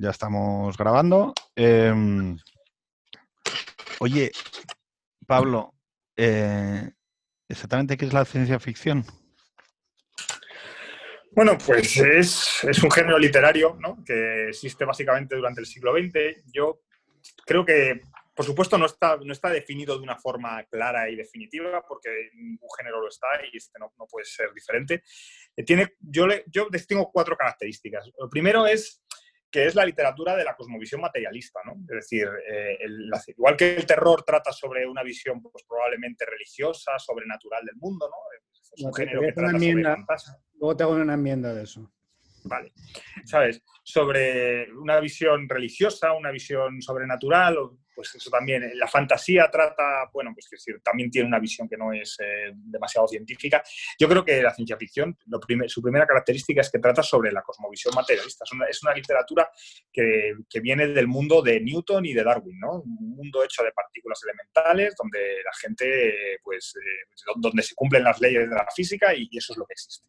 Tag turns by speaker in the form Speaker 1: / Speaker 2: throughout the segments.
Speaker 1: Ya estamos grabando. Em, oye, Pablo, eh, ¿exactamente qué es la ciencia ficción?
Speaker 2: Bueno, pues es, es, un género literario ¿no? que existe básicamente durante el siglo XX. Yo creo que por supuesto, no está, no está definido de una forma clara y definitiva, porque ningún género lo está y este no, puede ser diferente. Eh, tiene, yo, le, yo cuatro características. Lo primero es que es la literatura de la cosmovisión materialista, ¿no? Es decir, eh, el, igual que el terror trata sobre una visión pues, probablemente religiosa, sobrenatural del mundo, ¿no?
Speaker 3: Es un género que trata enmienda, sobre Luego te hago una enmienda de eso.
Speaker 2: Vale. ¿Sabes? Sobre una visión religiosa, una visión sobrenatural, o pues eso también, eh, la fantasía trata, bueno, pues que también tiene una visión que no es eh, demasiado científica. Yo creo que la ciencia ficción, su primera característica es que trata sobre la cosmovisión materialista. Es una, es una literatura que, que, viene del mundo de Newton y de Darwin, ¿no? Un mundo hecho de partículas elementales, donde la gente, pues, eh, donde se cumplen las leyes de la física y, y eso es lo que existe.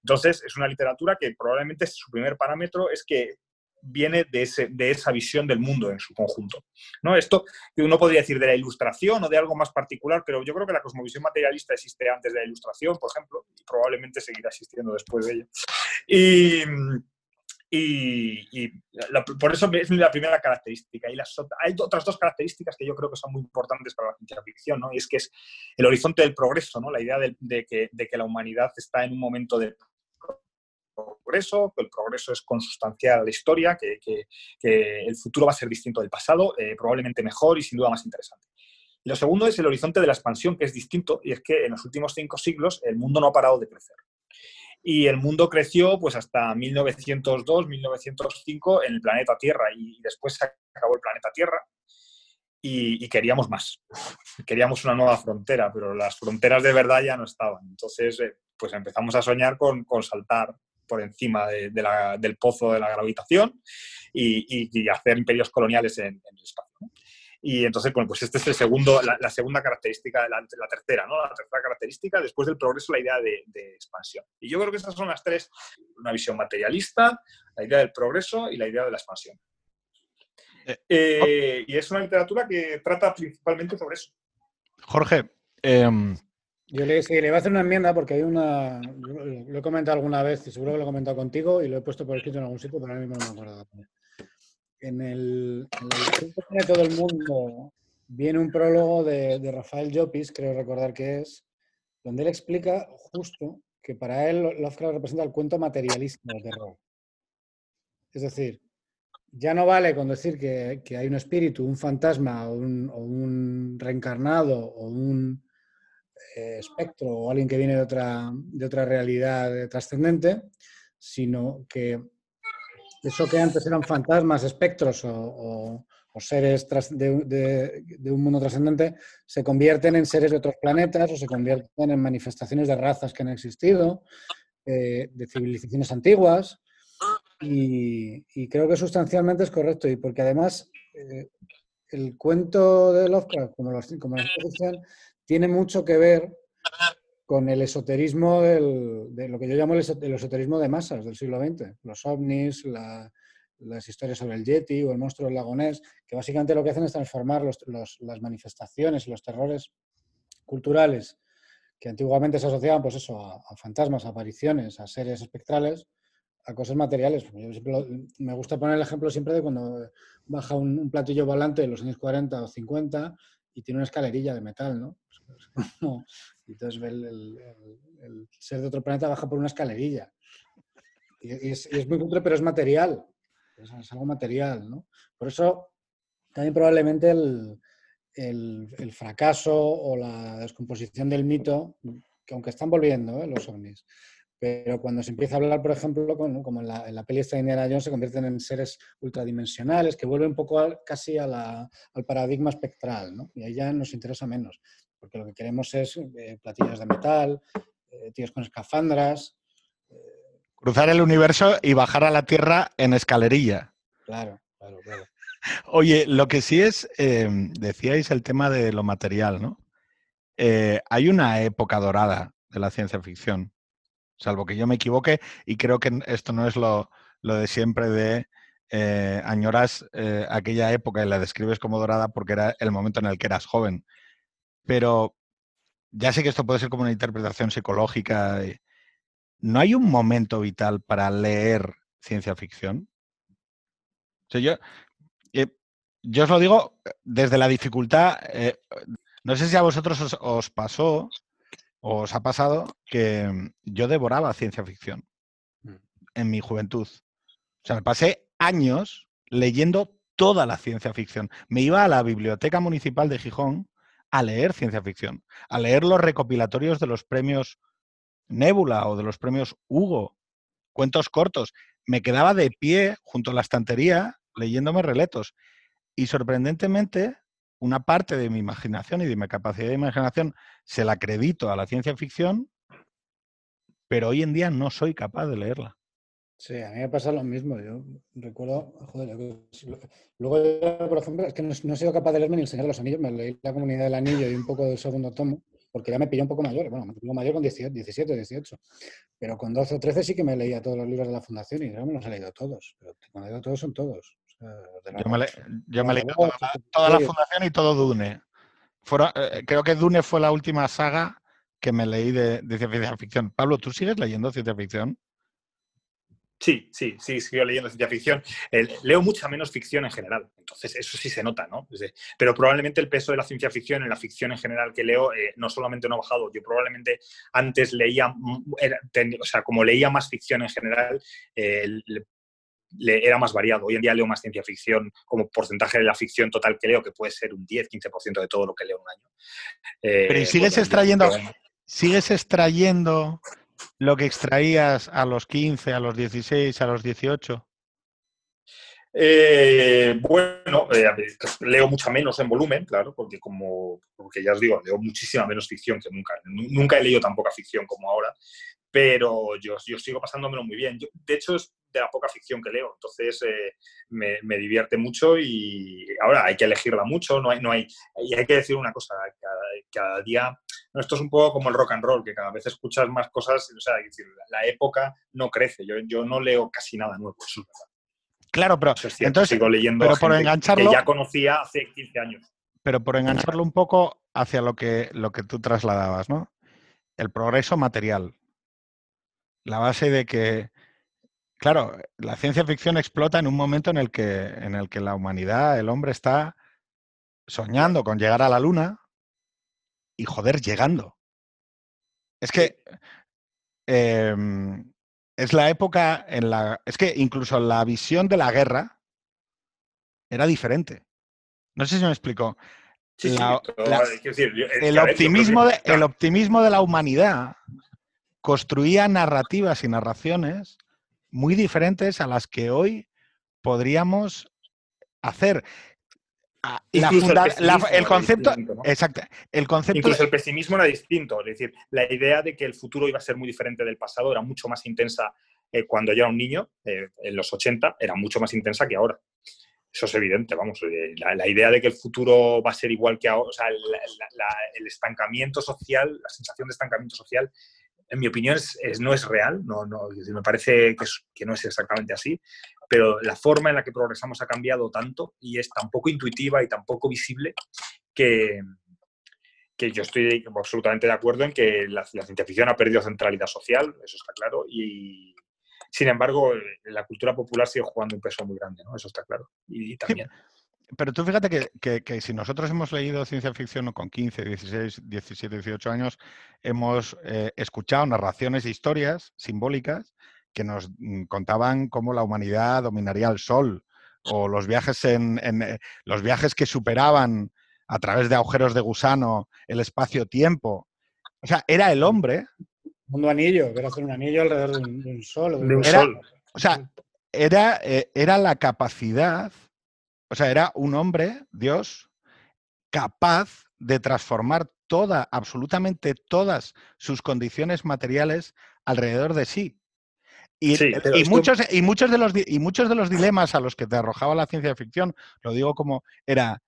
Speaker 2: Entonces, es una literatura que probablemente su primer parámetro es que viene de, ese, de, esa visión del mundo en su conjunto. ¿no? Esto uno podría decir de la ilustración o de algo más particular, pero yo creo que la cosmovisión materialista existe antes de la ilustración, por ejemplo, y probablemente seguirá existiendo después de ella. Y, y, por eso es la primera característica. Y las, hay otras dos características que yo creo que son muy importantes para la ciencia ficción, ¿no? y es que es el horizonte del progreso, ¿no? la idea de, de, que, de que la humanidad está en un momento de progreso, que el progreso es consustancial a la historia, que, que, el futuro va a ser distinto del pasado, eh, probablemente mejor y sin duda más interesante. Y lo segundo es el horizonte de la expansión, que es distinto, y es que en los últimos cinco siglos el mundo no ha parado de crecer. Y el mundo creció pues hasta 1902, 1905 en el planeta Tierra, y después se acabó el planeta Tierra, y, queríamos más. Queríamos una nueva frontera, pero las fronteras de verdad ya no estaban. Entonces, eh, pues empezamos a soñar con, con saltar por encima de, de la, del pozo de la gravitación y, y, y hacer imperios coloniales en, en el espacio. ¿no? Y entonces, bueno, pues este es el segundo, la, la segunda característica, la, la, tercera, ¿no? La tercera característica, después del progreso, la idea de, de, expansión. Y yo creo que esas son las tres, una visión materialista, la idea del progreso y la idea de la expansión. Eh, eh, y es una literatura que trata principalmente sobre eso.
Speaker 1: Jorge, eh,
Speaker 3: yo le, sí, le voy a hacer una enmienda porque hay una. Lo he comentado alguna vez y seguro que lo he comentado contigo y lo he puesto por escrito en algún sitio, pero ahora mismo no me acuerdo. En el, en el tiene todo el mundo viene un prólogo de, de, Rafael Llopis, creo recordar que es, donde él explica justo que para él Lovecraft representa el cuento materialista del terror. Es decir, ya no vale con decir que, que hay un espíritu, un fantasma o un, o un reencarnado o un espectro o alguien que viene de otra, de otra realidad trascendente, sino que eso que antes eran fantasmas, espectros o, seres de, un mundo trascendente, se convierten en seres de otros planetas o se convierten en manifestaciones de razas que han existido, eh, de civilizaciones antiguas. Y, y, creo que sustancialmente es correcto, y porque además eh, el cuento de Lovecraft, como, los, como la ficción, tiene mucho que ver con el esoterismo, del, de lo que yo llamo el, esoterismo de masas del siglo XX. Los ovnis, la, las historias sobre el Yeti o el monstruo del lagonés, que básicamente lo que hacen es transformar los, los, las manifestaciones y los terrores culturales que antiguamente se asociaban pues eso, a, fantasmas, a apariciones, a seres espectrales, a cosas materiales. Yo siempre, me gusta poner el ejemplo siempre de cuando baja un, un platillo volante en los años 40 o 50 y tiene una escalerilla de metal, ¿no? Y entonces el, ser de otro planeta baja por una escalerilla. Y, es, muy cutre, pero es material. Es, algo material, ¿no? Por eso también probablemente el, el, fracaso o la descomposición del mito, que aunque están volviendo ¿eh? los ovnis, pero cuando se empieza a hablar, por ejemplo, como en la, en peli esta Indiana Jones, se convierten en seres ultradimensionales que vuelven un poco casi al paradigma espectral, ¿no? Y ahí ya nos interesa menos, porque lo que queremos es eh, platillas de metal, eh, tíos con escafandras.
Speaker 1: Eh... Cruzar el universo y bajar a la Tierra en escalerilla.
Speaker 3: Claro, claro, claro.
Speaker 1: Oye, lo que sí es, eh, decíais el tema de lo material, ¿no? Eh, hay una época dorada de la ciencia ficción salvo que yo me equivoque, y creo que esto no es lo, lo de siempre de eh, añoras eh, aquella época y la describes como dorada porque era el momento en el que eras joven. Pero ya sé que esto puede ser como una interpretación psicológica. ¿No hay un momento vital para leer ciencia ficción? yo, eh, yo os lo digo desde la dificultad. no sé si a vosotros os, os pasó o os ha pasado que yo devoraba ciencia ficción mm. en mi juventud. O sea, me pasé años leyendo toda la ciencia ficción. Me iba a la Biblioteca Municipal de Gijón a leer ciencia ficción, a leer los recopilatorios de los premios Nebula o de los premios Hugo, cuentos cortos. Me quedaba de pie junto a la estantería leyéndome relatos. Y sorprendentemente, una parte de mi imaginación y de mi capacidad de imaginación se la acredito a la ciencia ficción, pero hoy en día no soy capaz de leerla.
Speaker 3: Sí, a mí me pasa lo mismo. Yo recuerdo, joder, luego, por ejemplo, es que no, he sido capaz de leerme ni el Señor de los Anillos, me leí La Comunidad del Anillo y un poco del segundo tomo, porque ya me pilló un poco mayor, bueno, me pilló mayor con 17, 18, pero con 12 o 13 sí que me leía todos los libros de la Fundación y no me los he leído todos, pero cuando digo todos son todos.
Speaker 1: yo, me he leído toda, la Fundación y todo Dune. Eh, creo que Dune fue la última saga que me leí de, de ciencia ficción. Pablo, ¿tú sigues leyendo ciencia ficción?
Speaker 2: Sí, sí, sí, sigo leyendo ciencia ficción. leo mucha menos ficción en general, entonces eso sí se nota, ¿no? Pero probablemente el peso de la ciencia ficción en la ficción en general que leo eh, no solamente no ha bajado, yo probablemente antes leía, o sea, como leía más ficción en general, eh, era más variado. Hoy en día leo más ciencia ficción como porcentaje de la ficción total que leo, que puede ser un 10-15% de todo lo que leo en un año.
Speaker 1: Pero ¿y sigues extrayendo, sigues extrayendo lo que extraías a los 15, a los 16, a los 18?
Speaker 2: Eh, bueno, eh, leo mucha menos en volumen, claro, porque como porque ya os digo, leo muchísima menos ficción que nunca. Nunca he leído tan poca ficción como ahora, pero yo, yo sigo pasándomelo muy bien. de hecho, es de la poca ficción que leo, entonces eh, me, me, divierte mucho y ahora hay que elegirla mucho, no hay, no hay, y hay que decir una cosa, cada, día, esto es un poco como el rock and roll, que cada vez escuchas más cosas, o sea, decir, la, época no crece, yo, yo no leo casi nada nuevo, eso es verdad.
Speaker 1: Claro, pero entonces
Speaker 2: sigo leyendo
Speaker 1: pero por engancharlo,
Speaker 2: que ya conocía hace 15 años.
Speaker 1: Pero por engancharlo un poco hacia lo que, lo que tú trasladabas, ¿no? El progreso material. La base de que Claro, la ciencia ficción explota en un momento en el que, en el que la humanidad, el hombre está soñando con llegar a la luna y joder, llegando. Es que em, es la época en la. Es que incluso la visión de la guerra era diferente. No sé si me explico. el, optimismo de, el optimismo de la humanidad construía narrativas y narraciones muy diferentes a las que hoy podríamos hacer.
Speaker 2: El,
Speaker 1: concepto, exacto, el concepto.
Speaker 2: Incluso el pesimismo era distinto, es decir, la idea de que el futuro iba a ser muy diferente del pasado era mucho más intensa eh, cuando yo era un niño, eh, en los 80, era mucho más intensa que ahora. Eso es evidente, vamos. Eh, la, idea de que el futuro va a ser igual que ahora, o sea, el estancamiento social, la sensación de estancamiento social en mi opinión, es, no es real, no, no, me parece que, que, no es exactamente así, pero la forma en la que progresamos ha cambiado tanto y es tan poco intuitiva y tan poco visible que, que yo estoy absolutamente de acuerdo en que la, ciencia ficción ha perdido centralidad social, eso está claro, y sin embargo la cultura popular sigue jugando un peso muy grande, ¿no? eso está claro. Y, también...
Speaker 1: Pero tú fíjate que, si nosotros hemos leído ciencia ficción con 15, 16, 17, 18 años, hemos eh, escuchado narraciones e historias simbólicas que nos mm, contaban cómo la humanidad dominaría el sol o los viajes, en, eh, los viajes que superaban a través de agujeros de gusano el espacio-tiempo. O sea, era el hombre.
Speaker 3: Un anillo, era hacer un anillo alrededor de un, sol.
Speaker 2: De un sol.
Speaker 1: O sea, era, eh, era la capacidad o sea, era un hombre, Dios, capaz de transformar toda, absolutamente todas sus condiciones materiales alrededor de sí. Y, muchos, y, muchos de los, y muchos de los dilemas a los que te arrojaba la ciencia ficción, lo digo como era,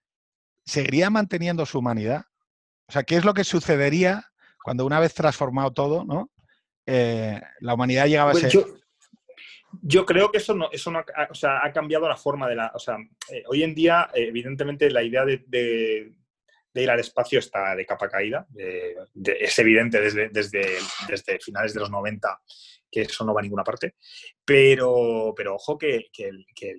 Speaker 1: ¿seguiría manteniendo su humanidad? O sea, ¿qué es lo que sucedería cuando una vez transformado todo, ¿no? Eh, la humanidad llegaba a ser...
Speaker 2: Yo creo que eso no, eso no ha, o sea, ha cambiado la forma de la. O sea, eh, hoy en día, eh, evidentemente, la idea de, de, ir al espacio está de capa caída. es evidente desde, desde, desde finales de los 90 que eso no va a ninguna parte. Pero, pero ojo que, que, el, que,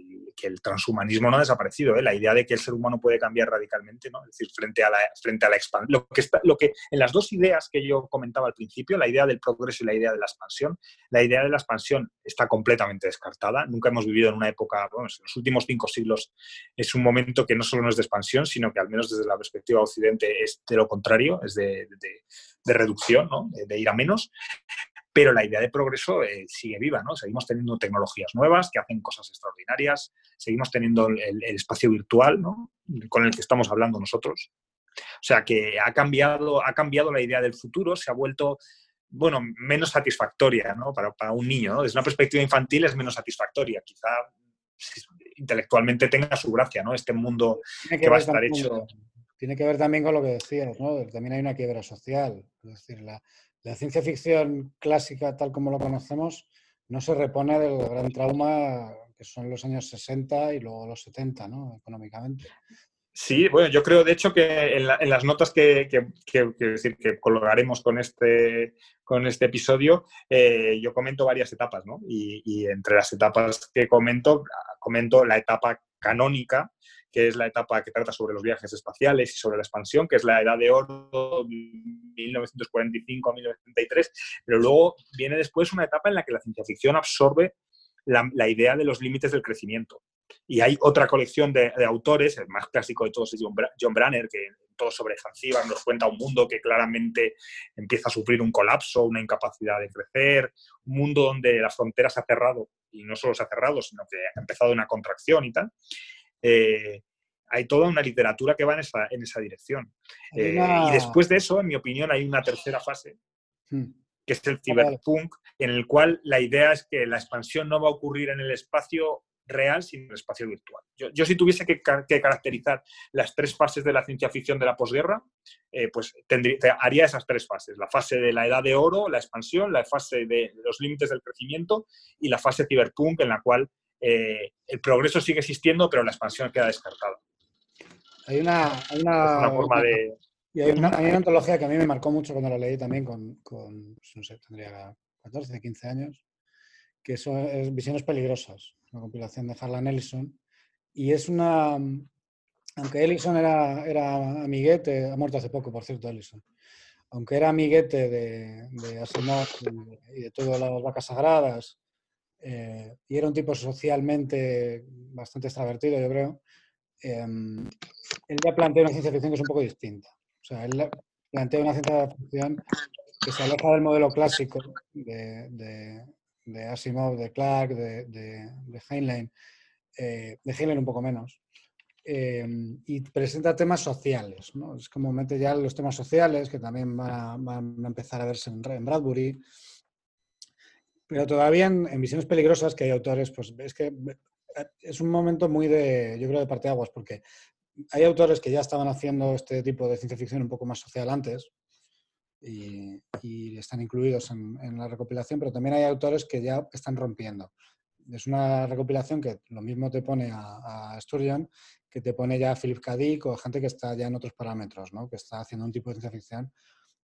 Speaker 2: el, transhumanismo no ha desaparecido, ¿eh? la idea de que el ser humano puede cambiar radicalmente, ¿no? es decir, frente a la, frente a la expansión. Lo que, está, lo que en las dos ideas que yo comentaba al principio, la idea del progreso y la idea de la expansión, la idea de la expansión está completamente descartada. Nunca hemos vivido en una época, bueno, en los últimos cinco siglos es un momento que no solo no es de expansión, sino que al menos desde la perspectiva occidente es de lo contrario, es de, de, de reducción, ¿no? de, ir a menos pero la idea de progreso eh, sigue viva, ¿no? Seguimos teniendo tecnologías nuevas que hacen cosas extraordinarias, seguimos teniendo el, espacio virtual, ¿no? Con el que estamos hablando nosotros. O sea que ha cambiado, ha cambiado la idea del futuro, se ha vuelto, bueno, menos satisfactoria, ¿no? Para, para un niño, ¿no? Desde una perspectiva infantil es menos satisfactoria, quizá intelectualmente tenga su gracia, ¿no? Este mundo que, va a estar hecho.
Speaker 3: Tiene que ver también con lo que decías, ¿no? También hay una quiebra social. Es decir, la, la ciencia ficción clásica, tal como lo conocemos, no se repone del gran trauma que son los años 60 y luego los 70, ¿no? Económicamente.
Speaker 2: Sí, bueno, yo creo de hecho que en, las notas que, decir, que colgaremos con este, con este episodio, eh, yo comento varias etapas, ¿no? Y, y, entre las etapas que comento, comento la etapa canónica, que es la etapa que trata sobre los viajes espaciales y sobre la expansión, que es la edad de oro 1945-1933, pero luego viene después una etapa en la que la ciencia ficción absorbe la, idea de los límites del crecimiento. Y hay otra colección de, autores, el más clásico de todos es John, John Branner, que todo sobre Zanzíbar nos cuenta un mundo que claramente empieza a sufrir un colapso, una incapacidad de crecer, un mundo donde la frontera se ha cerrado, y no solo se ha cerrado, sino que ha empezado una contracción y tal. Eh, hay toda una literatura que va en esa, en esa dirección. Eh, y después de eso, en mi opinión, hay una tercera fase, hmm. que es el cyberpunk, en el cual la idea es que la expansión no va a ocurrir en el espacio real, sino en el espacio virtual. Yo, si tuviese que, caracterizar las tres fases de la ciencia ficción de la posguerra, eh, pues tendría, haría esas tres fases. La fase de la edad de oro, la expansión, la fase de los límites del crecimiento y la fase cyberpunk en la cual eh, el progreso sigue existiendo, pero la expansión queda descartada.
Speaker 3: Hay una, hay una,
Speaker 2: forma de...
Speaker 3: Y hay una, antología que a mí me marcó mucho cuando la leí también con, con pues no sé, tendría 14, 15 años, que son, es Visiones Peligrosas, una compilación de Harlan Ellison. Y es una... Aunque Ellison era, era amiguete, ha muerto hace poco, por cierto, Ellison. Aunque era amiguete de, de Asimov y de todas las vacas sagradas eh, y era un tipo socialmente bastante extravertido, yo creo, em, él ya plantea una ciencia ficción que es un poco distinta. O sea, él plantea una ciencia ficción que se aleja del modelo clásico de, de, Asimov, de Clark, de, de Heinlein, eh, de Heinlein un poco menos, em, y presenta temas sociales. ¿no? Es como mete ya los temas sociales, que también van a, empezar a verse en, en Bradbury, pero todavía en, Visiones Peligrosas, que hay autores, pues es que eh, es un momento muy de, yo creo, de parteaguas, porque hay autores que ya estaban haciendo este tipo de ciencia ficción un poco más social antes y, están incluidos en, la recopilación, pero también hay autores que ya están rompiendo. Es una recopilación que lo mismo te pone a, Sturgeon que te pone ya a Philip K. Dick o gente que está ya en otros parámetros, ¿no? que está haciendo un tipo de ciencia ficción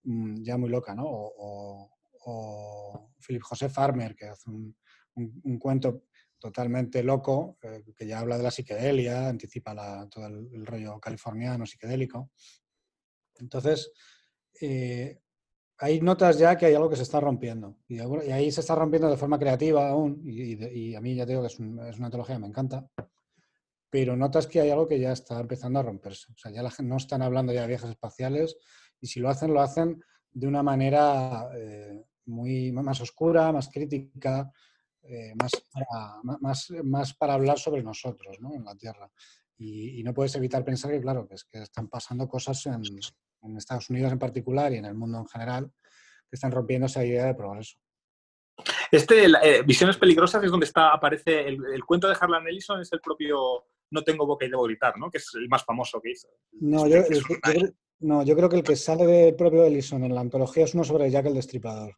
Speaker 3: mm, ya muy loca, ¿no? o Philip José Farmer, que hace un, cuento totalmente loco, eh, que ya habla de la psiquedelia, anticipa todo el, rollo californiano psiquedélico. Entonces, eh, hay notas ya que hay algo que se está rompiendo. Y, ahí se está rompiendo de forma creativa aún, y, a mí ya digo que es, una antología me encanta, pero notas que hay algo que ya está empezando a romperse. O sea, ya la no están hablando ya de viajes espaciales, y si lo hacen, lo hacen de una manera eh, muy más oscura, más crítica, eh, más, para, más, más, para hablar sobre nosotros ¿no? en la Tierra. Y, no puedes evitar pensar que, claro, que, es que están pasando cosas en, en, Estados Unidos en particular y en el mundo en general que están rompiendo esa idea de progreso.
Speaker 2: Este, eh, Visiones Peligrosas es donde está, aparece el, cuento de Harlan Ellison, es el propio No tengo boca y debo gritar, ¿no? que es el más famoso que hizo.
Speaker 3: No, yo, no, yo creo que el que sale del propio Ellison en la antología es uno sobre Jack el Destripador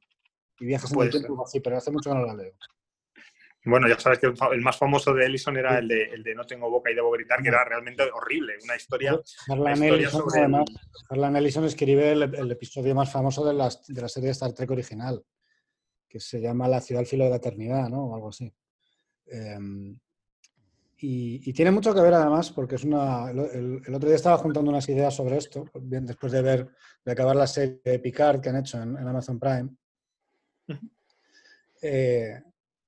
Speaker 3: y viajes en el tiempo así, pero hace mucho que no la leo.
Speaker 2: Bueno, ya sabes que el más famoso de Ellison era el de, el de No tengo boca y debo gritar, que era realmente horrible. Una historia.
Speaker 3: Harlan, Ellison, sobre... Ellison escribe el, episodio más famoso de, de la serie de Star Trek original, que se llama La ciudad al filo de la eternidad, ¿no? O algo así. Em, y, tiene mucho que ver además, porque es una. El, otro día estaba juntando unas ideas sobre esto, bien después de ver, de acabar la serie de Picard que han hecho en, Amazon Prime. Eh,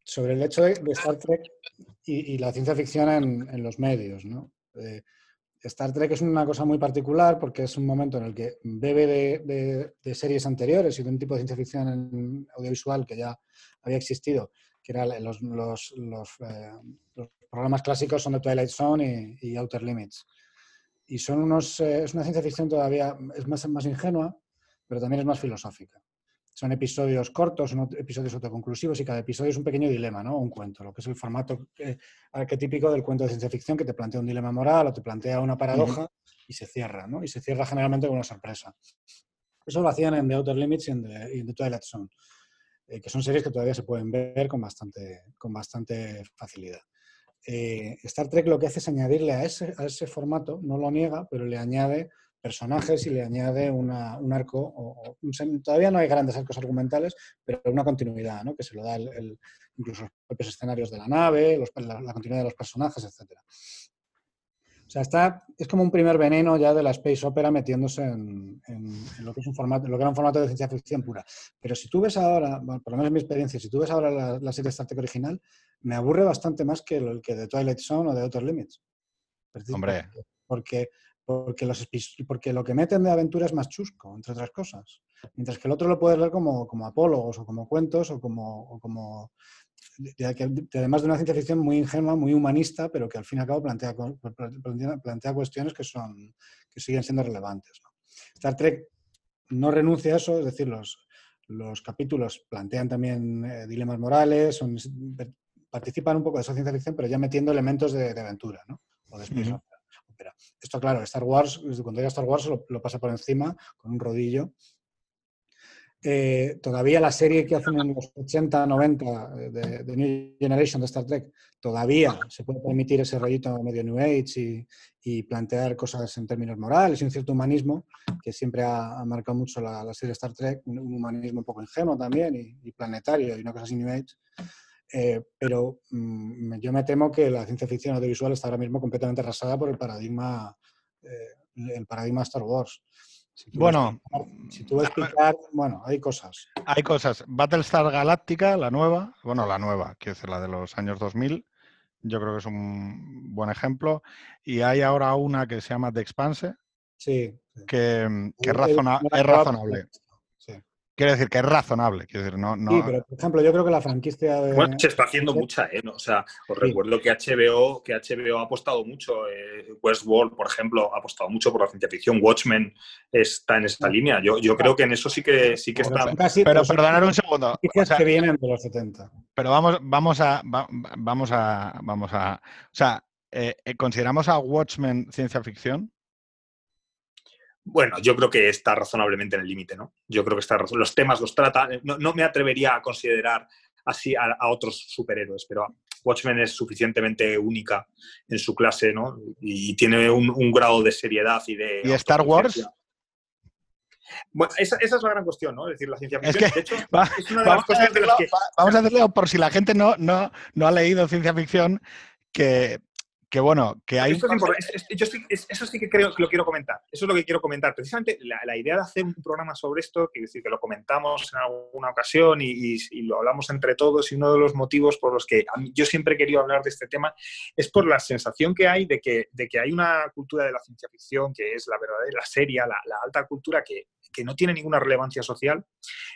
Speaker 3: sobre el hecho de, Star Trek y, la ciencia ficción en, los medios. Eh, Star Trek es una cosa muy particular porque es un momento en el que bebe de, series anteriores y de un tipo de ciencia ficción audiovisual que ya había existido, que eran eh, los, programas clásicos son The Twilight Zone y, Outer Limits. Y son unos, es una ciencia ficción todavía, es más ingenua, pero también es más filosófica. Son episodios cortos, son episodios autoconclusivos y cada episodio es un pequeño dilema, ¿no? Un cuento, lo que es el formato eh, arquetípico del cuento de ciencia ficción que te plantea un dilema moral o te plantea una paradoja y se cierra, ¿no? Y se cierra generalmente con una sorpresa. Eso lo hacían en The Outer Limits y en The, Twilight Zone, eh, que son series que todavía se pueden ver con bastante, con bastante facilidad. Eh, Star Trek lo que hace es añadirle a ese, a ese formato, no lo niega, pero le añade personajes y le añade un arco, o, todavía no hay grandes arcos argumentales, pero una continuidad, ¿no? que se lo da el, incluso los propios escenarios de la nave, la, continuidad de los personajes, etc. O sea, está, es como un primer veneno ya de la space opera metiéndose en, lo que es un formato, lo que era un formato de ciencia ficción pura. Pero si tú ves ahora, por lo menos en mi experiencia, si tú ves ahora la, la serie Star Trek original, me aburre bastante más que el que de Twilight Zone o de Outer Limits.
Speaker 1: Hombre.
Speaker 3: Porque, porque, los, porque lo que meten de aventura es más chusco, entre otras cosas. Mientras que el otro lo puedes ver como, como apólogos o como cuentos o como... como además de una ciencia ficción muy ingenua, muy humanista, pero que al fin y al cabo plantea, plantea, cuestiones que, son, que siguen siendo relevantes. Star Trek no renuncia a eso, es decir, los, los capítulos plantean también eh, dilemas morales, son, participan un poco de esa ciencia ficción, pero ya metiendo elementos de, aventura, ¿no? O de Esto, claro, Star Wars, cuando llega Star Wars lo, pasa por encima con un rodillo. Eh, todavía la serie que hacen en los 80, 90 de, New Generation de Star Trek, todavía se puede permitir ese rollito medio New Age y, plantear cosas en términos morales y un cierto humanismo que siempre ha, marcado mucho la, serie Star Trek, un, humanismo un poco ingenuo también y, y planetario y una cosa así New Age. Eh, pero mm, yo me temo que la ciencia ficción audiovisual está ahora mismo completamente arrasada por el paradigma, eh, el paradigma Star Wars.
Speaker 1: bueno,
Speaker 3: si tú ves explicar, bueno, hay cosas.
Speaker 1: Hay cosas. Battlestar Galáctica, la nueva, bueno, la nueva, quiero decir, la de los años 2000, yo creo que es un buen ejemplo. Y hay ahora una que se llama The Expanse,
Speaker 3: sí,
Speaker 1: que, que es, es razonable. Quiero decir que es razonable. Quiero decir, no, no...
Speaker 3: Sí, pero por ejemplo, yo creo que la franquicia de...
Speaker 2: Bueno, se está haciendo mucha, ¿eh? O sea, os recuerdo que HBO, que HBO ha apostado mucho. Eh, Westworld, por ejemplo, ha apostado mucho por la ciencia ficción. Watchmen está en esta línea. Yo, yo creo que en eso sí que sí que está.
Speaker 1: pero perdonar un segundo.
Speaker 3: O sea, que vienen de los 70.
Speaker 1: Pero vamos, vamos a. vamos a. Vamos a. O sea, eh, eh, ¿consideramos a Watchmen ciencia ficción?
Speaker 2: Bueno, yo creo que está razonablemente en el límite, ¿no? Yo creo que está, los temas los trata. No, me atrevería a considerar así a, otros superhéroes, pero Watchmen es suficientemente única en su clase, ¿no? Y, tiene un, grado de seriedad y de.
Speaker 1: ¿Y Star Wars?
Speaker 2: Bueno, esa, es la gran cuestión, ¿no? Es decir, la ciencia ficción. de hecho,
Speaker 1: es una de las cosas de las que. Vamos a hacerlo por si la gente no, no, no ha leído ciencia ficción, que que bueno, que hay...
Speaker 2: eso sí que creo que lo quiero comentar. Eso es lo que quiero comentar. Precisamente la, idea de hacer un programa sobre esto, que decir que lo comentamos en alguna ocasión y, lo hablamos entre todos y uno de los motivos por los que yo siempre he querido hablar de este tema es por la sensación que hay de que, de que hay una cultura de la ciencia ficción que es la verdadera, la seria, la, alta cultura que, que, no tiene ninguna relevancia social,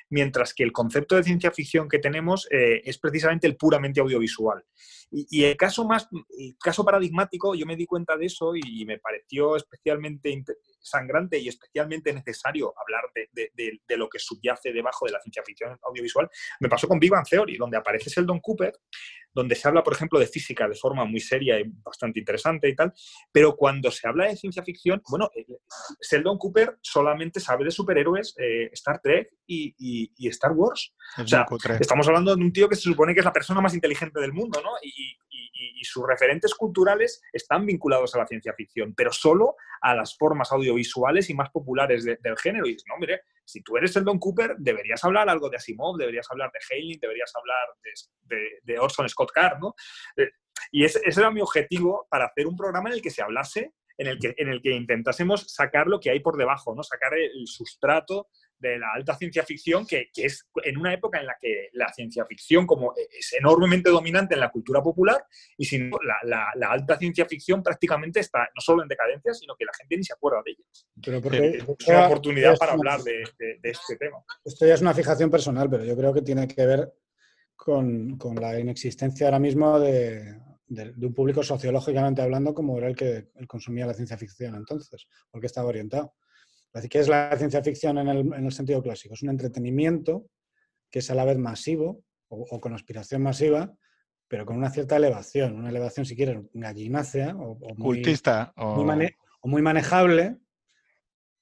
Speaker 2: mientras que el concepto de ciencia ficción que tenemos eh, es precisamente el puramente audiovisual. Y, el caso más, el caso paradigmático, yo me di cuenta de eso y me pareció especialmente sangrante y especialmente necesario hablar de, lo que subyace debajo de la ciencia ficción audiovisual. Me pasó con Big Bang Theory, donde aparece Sheldon Cooper donde se habla, por ejemplo, de física de forma muy seria y bastante interesante y tal, pero cuando se habla de ciencia ficción, bueno, eh, Sheldon Cooper solamente sabe de superhéroes, eh, Star Trek y, Star Wars. o sea, estamos hablando de un tío que se supone que es la persona más inteligente del mundo, ¿no? Y, sus referentes culturales están vinculados a la ciencia ficción, pero solo a las formas audiovisuales y más populares del género. Y dices, no, mire, si tú eres Sheldon Cooper, deberías hablar algo de Asimov, deberías hablar de Hailing, deberías hablar de, Orson Scott Card, ¿no? Eh, y ese, era mi objetivo para hacer un programa en el que se hablase, en el que, en el que intentásemos sacar lo que hay por debajo, ¿no? Sacar el sustrato de la alta ciencia ficción, que, es en una época en la que la ciencia ficción como es enormemente dominante en la cultura popular y sin la, la, alta ciencia ficción prácticamente está no solo en decadencia, sino que la gente ni se acuerda de ella.
Speaker 3: Pero porque,
Speaker 2: es una oportunidad para hablar de, este tema.
Speaker 3: Esto ya es una fijación personal, pero yo creo que tiene que ver con, con la inexistencia ahora mismo de, de, un público sociológicamente hablando como era el que consumía la ciencia ficción entonces, porque estaba orientado. ¿Qué es la ciencia ficción en el, sentido clásico? Es un entretenimiento que es a la vez masivo o, con aspiración masiva, pero con una cierta elevación, una elevación, si quieres, gallinácea o,
Speaker 1: muy, cultista
Speaker 3: o... Muy, manejable,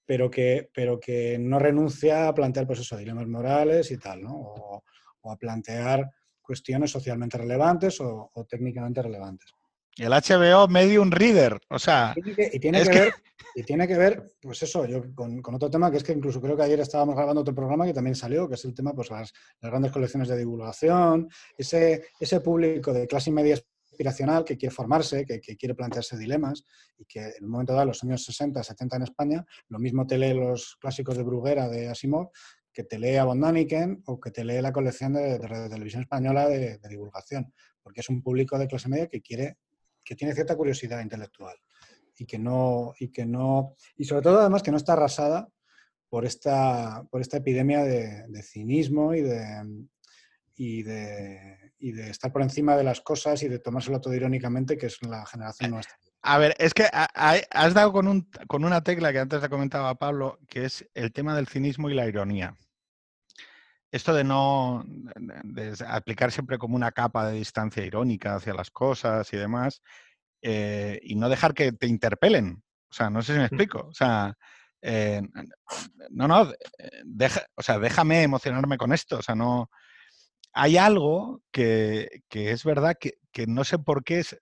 Speaker 3: pero que, pero que no renuncia a plantear pues eso, dilemas morales y tal, ¿no? o, a plantear cuestiones socialmente relevantes o técnicamente relevantes.
Speaker 1: El HBO Medium Reader, o sea...
Speaker 3: Y tiene que, ver, y tiene que ver, pues eso, yo con, otro tema que es que incluso creo que ayer estábamos grabando otro programa que también salió, que es el tema, pues las, grandes colecciones de divulgación, ese, ese público de clase media aspiracional que quiere formarse, que, quiere plantearse dilemas y que en un momento dado, los años 60, 70 en España, lo mismo te lee los clásicos de Bruguera de Asimov que te lee a Von Daniken o que te lee la colección de, de, televisión española de, de divulgación, porque es un público de clase media que quiere que tiene cierta curiosidad intelectual y que no, y que no, y sobre todo además que no está arrasada por esta, por esta epidemia de, cinismo y de, y de, y de estar por encima de las cosas y de tomárselo todo irónicamente, que es la generación nuestra.
Speaker 1: A ver, es que has dado con, un, con una tecla que antes te comentaba Pablo, que es el tema del cinismo y la ironía. Esto de no de aplicar siempre como una capa de distancia irónica hacia las cosas y demás, eh, y no dejar que te interpelen. O sea, no sé si me explico. O sea, eh, no, no, deja, o sea, déjame emocionarme con esto. O sea, no. Hay algo que, es verdad que, no sé por qué es,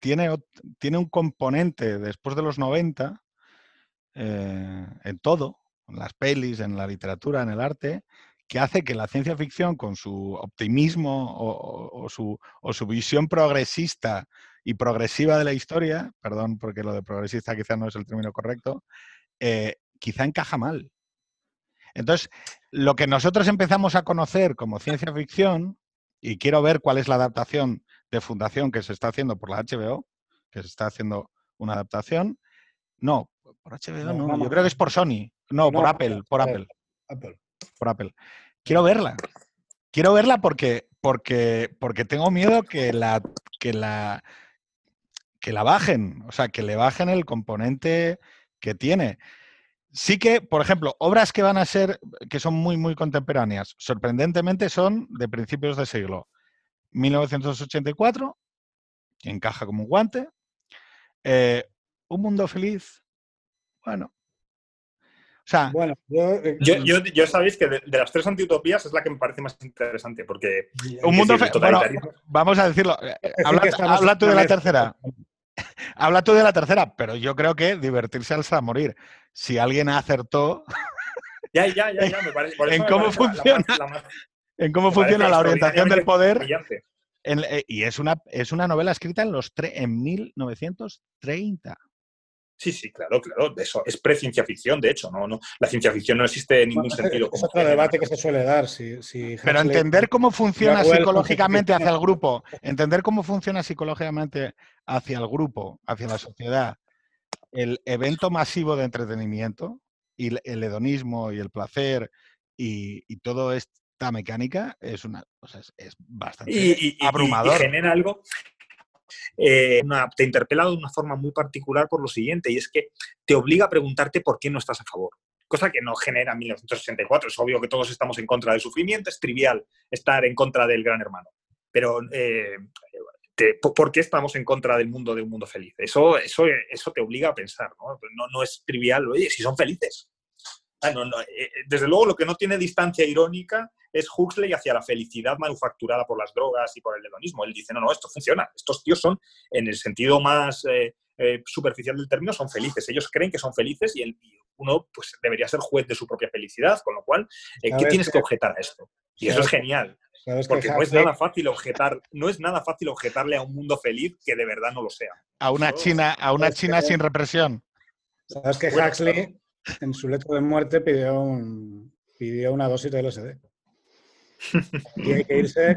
Speaker 1: tiene, tiene un componente después de los 90 eh, en todo, en las pelis, en la literatura, en el arte, que hace que la ciencia ficción, con su optimismo o, su, visión progresista y progresiva de la historia, perdón porque lo de progresista quizá no es el término correcto, eh, quizá encaja mal. Entonces, lo que nosotros empezamos a conocer como ciencia ficción, y quiero ver cuál es la adaptación de Fundación que se está haciendo por la HBO, que se está haciendo una adaptación, no, por HBO no, yo creo que es por Sony, no, por Apple, por Apple. Apple por Apple. Quiero verla. Quiero verla porque, porque, porque tengo miedo que la, que, la, que la bajen, o sea, que le bajen el componente que tiene. Sí que, por ejemplo, obras que van a ser, que son muy, muy contemporáneas, sorprendentemente son de principios de siglo. 1984, que encaja como un guante. Eh, un mundo feliz, bueno,
Speaker 2: bueno, eh, yo, sabéis que de, las tres antiutopías es la que me parece más interesante, porque...
Speaker 1: Un mundo vamos a decirlo. Eh, habla, tú de la tercera. habla tú de la tercera, pero yo creo que divertirse al morir. Si alguien acertó...
Speaker 2: ya, ya, ya, ya, me parece.
Speaker 1: en, cómo funciona, en cómo funciona la orientación del poder. Eh, y es una, es una novela escrita en, los en 1930.
Speaker 2: Sí, sí, claro, claro. Eso es pre-ciencia ficción, de hecho. No, no, la ciencia ficción no existe en ningún sentido.
Speaker 3: Es otro debate que se suele dar. Si,
Speaker 1: Pero entender cómo funciona psicológicamente hacia el grupo, entender cómo funciona psicológicamente hacia el grupo, hacia la sociedad, el evento masivo de entretenimiento y el hedonismo y el placer y, y toda esta mecánica es una es, bastante abrumador.
Speaker 2: Y, genera algo eh, te interpela de una forma muy particular por lo siguiente, y es que te obliga a preguntarte por qué no estás a favor. Cosa que no genera 1964. Es obvio que todos estamos en contra del sufrimiento, es trivial estar en contra del gran hermano. pero eh, ¿por qué estamos en contra del mundo de un mundo feliz? Eso, eso, eso te obliga a pensar, ¿no? No, no es trivial, oye, si son felices. Ah, eh, desde luego lo que no tiene distancia irónica es Huxley hacia la felicidad manufacturada por las drogas y por el hedonismo. Él dice, no, no, esto funciona. Estos tíos son, en el sentido más eh, eh, superficial del término, son felices. Ellos creen que son felices y, el, uno pues, debería ser juez de su propia felicidad, con lo cual, ¿qué tienes que objetar a esto? Y eso es genial. Porque no es nada fácil objetar, no es nada fácil objetarle a un mundo feliz que de verdad no lo sea.
Speaker 1: A una China, a una China sin represión.
Speaker 3: Sabes que Huxley en su letra de muerte pidió un, pidió una dosis de LSD. Y hay que irse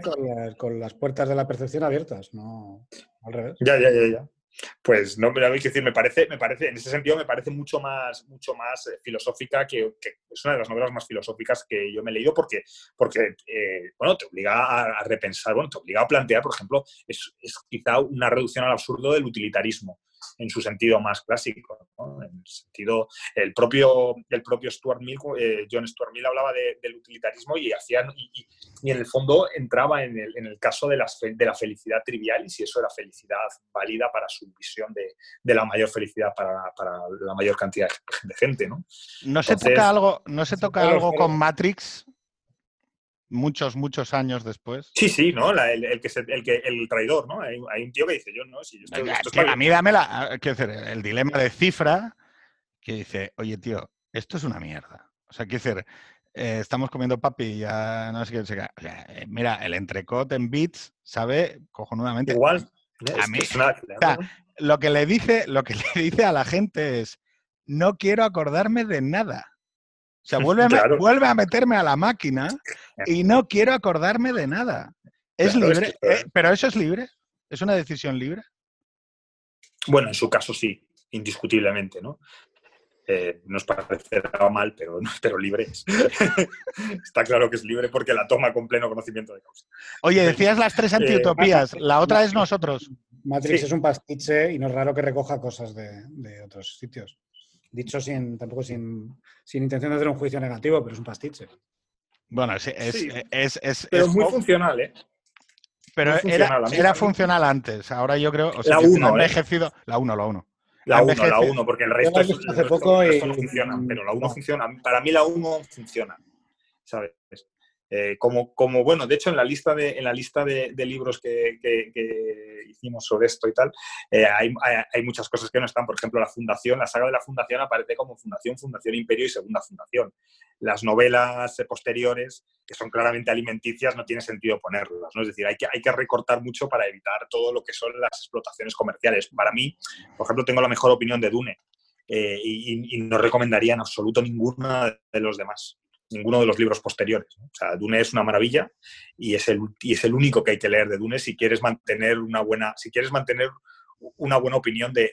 Speaker 3: con las, puertas de la percepción abiertas, no al revés.
Speaker 2: Ya, ya, ya, ya. Pues no, me que decir, me parece, me parece, en ese sentido me parece mucho más, mucho más eh, filosófica que, es una de las novelas más filosóficas que yo me he leído porque, porque eh, bueno, te obliga a, repensar, bueno, te obliga a plantear, por ejemplo, es, es quizá una reducción al absurdo del utilitarismo en su sentido más clásico. En el sentido, el propio, el propio Stuart Mill, eh, John Stuart Mill hablaba del utilitarismo y, hacían, y, en el fondo entraba en el, en el caso de la, de la, felicidad trivial y si eso era felicidad válida para su visión de, de la mayor felicidad para, para, la mayor cantidad de gente. ¿no?
Speaker 1: ¿No se toca algo, no se toca algo con Matrix? Muchos, muchos años después.
Speaker 2: Sí, sí, ¿no? el, el, que el, que, el traidor, ¿no? Hay, un tío que dice, yo no, si yo
Speaker 1: estoy, A mí dame la, quiero decir, el dilema de cifra que dice, oye, tío, esto es una mierda. O sea, quiero decir, eh, estamos comiendo papi y ya no sé qué. O sea, eh, mira, el entrecot en bits sabe cojonudamente.
Speaker 2: Igual.
Speaker 1: A mí, lo que le dice, lo que le dice a la gente es, no quiero acordarme de nada. O sea, vuelve a, vuelve a meterme a la máquina y no quiero acordarme de nada. Es libre, eh, pero eso es libre. ¿Es una decisión libre?
Speaker 2: Bueno, en su caso sí, indiscutiblemente, ¿no? Eh, nos parecerá mal, pero, pero libre es. Está claro que es libre porque la toma con pleno conocimiento de causa.
Speaker 1: Oye, decías las tres eh, antiutopías, la otra es nosotros.
Speaker 3: Matrix es un pastiche y no es raro que recoja cosas de otros sitios. Dicho sin, tampoco sin, intención de hacer un juicio negativo, pero es un pastiche.
Speaker 1: Bueno, es, es, es,
Speaker 2: pero muy funcional, ¿eh?
Speaker 1: Pero era, funcional antes. Ahora yo creo.
Speaker 2: la 1.
Speaker 1: ¿eh? envejecido. La 1, la 1.
Speaker 2: La 1, la 1, porque el resto, es, hace poco no funciona. Pero la 1 funciona. Para mí la 1 funciona. ¿Sabes? Eh, como, como, bueno, de hecho en la lista de, en la lista de, libros que, hicimos sobre esto y tal, eh, hay, hay, muchas cosas que no están. Por ejemplo, la fundación, la saga de la fundación aparece como fundación, fundación imperio y segunda fundación. Las novelas posteriores, que son claramente alimenticias, no tiene sentido ponerlas. ¿no? Es decir, hay que, hay que recortar mucho para evitar todo lo que son las explotaciones comerciales. Para mí, por ejemplo, tengo la mejor opinión de Dune. Eh, y, y, no recomendaría en absoluto ninguna de los demás ninguno de los libros posteriores. O sea, Dune es una maravilla y es, el, y es el único que hay que leer de Dune si quieres mantener una buena, si quieres mantener una buena opinión de,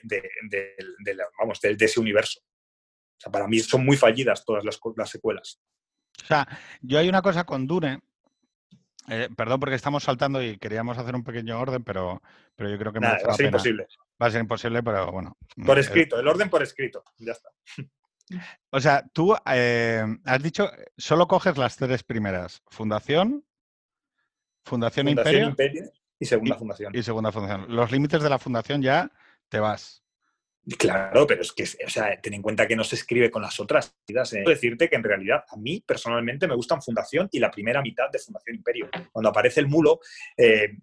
Speaker 2: vamos, de, ese universo. O sea, para mí son muy fallidas todas las, las secuelas.
Speaker 1: O sea, yo hay una cosa con Dune, eh, perdón porque estamos saltando y queríamos hacer un pequeño orden, pero, pero yo creo que
Speaker 2: va a ser imposible.
Speaker 1: Va a ser imposible, pero bueno.
Speaker 2: Por eh, escrito, el orden por escrito, ya está.
Speaker 1: O sea, tú eh, has dicho, solo coges las tres primeras. Fundación, Fundación, Imperio,
Speaker 2: y Segunda Fundación.
Speaker 1: Y Segunda Fundación. Los límites de la Fundación ya te vas.
Speaker 2: Claro, pero es que, o sea, ten en cuenta que no se escribe con las otras. ¿eh? decirte que en realidad a mí personalmente me gustan Fundación y la primera mitad de Fundación Imperio. Cuando aparece el mulo, eh,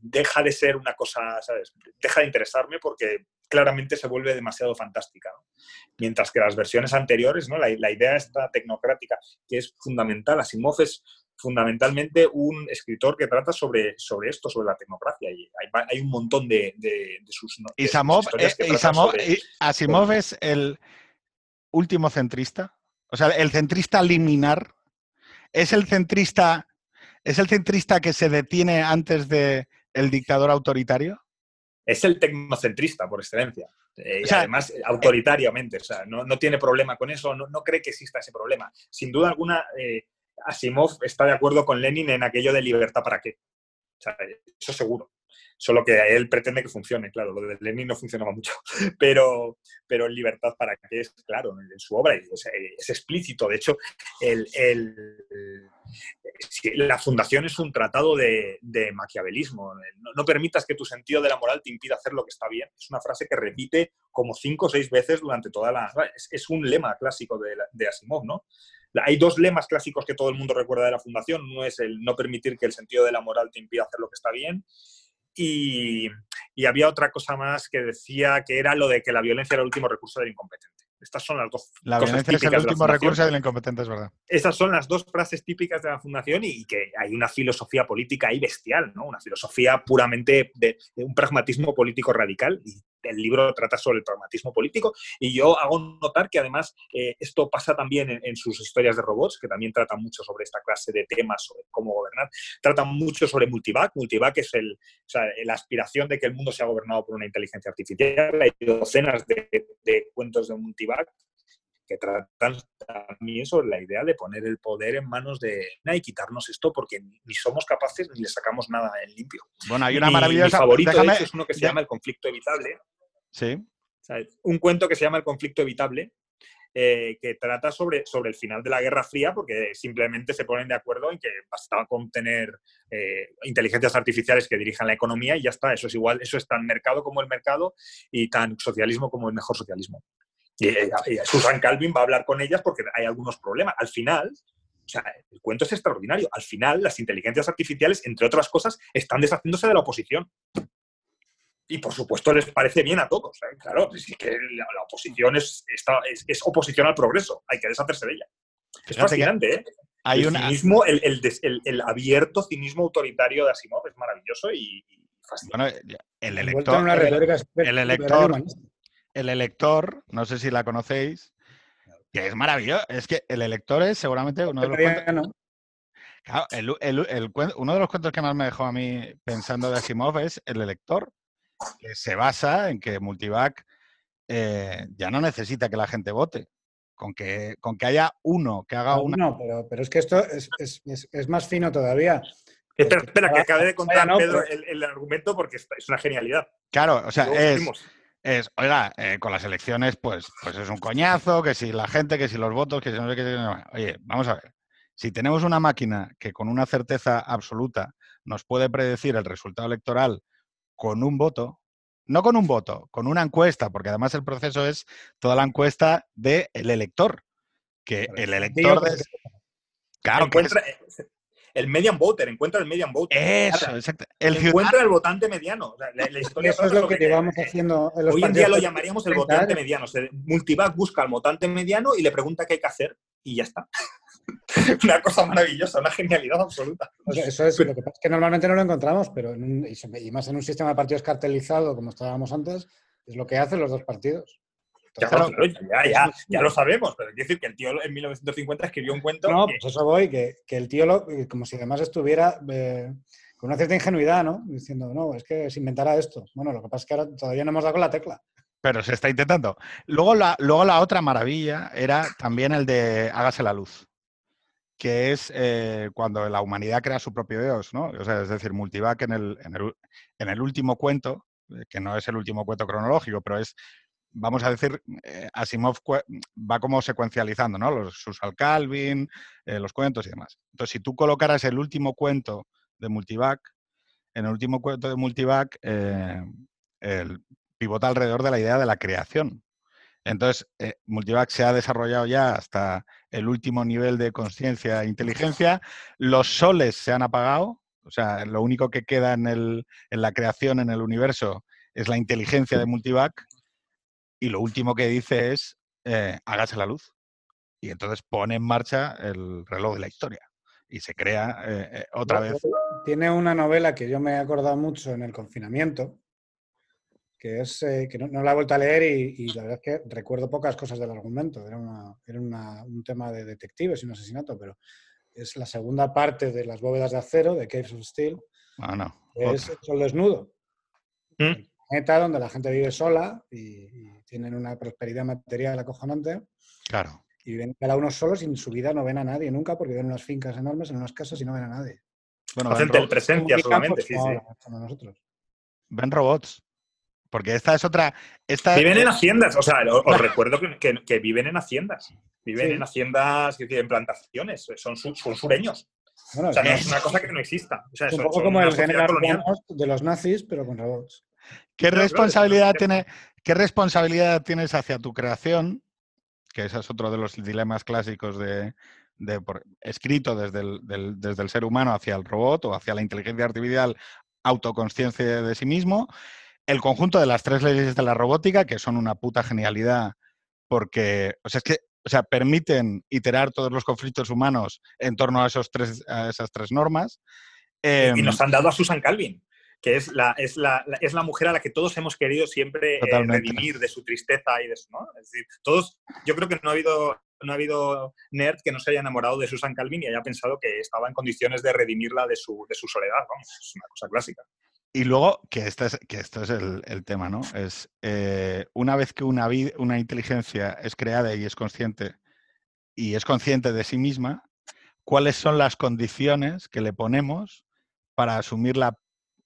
Speaker 2: deja de ser una cosa, ¿sabes? Deja de interesarme porque claramente se vuelve demasiado fantástica. Mientras que las versiones anteriores, ¿no? la, la idea esta tecnocrática, que es fundamental, Asimov es fundamentalmente un escritor que trata sobre, sobre esto, sobre la tecnocracia. Y hay, un montón de, sus...
Speaker 1: De eh, Asimov es el último centrista. O sea, el centrista liminar. Es el centrista, es el centrista que se detiene antes de el dictador autoritario.
Speaker 2: Es el tecnocentrista por excelencia. Eh, además, autoritariamente. O sea, no, tiene problema con eso, no, cree que exista ese problema. Sin duda alguna, eh, Asimov está de acuerdo con Lenin en aquello de libertad para qué. eso seguro. Solo que él pretende que funcione, claro, lo de Lenin no funcionaba mucho, pero, pero libertad para qué es claro en su obra, es, explícito. De hecho, el, la fundación es un tratado de, maquiavelismo. No, permitas que tu sentido de la moral te impida hacer lo que está bien. Es una frase que repite como cinco o seis veces durante toda la... Es, un lema clásico de, de, Asimov, ¿no? Hay dos lemas clásicos que todo el mundo recuerda de la fundación. Uno es el no permitir que el sentido de la moral te impida hacer lo que está bien. Y, y había otra cosa más que decía que era lo de que la violencia era el último recurso del incompetente. Estas son las dos.
Speaker 1: La violencia es el último recurso del incompetente, es verdad.
Speaker 2: Estas son las dos frases típicas de la Fundación y, que hay una filosofía política ahí bestial, ¿no? Una filosofía puramente de, un pragmatismo político radical. Y el libro trata sobre el pragmatismo político. Y yo hago notar que además eh, esto pasa también en, sus historias de robots, que también tratan mucho sobre esta clase de temas, sobre cómo gobernar. Tratan mucho sobre Multivac. Multivac es el, la aspiración de que el mundo sea gobernado por una inteligencia artificial. Hay docenas de, de cuentos de Multivac que tratan también sobre la idea de poner el poder en manos de y quitarnos esto porque ni somos capaces ni le sacamos nada en limpio.
Speaker 1: Bueno, hay una maravillosa...
Speaker 2: Mi favorito es uno que se llama El conflicto evitable.
Speaker 1: Sí.
Speaker 2: un cuento que se llama El conflicto evitable, eh, que trata sobre, sobre el final de la Guerra Fría, porque simplemente se ponen de acuerdo en que bastaba con tener eh, inteligencias artificiales que dirijan la economía y ya está. Eso es igual, eso es tan mercado como el mercado y tan socialismo como el mejor socialismo. Eh, y, Susan Calvin va a hablar con ellas porque hay algunos problemas. Al final, o sea, el cuento es extraordinario. Al final, las inteligencias artificiales, entre otras cosas, están deshaciéndose de la oposición. Y por supuesto les parece bien a todos. ¿eh? Claro, es que la, oposición es, es, oposición al progreso. Hay que deshacerse de ella. Es fascinante, ¿eh?
Speaker 1: Hay
Speaker 2: el, cinismo, el, abierto cinismo autoritario de Asimov es maravilloso y, fascinante.
Speaker 1: Bueno, el elector, el, elector, el elector, no sé si la conocéis, que es maravilloso. Es que el elector es seguramente uno de los cuentos. uno de los cuentos que más me dejó a mí pensando de Asimov es el elector, que se basa en que Multivac eh, ya no necesita que la gente vote. Con que, con que haya uno que haga una.
Speaker 3: No, pero, pero es que esto es, más fino todavía.
Speaker 2: Espera, que acabe de contar, Pedro, el, argumento porque es una genialidad.
Speaker 1: Claro, o sea, es, es, oiga, eh, con las elecciones, pues, pues es un coñazo, que si la gente, que si los votos, que si no sé qué. Oye, vamos a ver. Si tenemos una máquina que con una certeza absoluta nos puede predecir el resultado electoral con un voto, no con un voto, con una encuesta, porque además el proceso es toda la encuesta del elector, que el elector... De...
Speaker 2: Claro, el median voter, encuentra el median voter.
Speaker 1: Eso, exacto.
Speaker 2: El encuentra el votante mediano.
Speaker 3: Eso es lo que llevamos haciendo.
Speaker 2: Hoy en día lo llamaríamos el votante mediano. Multivac busca al votante mediano y le pregunta qué hay que hacer y ya está. una cosa maravillosa, una genialidad absoluta.
Speaker 3: eso es, lo que pasa es que normalmente no lo encontramos, pero y más en un sistema de partidos cartelizado como estábamos antes, es lo que hacen los dos partidos.
Speaker 2: Ya, ya, ya, ya, lo sabemos, pero quiero decir que el tío en 1950 escribió un cuento.
Speaker 3: No, pues eso voy, que, que el tío, lo, como si además estuviera eh, con una cierta ingenuidad, ¿no? Diciendo, no, es que se inventará esto. Bueno, lo que pasa es que ahora todavía no hemos dado con la tecla.
Speaker 1: Pero se está intentando. Luego la, luego la otra maravilla era también el de hágase la luz, que es eh, cuando la humanidad crea su propio Dios, ¿no? O sea, es decir, Multivac en el, en el, en el último cuento, eh, que no es el último cuento cronológico, pero es vamos a decir, eh, Asimov va como secuencializando, ¿no? Los Susal Calvin, eh, los cuentos y demás. Entonces, si tú colocaras el último cuento de Multivac, en el último cuento de Multivac, eh, el, pivota alrededor de la idea de la creación. Entonces, Multivac se ha desarrollado ya hasta el último nivel de conciencia e inteligencia. Los soles se han apagado, o sea, lo único que queda en, el, en la creación, en el universo, es la inteligencia de Multivac y lo último que dice es, eh, hágase la luz. Y entonces pone en marcha el reloj de la historia y se crea eh, eh, otra vez.
Speaker 3: Tiene una novela que yo me he acordado mucho en el confinamiento, que es que no, la he vuelto a leer y, la verdad es que recuerdo pocas cosas del argumento. Era, un tema de detectives y un asesinato, pero es la segunda parte de Las bóvedas de acero, de Caves of Steel.
Speaker 1: Ah, no.
Speaker 3: Es el desnudo. ¿Mm? Donde la gente vive sola y, tienen una prosperidad material acojonante.
Speaker 1: Claro.
Speaker 3: Y viven cada uno solo sin su vida, no ven a nadie nunca, porque viven en unas fincas enormes, en unas casas y no ven a nadie.
Speaker 2: Bueno, Hacen presencia solamente, sí, sí.
Speaker 3: Nosotros.
Speaker 1: Ven robots. Porque esta es otra. Esta
Speaker 2: viven en haciendas, o sea, os, recuerdo que, viven en haciendas. Viven en haciendas, en plantaciones, son, son sureños. o sea, no es una cosa que no exista. O sea,
Speaker 3: es un poco como el general de los nazis, pero con robots.
Speaker 1: ¿Qué responsabilidad, tiene, ¿Qué responsabilidad tienes hacia tu creación? Que ese es otro de los dilemas clásicos de, escrito desde el, desde el ser humano hacia el robot o hacia la inteligencia artificial, autoconsciencia de sí mismo. El conjunto de las tres leyes de la robótica, que son una puta genialidad, porque, o sea, es que o sea, permiten iterar todos los conflictos humanos en torno a, esos tres, a esas tres normas.
Speaker 2: y nos em, han dado a Susan Calvin que es la, es, la, es la mujer a la que todos hemos querido siempre eh, redimir de su tristeza y de su, ¿no? Es decir, todos, yo creo que no ha habido no ha habido nerd que no se haya enamorado de Susan Calvin y haya pensado que estaba en condiciones de redimirla de su, de su soledad, es una cosa clásica.
Speaker 1: Y luego, que, este es, que esto es el, el tema, ¿no? Es eh, una vez que una, una inteligencia es creada y es consciente y es consciente de sí misma, ¿cuáles son las condiciones que le ponemos para asumir la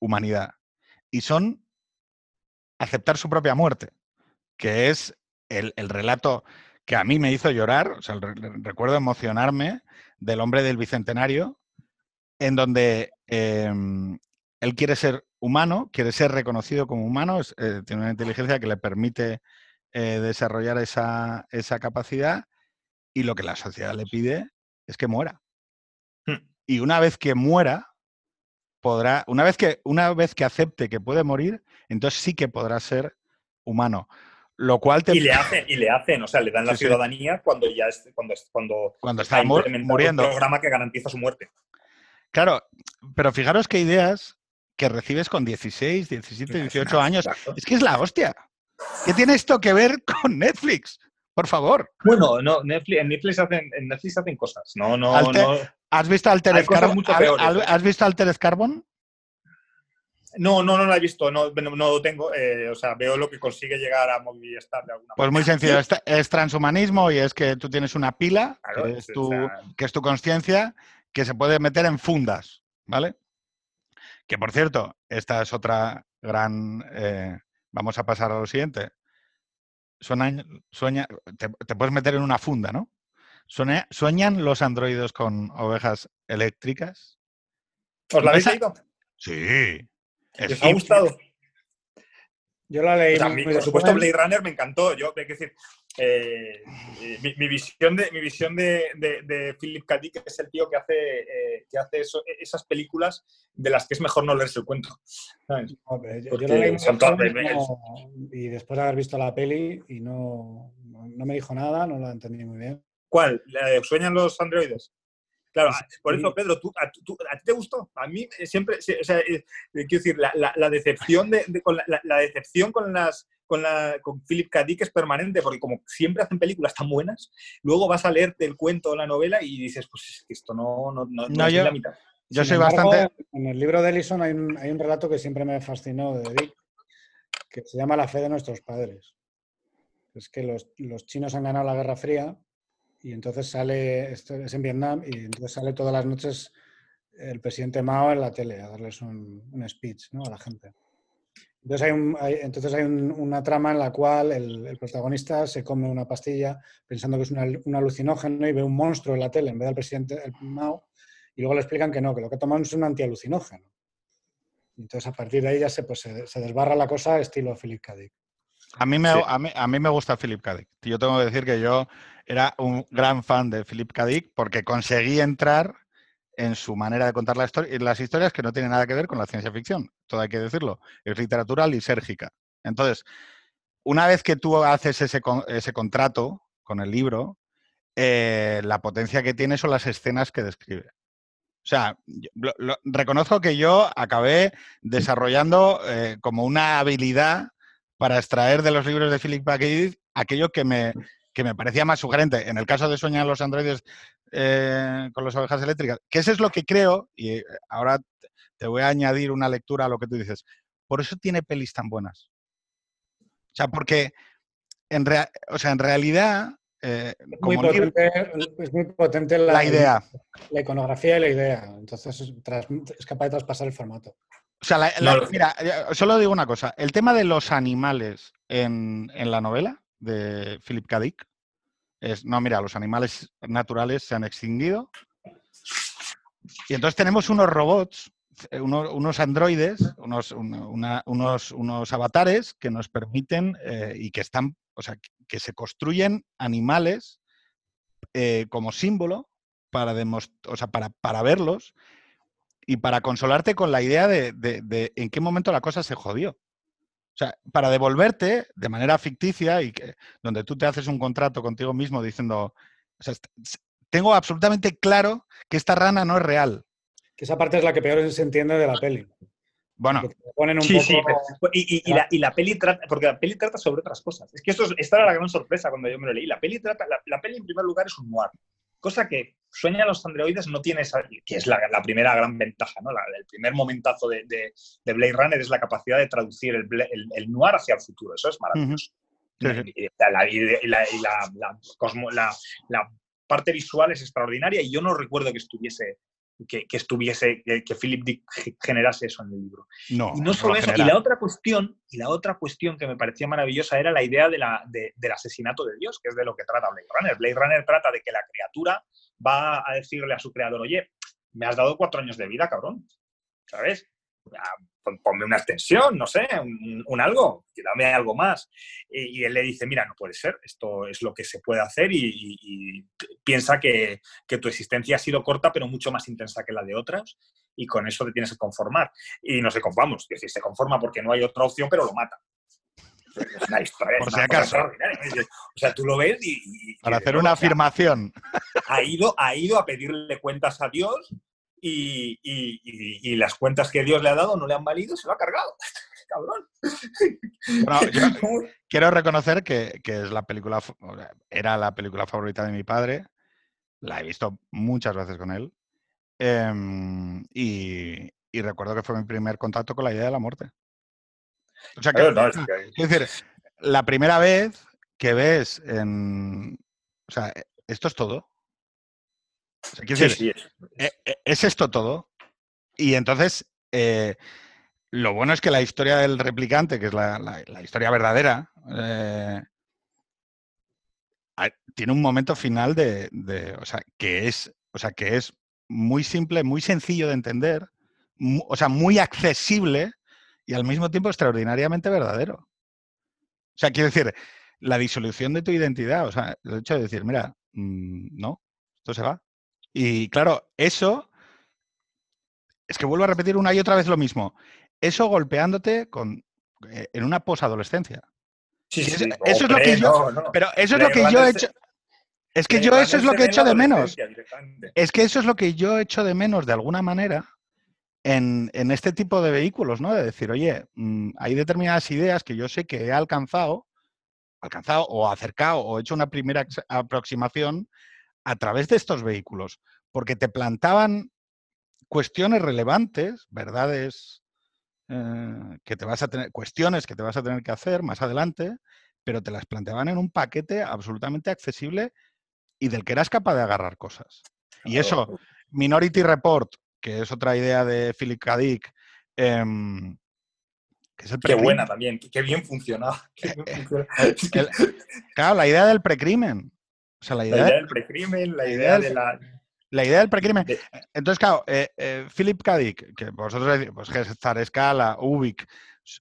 Speaker 1: humanidad. Y son aceptar su propia muerte, que es el, relato que a mí me hizo llorar, o sea, recuerdo emocionarme del hombre del Bicentenario, en donde em, él quiere ser humano, quiere ser reconocido como humano, eh, tiene una inteligencia que le permite eh, desarrollar esa, esa, capacidad y lo que la sociedad le pide es que muera. Hmm. Y una vez que muera, podrá, una vez que, una vez que acepte que puede morir, entonces sí que podrá ser humano. Lo cual
Speaker 2: y le hacen, y le hacen, o sea, le dan la ciudadanía cuando ya es, cuando, cuando,
Speaker 1: cuando está muriendo.
Speaker 2: Un programa que garantiza su muerte.
Speaker 1: Claro, pero fijaros qué ideas que recibes con 16, 17, 18 años. Es que es la hostia. ¿Qué tiene esto que ver con Netflix? Por favor.
Speaker 2: Bueno, no, Netflix, en, Netflix hacen, en Netflix hacen cosas. No, no, no.
Speaker 1: ¿Has visto Altered Carbon? ¿Has visto Altered Carbon?
Speaker 2: No, no, no lo he visto, no, no, lo tengo. Eh, o sea, veo lo que consigue llegar a Movistar de alguna
Speaker 1: Pues muy sencillo, es, transhumanismo y es que tú tienes una pila, que, es tu, que es tu conciencia, que se puede meter en fundas, ¿vale? Que por cierto, esta es otra gran. Eh, vamos a pasar a lo siguiente. Sueña, sueña, te puedes meter en una funda, ¿no? ¿Sueñan los androides con ovejas eléctricas?
Speaker 2: ¿Os la habéis leído?
Speaker 1: Sí.
Speaker 2: ¿Os ha gustado?
Speaker 3: Yo la leí.
Speaker 2: por supuesto, Blade Runner me encantó. Yo, hay que decir, eh, mi, visión de mi visión de, de, Philip K. Dick es el tío que hace, eh, que hace esas películas de las que es mejor no leerse el cuento.
Speaker 3: yo, la leí y después de haber visto la peli y no, no me dijo nada, no la entendí muy bien.
Speaker 2: ¿Cuál? ¿Sueñan los androides? Claro, por eso, Pedro, a, ti te gustó? A mí eh, siempre, o sea, eh, quiero decir, la, decepción, de, con la, decepción con las con, la, con Philip K. Dick es permanente, porque como siempre hacen películas tan buenas, luego vas a leerte el cuento o la novela y dices, pues esto no, no, no, no
Speaker 1: es la mitad. Yo soy bastante...
Speaker 3: En el libro de Ellison hay un, hay un relato que siempre me fascinó de Dick, que se llama La fe de nuestros padres. Es que los, los chinos han ganado la Guerra Fría y entonces sale, esto es en Vietnam, y entonces sale todas las noches el presidente Mao en la tele a darles un, speech ¿no? a la gente. Entonces hay, un, entonces hay una trama en la cual el, protagonista se come una pastilla pensando que es un alucinógeno y ve un monstruo en la tele en vez del presidente el Mao y luego le explican que no, que lo que toman es un antialucinógeno. Entonces a partir de ahí ya se, pues, se, desbarra la cosa estilo Philip K. Dick.
Speaker 1: A mí, me, a, mí, a mí me gusta Philip K. Dick. Yo tengo que decir que yo era un gran fan de Philip K. Dick porque conseguí entrar en su manera de contar la las historias que no tienen nada que ver con la ciencia ficción, todo hay que decirlo, es literatura lisérgica. Entonces, una vez que tú haces ese, ese contrato con el libro, eh, la potencia que tiene son las escenas que describe. O sea, reconozco que yo acabé desarrollando eh, como una habilidad para extraer de los libros de Philip K. Dick aquello que me, que me parecía más sugerente. En el caso de Sueñan los androides eh, con las ovejas eléctricas, que eso es lo que creo, y eh, ahora te voy a añadir una lectura a lo que tú dices. Por eso tiene pelis tan buenas. O sea, porque en, o sea, en realidad...
Speaker 3: Eh, es, muy potente, la,
Speaker 1: idea.
Speaker 3: La iconografía y la idea. Entonces es, capaz de traspasar el formato.
Speaker 1: O sea, mira, solo digo una cosa. El tema de los animales en, en la novela de Philip K. Dick es, no, mira, los animales naturales se han extinguido. Y entonces tenemos unos robots, eh, unos, unos androides, unos, unos, unos, avatares que nos permiten eh, y que están, o sea, que se construyen animales eh, como símbolo para, o para, para verlos y para consolarte con la idea de, de, de, en qué momento la cosa se jodió. O sea, para devolverte de manera ficticia y que, donde tú te haces un contrato contigo mismo diciendo, o sea, tengo absolutamente claro que esta rana no es real.
Speaker 3: Que esa parte es la que peor se entiende de la peli.
Speaker 1: Bueno,
Speaker 2: ponen un sí, poco... sí, pero, y, y, la, y, la, peli trata, porque la peli trata sobre otras cosas. Es que esto esta era la gran sorpresa cuando yo me lo leí. La peli trata, la, la peli en primer lugar es un noir, cosa que Sueña los androides no tiene esa, que es la, la primera gran ventaja, ¿no? La, el primer momentazo de, de, de, Blade Runner es la capacidad de traducir el, el, el noir hacia el futuro. Eso es maravilloso. Uh -huh. sí, sí. Y, la, y la parte visual es extraordinaria y yo no recuerdo que estuviese que, que, estuviese, que, que, Philip Dick generase eso en el libro.
Speaker 1: No,
Speaker 2: y no solo no eso, y la otra cuestión, y la otra cuestión que me parecía maravillosa era la idea de la, de, del asesinato de Dios, que es de lo que trata Blade Runner. Blade Runner trata de que la criatura va a decirle a su creador, oye, me has dado cuatro años de vida, cabrón. ¿Sabes? ponme una extensión, no sé, un, algo, dame algo más. Y, él le dice, mira, no puede ser, esto es lo que se puede hacer y, piensa que, que, tu existencia ha sido corta, pero mucho más intensa que la de otras, y con eso te tienes que conformar. Y no se conformamos, es decir, se conforma porque no hay otra opción, pero lo mata. Es una historia,
Speaker 1: Por si acaso.
Speaker 2: O sea, tú lo ves y...
Speaker 1: Para hacer una afirmación.
Speaker 2: Ha ido, ha ido a pedirle cuentas a Dios y, y, las cuentas que Dios le ha dado no le han valido, se lo ha cargado. Cabrón.
Speaker 1: Bueno, yo quiero reconocer que, que, es la película, era la película favorita de mi padre. La he visto muchas veces con él. Eh, y, y, recuerdo que fue mi primer contacto con la idea de la muerte. O sea, que, no, es, que... es decir, la primera vez que ves en. O sea, esto es todo. O sea, decir, sí, sí, es. es. esto todo? Y entonces, eh, lo bueno es que la historia del replicante, que es la, la, la historia verdadera, eh, tiene un momento final de, de, o sea, que es, o sea, que es muy simple, muy sencillo de entender, muy, o sea, muy accesible y al mismo tiempo extraordinariamente verdadero. O sea, quiero decir, la disolución de tu identidad, o sea, el hecho de decir, mira, mmm, no, esto se va. Y claro, eso es que vuelvo a repetir una y otra vez lo mismo. Eso golpeándote con, eh, en una posadolescencia.
Speaker 2: Sí, sí,
Speaker 1: eso, eso es lo que yo. No, no. Pero eso es lo que yo he hecho. Es que yo eso es lo que he hecho de menos. Es que eso es lo que yo he hecho de menos de alguna manera en, en este tipo de vehículos, ¿no? De decir, oye, mmm, hay determinadas ideas que yo sé que he alcanzado, alcanzado o acercado o hecho una primera aproximación a través de estos vehículos, porque te plantaban cuestiones relevantes, verdades eh, que te vas a tener, cuestiones que te vas a tener que hacer más adelante, pero te las planteaban en un paquete absolutamente accesible y del que eras capaz de agarrar cosas. Y eso, Minority Report, que es otra idea de Philip K. Dick, eh,
Speaker 2: que es el qué buena también, qué bien funcionaba.
Speaker 1: Claro, la idea del precrimen.
Speaker 2: O sea, la idea, la idea del precrimen, la, la idea, de la...
Speaker 1: La idea del precrimen. Entonces, claro, eh, eh, Philip K. Dick, que vosotros decís, pues Gestar, Escala, Ubik,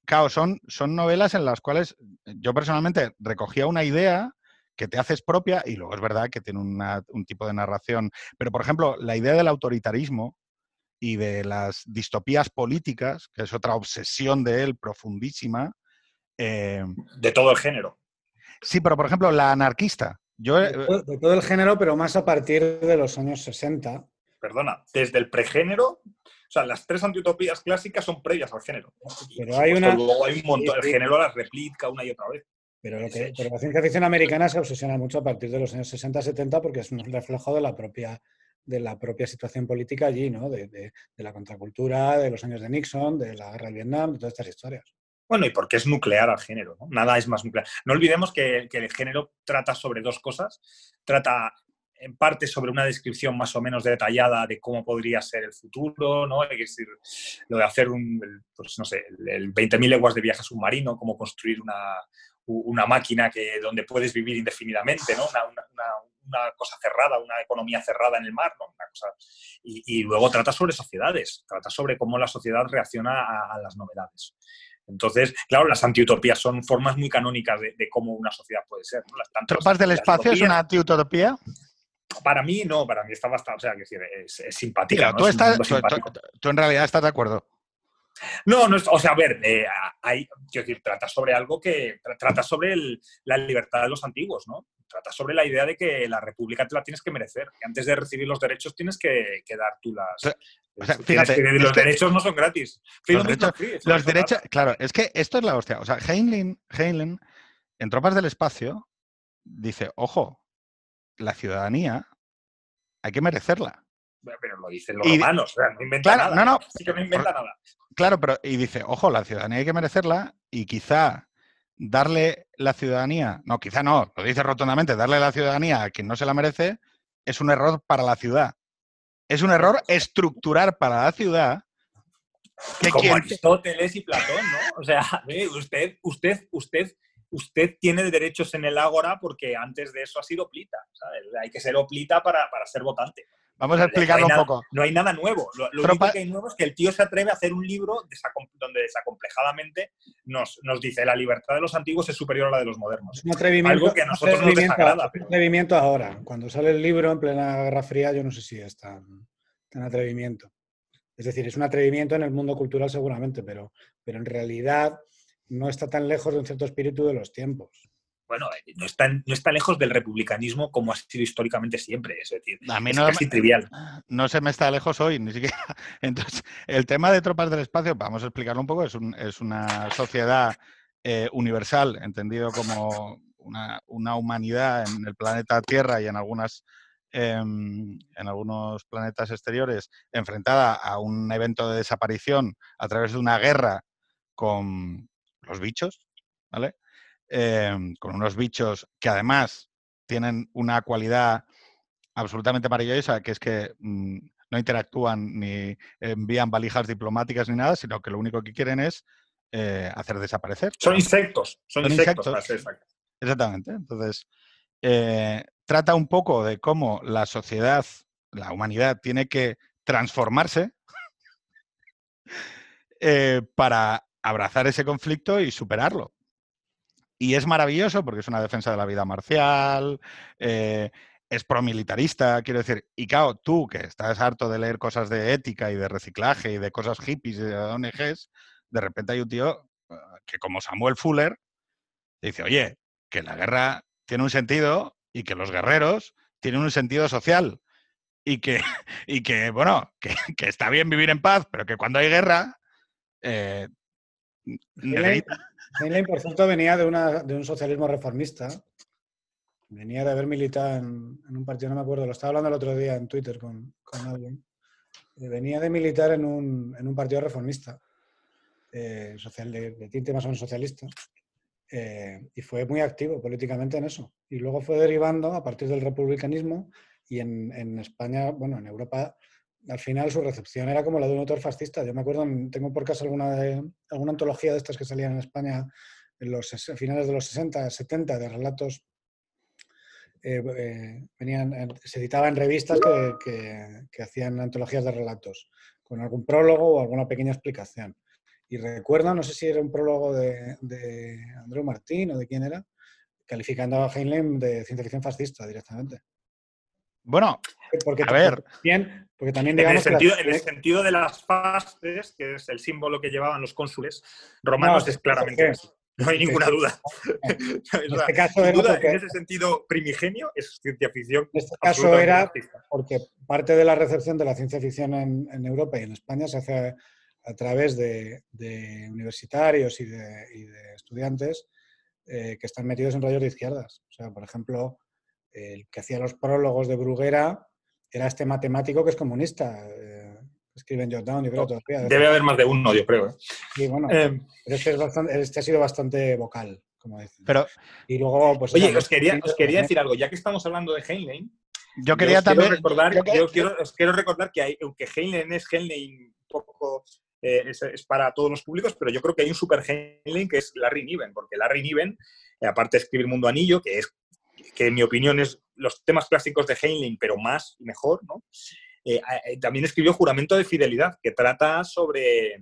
Speaker 1: claro, son, son novelas en las cuales yo personalmente recogía una idea que te haces propia y luego es verdad que tiene una, un tipo de narración. Pero, por ejemplo, la idea del autoritarismo y de las distopías políticas, que es otra obsesión de él profundísima.
Speaker 2: Eh, de todo el género.
Speaker 1: Sí, pero por ejemplo, la anarquista. Yo,
Speaker 3: de, todo, de, todo, el género, pero más a partir de los años 60.
Speaker 2: Perdona, desde el pregénero, o sea, las tres antiutopías clásicas son previas al género.
Speaker 3: Pero hay una...
Speaker 2: Luego hay un montón, el género las replica una y otra vez.
Speaker 3: Pero, lo que, pero la ciencia ficción americana se obsesiona mucho a partir de los años 60-70 porque es un reflejo de la propia de la propia situación política allí, ¿no? De, de, la contracultura, de los años de Nixon, de la guerra del Vietnam, de todas estas historias.
Speaker 2: Bueno, y porque es nuclear al género. Nada es más nuclear. No olvidemos que, el género trata sobre dos cosas. Trata en parte sobre una descripción más o menos detallada de cómo podría ser el futuro, ¿no? Es decir, lo de hacer un, pues no sé, el, el 20.000 leguas de viaje submarino, cómo construir una, una máquina que, donde puedes vivir indefinidamente, ¿no? Una, una cosa cerrada, una economía cerrada en el mar, ¿no? y, luego trata sobre sociedades, trata sobre cómo la sociedad reacciona a, las novedades. Entonces, claro, las antiutopías son formas muy canónicas de, cómo una sociedad puede ser. ¿no?
Speaker 1: ¿Tropas del espacio es una antiutopía?
Speaker 2: Para mí no, para mí está bastante, o sea, es, simpática.
Speaker 1: tú, estás, tú, en realidad estás de acuerdo.
Speaker 2: No, no o sea, a ver, eh, hay, quiero decir, trata sobre algo que trata sobre la libertad de los antiguos, ¿no? Trata sobre la idea de que la república te la tienes que merecer, que antes de recibir los derechos tienes que, dar tú las.
Speaker 1: O sea, fíjate,
Speaker 2: los derechos no son gratis.
Speaker 1: Los derechos, claro, es que esto es la hostia. O sea, Heinlein, Heinlein, en Tropas del Espacio, dice, ojo, la ciudadanía hay que merecerla.
Speaker 2: Pero lo dicen los romanos, no inventa nada. No, no, sí que no inventa nada.
Speaker 1: Claro, pero y dice, ojo, la ciudadanía hay que merecerla y quizá darle la ciudadanía, no, quizá no, lo dice rotundamente, darle la ciudadanía a quien no se la merece es un error para la ciudad. Es un error estructurar para la ciudad.
Speaker 2: Que Como Aristóteles y Platón, ¿no? O sea, usted, usted, usted, usted tiene derechos en el ágora porque antes de eso ha sido plita. Hay que ser oplita para, para ser votante.
Speaker 1: Vamos a explicarlo un poco.
Speaker 2: No hay nada nuevo. Lo, único que hay nuevo es que el tío se atreve a hacer un libro donde desacomplejadamente nos, nos dice la libertad de los antiguos es superior a la de los modernos.
Speaker 3: Es un atrevimiento, Algo que a nosotros nos desagrada. un atrevimiento ahora. Cuando sale el libro en plena Guerra Fría, yo no sé si es tan, atrevimiento. Es decir, es un atrevimiento en el mundo cultural seguramente, pero, pero en realidad no está tan lejos de un cierto espíritu de los tiempos
Speaker 2: bueno, eh, no está, no está lejos del republicanismo como ha sido históricamente siempre. Es decir,
Speaker 1: a mí no,
Speaker 2: casi trivial.
Speaker 1: No se me está lejos hoy, ni siquiera. Entonces, el tema de tropas del espacio, vamos a explicarlo un poco, es, es una sociedad eh, universal, entendido como una, una, humanidad en el planeta Tierra y en algunas em, en algunos planetas exteriores enfrentada a un evento de desaparición a través de una guerra con los bichos, ¿vale? Em, con unos bichos que además tienen una cualidad absolutamente maravillosa, que es que mm, no interactúan ni envían valijas diplomáticas ni nada, sino que lo único que quieren es eh, hacer desaparecer.
Speaker 2: Son insectos, son, insectos.
Speaker 1: Exactamente. Entonces, eh, trata un poco de cómo la sociedad, la humanidad, tiene que transformarse eh, para abrazar ese conflicto y superarlo. Y es maravilloso porque es una defensa de la vida marcial, eh, es promilitarista, quiero decir. Y claro, tú que estás harto de leer cosas de ética y de reciclaje y de cosas hippies y de ONGs, de repente hay un tío eh, que como Samuel Fuller dice, oye, que la guerra tiene un sentido y que los guerreros tienen un sentido social. Y que, y que bueno, que, está bien vivir en paz, pero que cuando hay guerra, eh,
Speaker 3: Heinlein, por cierto, venía de, una, de, un socialismo reformista. Venía de haber militado en, un partido, no me acuerdo, lo estaba hablando el otro día en Twitter con, con alguien. Eh, venía de militar en un, en un partido reformista, eh, social, de, tinte más o menos socialista. Eh, y fue muy activo políticamente en eso. Y luego fue derivando a partir del republicanismo y en, en España, bueno, en Europa al final su recepción era como la de un autor fascista. Yo me acuerdo, tengo por casa alguna, alguna antología de estas que salían en España en los finales de los 60, 70, de relatos. Eh, eh, venían, se editaba en revistas que, hacían antologías de relatos, con algún prólogo o alguna pequeña explicación. Y recuerdo, no sé si era un prólogo de, de Martín o de quién era, calificando a Heinlein de ciencia ficción fascista directamente.
Speaker 1: Bueno, porque, a ver.
Speaker 3: Bien, porque también
Speaker 2: en, el sentido, en el sentido de las fastes, que es el símbolo que llevaban los cónsules romanos, es claramente No hay ninguna duda. En este caso era en ese sentido primigenio es ciencia ficción.
Speaker 3: En este caso era porque parte de la recepción de la ciencia ficción en, Europa y en España se hace a, través de, universitarios y de, estudiantes eh, que están metidos en rollos de izquierdas. O sea, por ejemplo, el que hacía los prólogos de Bruguera era este matemático que es comunista. Eh, escriben Jordan, yo creo todavía.
Speaker 2: Debe haber más de uno, yo creo. ¿eh?
Speaker 3: Sí, bueno, eh, este, este, ha sido bastante vocal, como dicen.
Speaker 1: Pero,
Speaker 3: y luego, pues...
Speaker 2: Oye, os quería, os quería decir algo, ya que estamos hablando de Heinlein,
Speaker 1: yo quería también...
Speaker 2: recordar, yo, quiero, os quiero recordar que hay, aunque Heinlein es Heinlein un poco... es, es, para todos los públicos, pero yo creo que hay un super Heinlein que es Larry Niven, porque Larry Niven, aparte de escribir Mundo Anillo, que es que en mi opinión es los temas clásicos de Heinlein, pero más y mejor, ¿no? Eh, eh, también escribió Juramento de Fidelidad, que trata sobre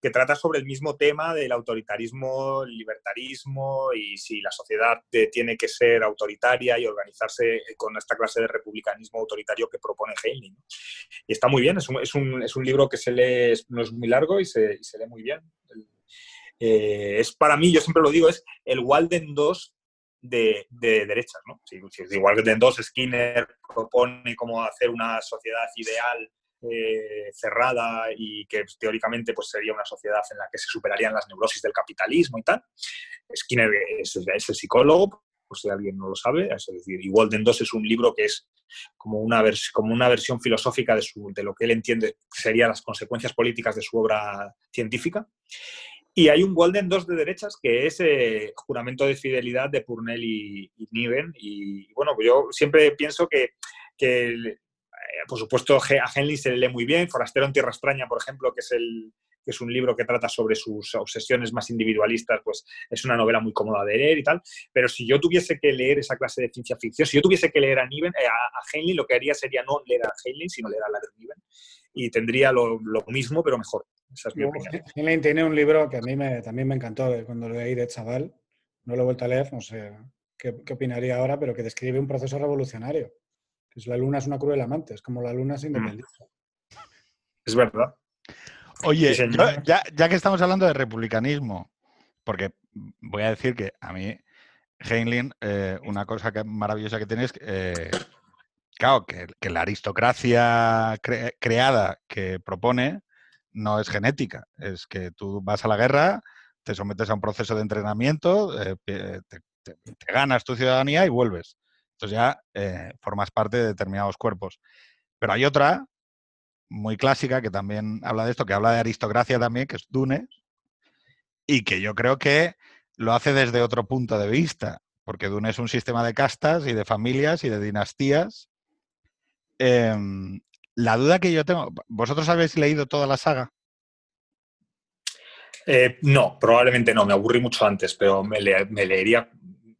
Speaker 2: que trata sobre el mismo tema del autoritarismo, libertarismo y si la sociedad tiene que ser autoritaria y organizarse con esta clase de republicanismo autoritario que propone Heinlein. Y está muy bien, es un, es un, libro que se lee, no es muy largo y se, se lee muy bien. Eh, es para mí, yo siempre lo digo, es el Walden 2 de, de, derechas, ¿no? Si, si, Walden 2, Skinner propone cómo hacer una sociedad ideal eh, cerrada y que teóricamente pues, sería una sociedad en la que se superarían las neurosis del capitalismo y tal. Skinner es, el psicólogo, por si alguien no lo sabe, es decir, y Walden 2 es un libro que es como una, como una versión filosófica de, de lo que él entiende serían las consecuencias políticas de su obra científica. Y hay un Walden 2 de derechas que es eh, Juramento de Fidelidad de Purnell y, y Niven. Y bueno, yo siempre pienso que, que eh, por supuesto, a Henley se le lee muy bien. Forastero en Tierra Extraña, por ejemplo, que es, el, que es un libro que trata sobre sus obsesiones más individualistas, pues es una novela muy cómoda de leer y tal. Pero si yo tuviese que leer esa clase de ciencia ficción, si yo tuviese que leer a, Niven, eh, a, Henley, lo que haría sería no leer a Henley, sino leer a la de Niven. Y tendría lo, lo mismo, pero mejor. Esa es mi opinión.
Speaker 3: Henley tiene un libro que a mí me, también me encantó cuando lo leí de chaval. No lo he vuelto a leer, no sé qué, qué opinaría ahora, pero que describe un proceso revolucionario la luna es una cruel amante, es como la luna es mm. independiente.
Speaker 2: Es verdad.
Speaker 1: Oye, ya, que estamos hablando de republicanismo, porque voy a decir que a mí, Heinlein, eh, una cosa que, maravillosa que tiene es, eh, claro, que, la aristocracia creada que propone no es genética, es que tú vas a la guerra, te sometes a un proceso de entrenamiento, eh, te ganas tu ciudadanía y vuelves. Entonces ya eh, formas parte de determinados cuerpos. Pero hay otra muy clásica que también habla de esto, que habla de aristocracia también, que es Dune, y que yo creo que lo hace desde otro punto de vista, porque Dune es un sistema de castas y de familias y de dinastías. Em, la duda que yo tengo, ¿vosotros habéis leído toda la saga?
Speaker 2: Eh, no, probablemente no, me aburrí mucho antes, pero me, me, leería,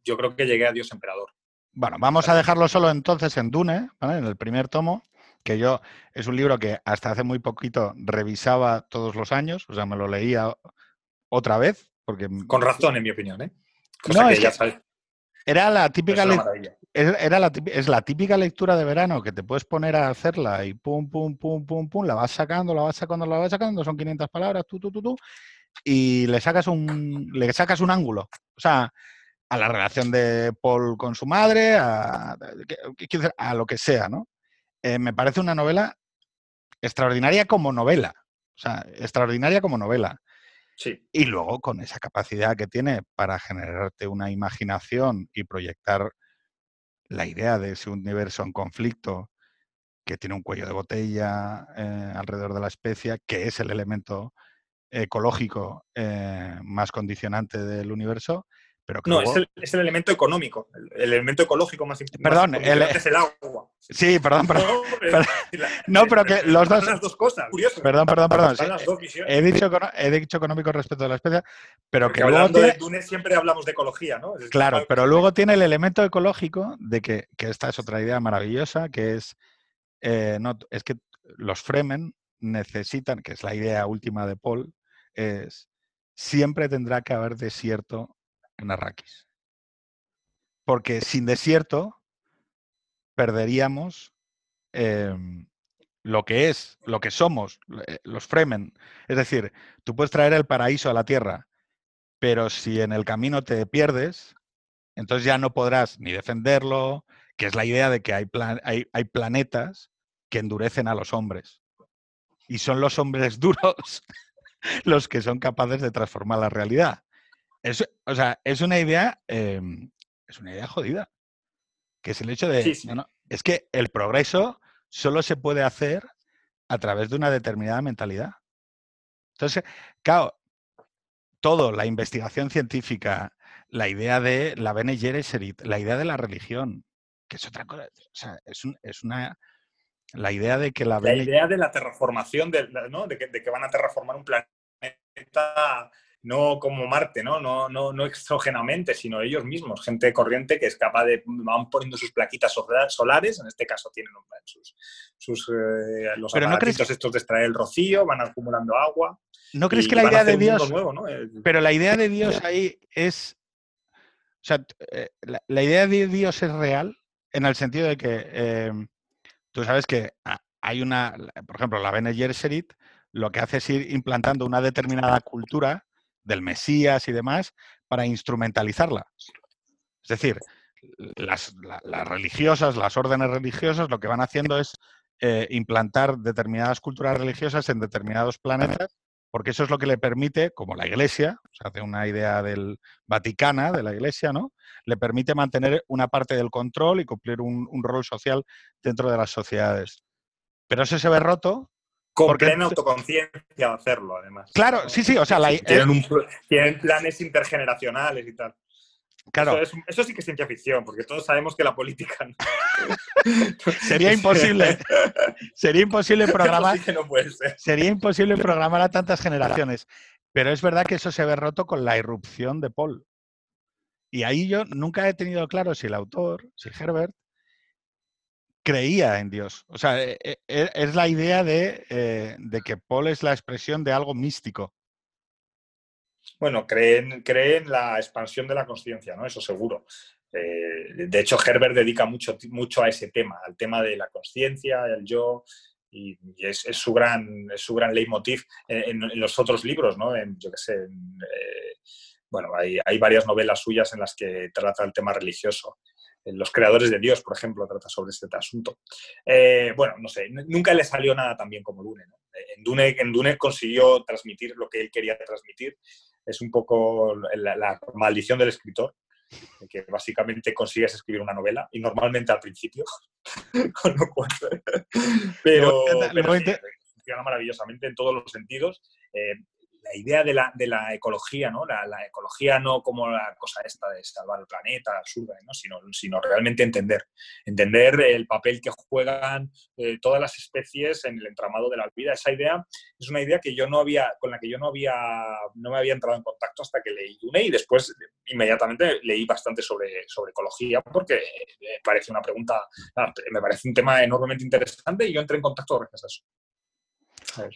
Speaker 2: yo creo que llegué a Dios Emperador.
Speaker 1: Bueno, vamos a dejarlo solo entonces en Dune, en el primer tomo, que yo es un libro que hasta hace muy poquito revisaba todos los años, o sea, me lo leía otra vez. Porque...
Speaker 2: Con razón, en mi opinión, ¿eh? no,
Speaker 1: es Era la típica era la, es la típica lectura de verano que te puedes poner a hacerla y pum, pum, pum, pum, pum, la vas sacando, la vas sacando, la vas sacando, son 500 palabras, tú, tú, tú, tú, y le sacas un, le sacas un ángulo. O sea, a la relación de Paul con su madre, a, a lo que sea, ¿no? Eh, me parece una novela extraordinaria como novela. O sea, extraordinaria como novela.
Speaker 2: Sí.
Speaker 1: Y luego con esa capacidad que tiene para generarte una imaginación y proyectar la idea de ese universo en conflicto que tiene un cuello de botella eh, alrededor de la especie, que es el elemento ecológico eh, más condicionante del universo,
Speaker 2: no, es, el, elemento económico, el, elemento ecológico más importante.
Speaker 1: Perdón, es el agua. Sí, perdón, perdón. No, pero, que los dos.
Speaker 2: las dos cosas, curioso.
Speaker 1: Perdón, perdón, perdón. he, dicho, he dicho económico respecto a la especie, pero que luego.
Speaker 2: Tiene... de Túnez siempre hablamos de ecología, ¿no?
Speaker 1: claro, pero luego tiene el elemento ecológico de que, que, esta es otra idea maravillosa, que es. Eh, no, es que los Fremen necesitan, que es la idea última de Paul, es siempre tendrá que haber desierto en Arrakis. Porque sin desierto perderíamos em, lo que es, lo que somos, eh, los Fremen. Es decir, tú puedes traer el paraíso a la tierra, pero si en el camino te pierdes, entonces ya no podrás ni defenderlo, que es la idea de que hay, hay, hay planetas que endurecen a los hombres. Y son los hombres duros los que son capaces de transformar la realidad. Es, o sea, es una idea, em, es una idea jodida. Que es el hecho de. es que el progreso solo se puede hacer a través de una determinada mentalidad. Entonces, claro, todo, la investigación científica, la idea de la Bene Gesserit, la idea de la religión, que es otra cosa, o sea, es, es una, la idea de que la...
Speaker 2: La idea de la terraformación, de, ¿no? de, que, de, que, van a terraformar un planeta no como Marte, ¿no? No, no, no exógenamente, sino ellos mismos, gente corriente que es capaz de, van poniendo sus plaquitas solares, en este caso tienen sus, sus eh, los
Speaker 1: Pero no crees...
Speaker 2: estos de extraer el rocío, van acumulando agua.
Speaker 1: ¿No crees que la idea de Dios... Pero la idea de Dios ahí es... O sea, eh, la, idea de Dios es real en el sentido de que eh, tú sabes que hay una, por ejemplo, la Bene Gesserit lo que hace es ir implantando una determinada cultura del Mesías y demás para instrumentalizarla. Es decir, las, religiosas, las órdenes religiosas, lo que van haciendo es eh, implantar determinadas culturas religiosas en determinados planetas, porque eso es lo que le permite, como la Iglesia, o sea, hace una idea del Vaticana, de la Iglesia, ¿no? Le permite mantener una parte del control y cumplir un, un rol social dentro de las sociedades. Pero eso se ve roto
Speaker 2: con plena autoconciencia de hacerlo, además.
Speaker 1: Claro, sí, sí, o sea,
Speaker 2: tienen, planes intergeneracionales y tal.
Speaker 1: Claro.
Speaker 2: Eso, sí que es ciencia ficción, porque todos sabemos que la política
Speaker 1: sería imposible. sería imposible programar.
Speaker 2: Sí no puede ser.
Speaker 1: Sería imposible programar a tantas generaciones. Pero es verdad que eso se ve roto con la irrupción de Paul. Y ahí yo nunca he tenido claro si el autor, si Herbert, creía en Dios. O sea, e, e, e, es la idea eh, de, que Paul es la expresión de algo místico.
Speaker 2: Bueno, creen, en la expansión de la conciencia, ¿no? Eso seguro. Eh, de hecho, Herbert dedica mucho, mucho a ese tema, al tema de la conciencia, el yo, y, es, su gran, su gran leitmotiv en, los otros libros, ¿no? En, yo qué sé, eh, bueno, hay, varias novelas suyas en las que trata el tema religioso. Los creadores de Dios, por ejemplo, trata sobre este asunto. Eh, bueno, no sé, nunca le salió nada tan bien como Dune. En, Dune en Dune consiguió transmitir lo que él quería transmitir. Es un poco la, maldición del escritor, que básicamente consigues escribir una novela, y normalmente al principio, con lo cual... Pero, funciona maravillosamente en todos los sentidos. Eh, la idea de la, de la ecología, ¿no? La, ecología no como la cosa esta de salvar el planeta, absurda, ¿no? sino, sino realmente entender. Entender el papel que juegan eh, todas las especies en el entramado de la vida. Esa idea es una idea que yo no había, con la que yo no había, no me había entrado en contacto hasta que leí Dune y después inmediatamente leí bastante sobre, sobre ecología porque me parece una pregunta, me parece un tema enormemente interesante y yo entré en contacto gracias a eso.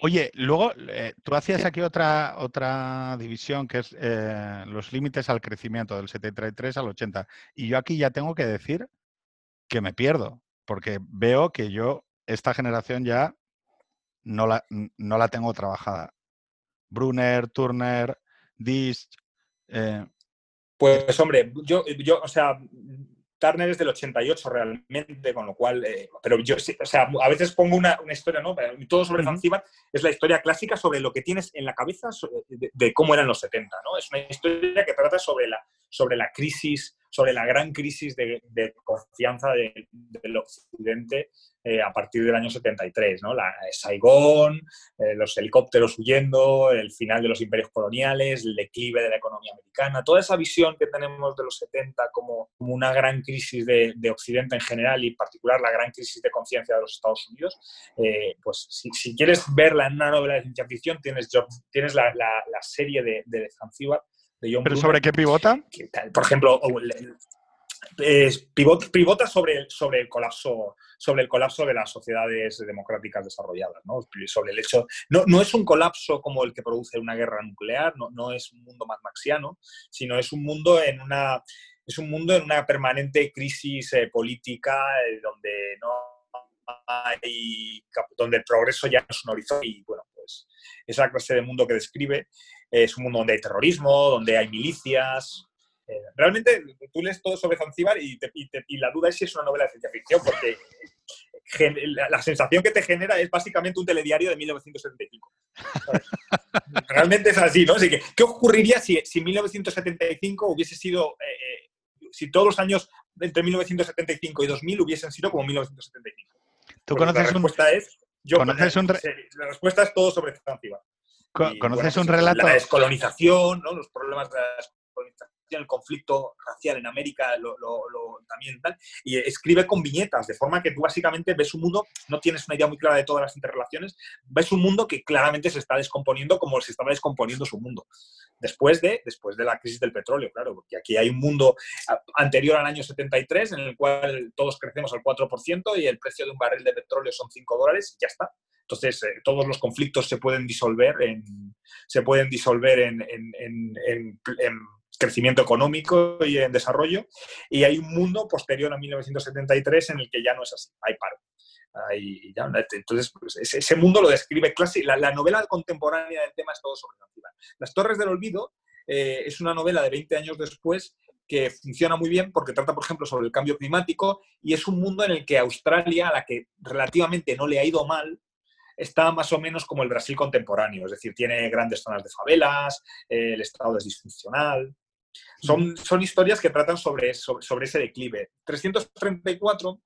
Speaker 1: Oye, luego eh, tú hacías aquí otra, otra división que es eh, los límites al crecimiento del 73 al 80. Y yo aquí ya tengo que decir que me pierdo, porque veo que yo esta generación ya no la, no la tengo trabajada. Brunner, Turner, Dist.
Speaker 2: Eh, pues hombre, yo, yo, o sea, Turner es del 88 realmente, con lo cual, eh, pero yo, o sea, a veces pongo una, historia, ¿no? Todo sobre Zanzíbar es la historia clásica sobre lo que tienes en la cabeza de, cómo eran los 70, ¿no? Es una historia que trata sobre la, sobre la crisis, sobre la gran crisis de, confianza del occidente eh, a partir del año 73, ¿no? La, eh, Saigón, eh, los helicópteros huyendo, el final de los imperios coloniales, el declive de la economía americana, toda esa visión que tenemos de los 70 como, una gran crisis de, Occidente en general y en particular la gran crisis de conciencia de los Estados Unidos, pues si, quieres verla en una novela de ciencia ficción, tienes, tienes la, serie de, de. De John
Speaker 1: ¿Pero sobre qué pivota?
Speaker 2: por ejemplo, pivota sobre, sobre, el colapso, sobre el colapso de las sociedades democráticas desarrolladas, ¿no? sobre el hecho, no, no es un colapso como el que produce una guerra nuclear, no, no es un mundo más maxiano, sino es un mundo en una, es un mundo en una permanente crisis eh, política eh, donde no hay, donde el progreso ya no es un horizonte y bueno, pues esa clase de mundo que describe es un mundo donde hay terrorismo, donde hay milicias, eh, realmente tú lees todo sobre Zanzíbar y, la duda es si es una novela de ciencia ficción, porque la, sensación que te genera es básicamente un telediario de 1975. Realmente es así, ¿no? Así que, ¿qué ocurriría si, si 1975 hubiese sido, eh, eh, si todos los años entre 1975 y 2000 hubiesen sido como 1975?
Speaker 1: ¿Tú conoces la respuesta
Speaker 2: es, la respuesta es todo sobre Zanzíbar.
Speaker 1: ¿Conoces un pues, relato?
Speaker 2: La descolonización, ¿no? los problemas de la descolonización el conflicto racial en América, lo, también tal, y escribe con viñetas, de forma que tú básicamente ves un mundo, no tienes una idea muy clara de todas las interrelaciones, ves un mundo que claramente se está descomponiendo como se estaba descomponiendo su mundo. Después de, después de la crisis del petróleo, claro, porque aquí hay un mundo anterior al año 73 en el cual todos crecemos al 4% y el precio de un barril de petróleo son 5 dólares y ya está. Entonces, eh, todos los conflictos se pueden disolver se pueden disolver en, crecimiento económico y en desarrollo. Y hay un mundo posterior a 1973 en el que ya no es así, hay paro. entonces, pues, ese, mundo lo describe clásico. La, novela contemporánea del tema es todo sobre Zanzíbar. Las Torres del Olvido eh, es una novela de 20 años después que funciona muy bien porque trata, por ejemplo, sobre el cambio climático y es un mundo en el que Australia, a la que relativamente no le ha ido mal, está más o menos como el Brasil contemporáneo, es decir, tiene grandes zonas de favelas, eh, el Estado es disfuncional. Son, son historias que tratan sobre, sobre, ese declive. 334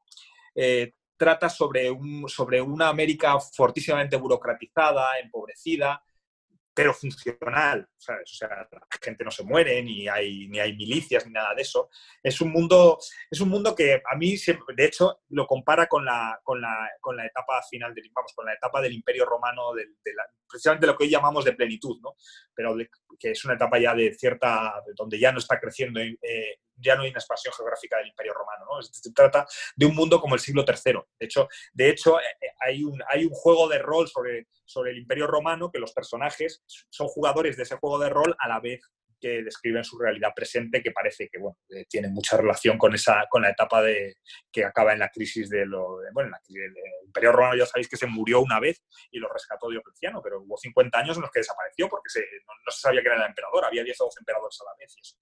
Speaker 2: eh, trata sobre, un, sobre una América fortísimamente burocratizada, empobrecida, pero funcional, ¿sabes? O sea, la gente no se muere, ni hay, ni hay milicias, ni nada de eso. Es un mundo, es un mundo que a mí, de hecho, lo compara con la, con la, con la etapa final, del, vamos, con la etapa del Imperio Romano, de, precisamente lo que hoy llamamos de plenitud, ¿no? Pero que es una etapa ya de cierta, donde ya no está creciendo eh, ya no hay una expansión geográfica del Imperio Romano. ¿no? Se trata de un mundo como el siglo III. De hecho, de hecho eh, eh, hay, un, hay un juego de rol sobre, sobre el Imperio Romano que los personajes son jugadores de ese juego de rol a la vez que describen su realidad presente, que parece que bueno, tiene mucha relación con, esa, con la etapa de, que acaba en la crisis de lo. bueno, la crisis del Imperio Romano ya sabéis que se murió una vez y lo rescató Diocleciano, pero hubo 50 años en los que desapareció porque no, se sabía que era el emperador, había 10 o 12 emperadores a la vez y eso.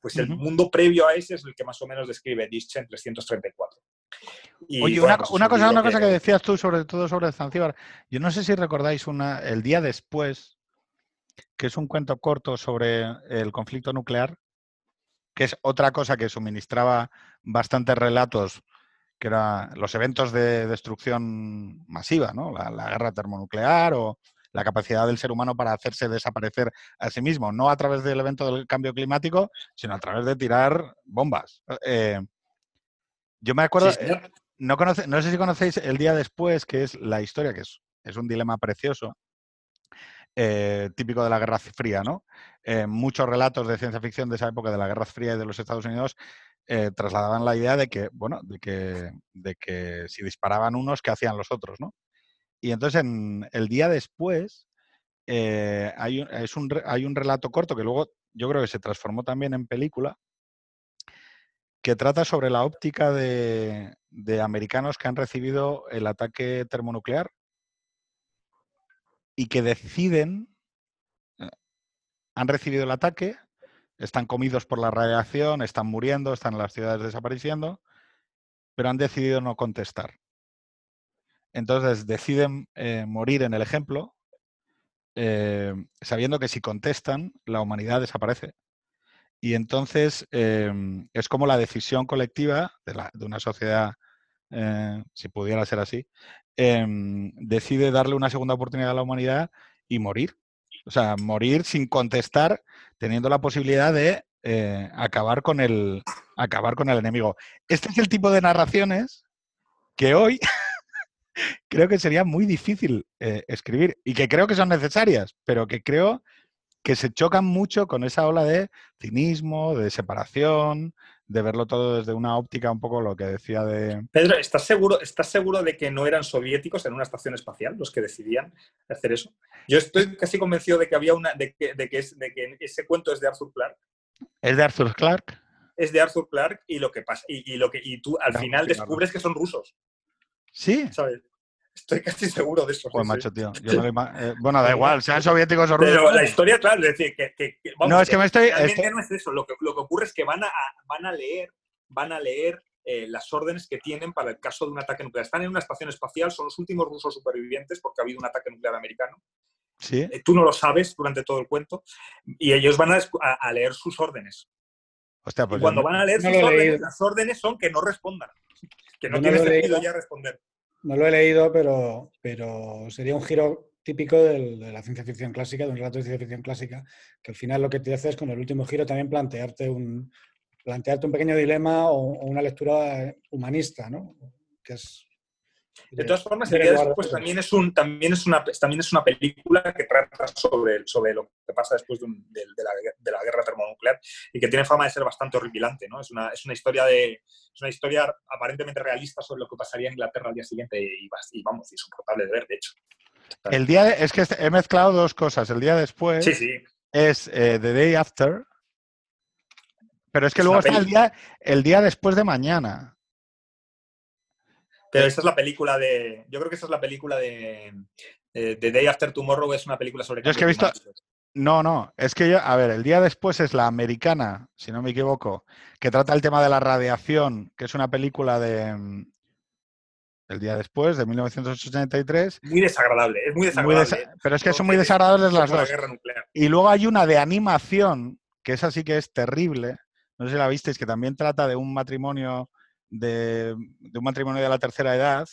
Speaker 2: Pues el mundo previo a ese es el que más o menos describe Dische en 334.
Speaker 1: Oye, una, pues una cosa, una cosa que decías tú sobre todo sobre Zanzíbar. Yo no sé si recordáis una, el día después, que es un cuento corto sobre el conflicto nuclear, que es otra cosa que suministraba bastantes relatos, que eran los eventos de destrucción masiva, ¿no? La, la guerra termonuclear o la capacidad del ser humano para hacerse desaparecer a sí mismo, no a través del evento del cambio climático, sino a través de tirar bombas. Eh, yo me acuerdo, eh, no, no sé si conocéis el día después, que es la historia, que es, es un dilema precioso, eh, típico de la Guerra Fría, ¿no? muchos relatos de ciencia ficción de esa época, de la Guerra Fría y de los Estados Unidos, trasladaban la idea de que, bueno, de que, de que si disparaban unos, ¿qué hacían los otros, no? Y entonces en, el día después eh, hay un relato corto que luego yo creo que se transformó también en película, que trata sobre la óptica de, americanos que han recibido el ataque termonuclear y que deciden, eh, han recibido el ataque, están comidos por la radiación, están muriendo, están las ciudades desapareciendo, pero han decidido no contestar. Entonces deciden eh, morir en el ejemplo, eh, sabiendo que si contestan, la humanidad desaparece. Y entonces em, es como la decisión colectiva de, una sociedad, si pudiera ser así, em, decide darle una segunda oportunidad a la humanidad y morir. O sea, morir sin contestar, teniendo la posibilidad de acabar, con el, acabar con el enemigo. Este es el tipo de narraciones que hoy creo que sería muy difícil eh, escribir y que creo que son necesarias, pero que creo que se chocan mucho con esa ola de cinismo, de separación, de verlo todo desde una óptica un poco lo que decía de...
Speaker 2: Pedro, ¿estás seguro, ¿estás seguro de que no eran soviéticos en una estación espacial los que decidían hacer eso? Yo estoy casi convencido de que había una, de que, de que, es, de que ese cuento es de Arthur Clarke.
Speaker 1: ¿Es de Arthur Clarke?
Speaker 2: Es de Arthur Clarke y lo que pasa, y, lo que, y tú al final descubres que son rusos.
Speaker 1: Sí.
Speaker 2: ¿Sabes? Estoy casi seguro de eso.
Speaker 1: Pues macho, tío. Eh, bueno, da igual, sean soviéticos o rusos.
Speaker 2: Pero la historia, claro, es decir, que, que,
Speaker 1: no, es que me estoy.
Speaker 2: no es eso. Lo que, lo que ocurre es que van a, van a leer, van a leer eh, las órdenes que tienen para el caso de un ataque nuclear. Están en una estación espacial, son los últimos rusos supervivientes porque ha habido un ataque nuclear americano.
Speaker 1: ¿Sí?
Speaker 2: Eh, tú no lo sabes durante todo el cuento y ellos van a, a, leer sus órdenes.
Speaker 1: Hostia, pues
Speaker 2: y cuando van a leer sus órdenes, las órdenes son que no respondan. Que no tiene sentido ya responder.
Speaker 3: No lo he leído, pero, pero sería un giro típico de la ciencia ficción clásica, de un relato de ciencia ficción clásica, que al final lo que te hace es con el último giro también plantearte un, plantearte un pequeño dilema o, o una lectura humanista, ¿no? Que es,
Speaker 2: De todas formas, el día después
Speaker 3: de-
Speaker 2: también es, un, también, es una, también es una película que trata sobre, sobre lo que pasa después de, un- de- de la, de la guerra termonuclear y que tiene fama de ser bastante horripilante. ¿no? Es, una, es, una historia de, es una historia aparentemente realista sobre lo que pasaría en Inglaterra al día siguiente y, y vamos, insoportable de ver, de hecho.
Speaker 1: El día de- es que este- he mezclado dos cosas. El día después
Speaker 2: Sí, sí.
Speaker 1: es eh, The Day After, pero es que
Speaker 2: Es
Speaker 1: luego está el día, el día después de mañana.
Speaker 2: Pero esta es la película de. Yo creo que esta es la película de. de The Day After Tomorrow es una película sobre.
Speaker 1: Yo es que he visto-. No, no, es que yo, a ver, el día después es la americana, si no me equivoco, que trata el tema de la radiación, que es una película de mm, el día después, de 1983.
Speaker 2: Muy desagradable, es muy
Speaker 1: Muy
Speaker 2: desagradable.
Speaker 1: desa- pero es que son muy desagradables las
Speaker 2: la
Speaker 1: dos. Y luego hay una de animación, que esa sí que es terrible. No sé si la visteis, que también trata de un matrimonio de, de un matrimonio de la tercera edad,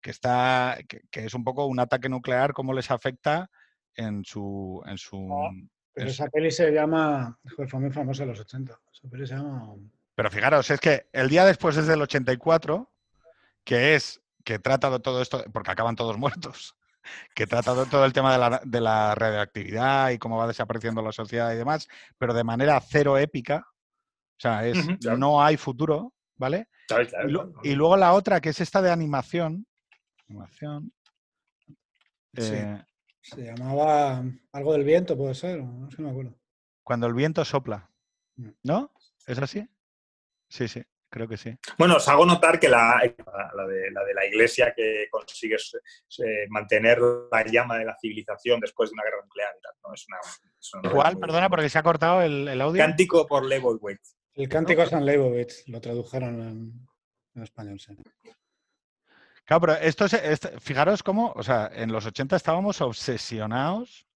Speaker 1: que está, que, que es un poco un ataque nuclear, cómo les afecta en su, en su.
Speaker 3: Ah. Pero
Speaker 1: Es-
Speaker 3: esa peli se llama, fue muy famosa en los 80. Esa peli se llama...
Speaker 1: Pero fijaros, es que el día después es del 84, que es que trata de todo esto, porque acaban todos muertos, que trata de todo el tema de la, de la radioactividad y cómo va desapareciendo la sociedad y demás, pero de manera cero épica. O sea, es no hay futuro, ¿vale? Y, lo-
Speaker 2: claro.
Speaker 1: y luego la otra, que es esta de animación. Animación.
Speaker 3: Sí.
Speaker 1: eh,
Speaker 3: Se llamaba algo del viento, puede ser, no sé, no me acuerdo.
Speaker 1: cuando el viento sopla.
Speaker 3: Mm.
Speaker 1: ¿No? ¿Es así? Sí, sí, creo que sí.
Speaker 2: Bueno, os hago notar que la, la, de, la de la iglesia que consigue eh, mantener la llama de la civilización después de una guerra nuclear y tal, ¿no? Es una, es una
Speaker 1: ¿Cuál?
Speaker 2: muy-
Speaker 1: Perdona, porque se ha cortado el, el audio.
Speaker 2: Cántico por Leibowitz.
Speaker 3: El cántico a San Leibovitz, lo tradujeron en, en español, sí.
Speaker 1: Claro, pero esto es, es- fijaros cómo, o sea, en los 80 estábamos obsesionados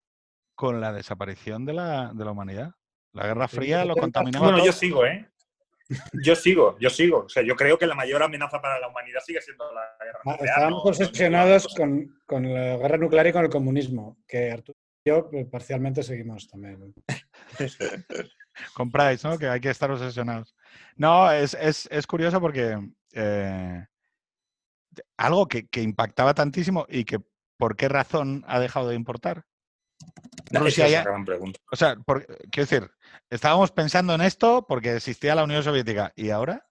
Speaker 1: con la desaparición de la, de la humanidad. La Guerra Fría lo
Speaker 3: 80.
Speaker 1: contaminaba
Speaker 2: Bueno,
Speaker 1: todo.
Speaker 2: yo sigo, ¿eh? Yo sigo, yo sigo. O sea, yo creo que la mayor amenaza para la humanidad sigue siendo la guerra
Speaker 3: Ah,
Speaker 2: nuclear.
Speaker 3: Estábamos
Speaker 2: no-
Speaker 3: obsesionados
Speaker 2: no-
Speaker 3: con, con la guerra nuclear y con el comunismo, que Arturo y yo pues, parcialmente seguimos también.
Speaker 1: Compráis, ¿no? Que hay que estar obsesionados. No, es, es- es curioso porque eh, algo que, que impactaba tantísimo y que por qué razón ha dejado de importar.
Speaker 2: Esa
Speaker 1: Rusia
Speaker 2: es
Speaker 1: ya-
Speaker 2: la gran pregunta.
Speaker 1: O sea, por- quiero decir, estábamos pensando en esto porque existía la Unión Soviética. ¿Y ahora?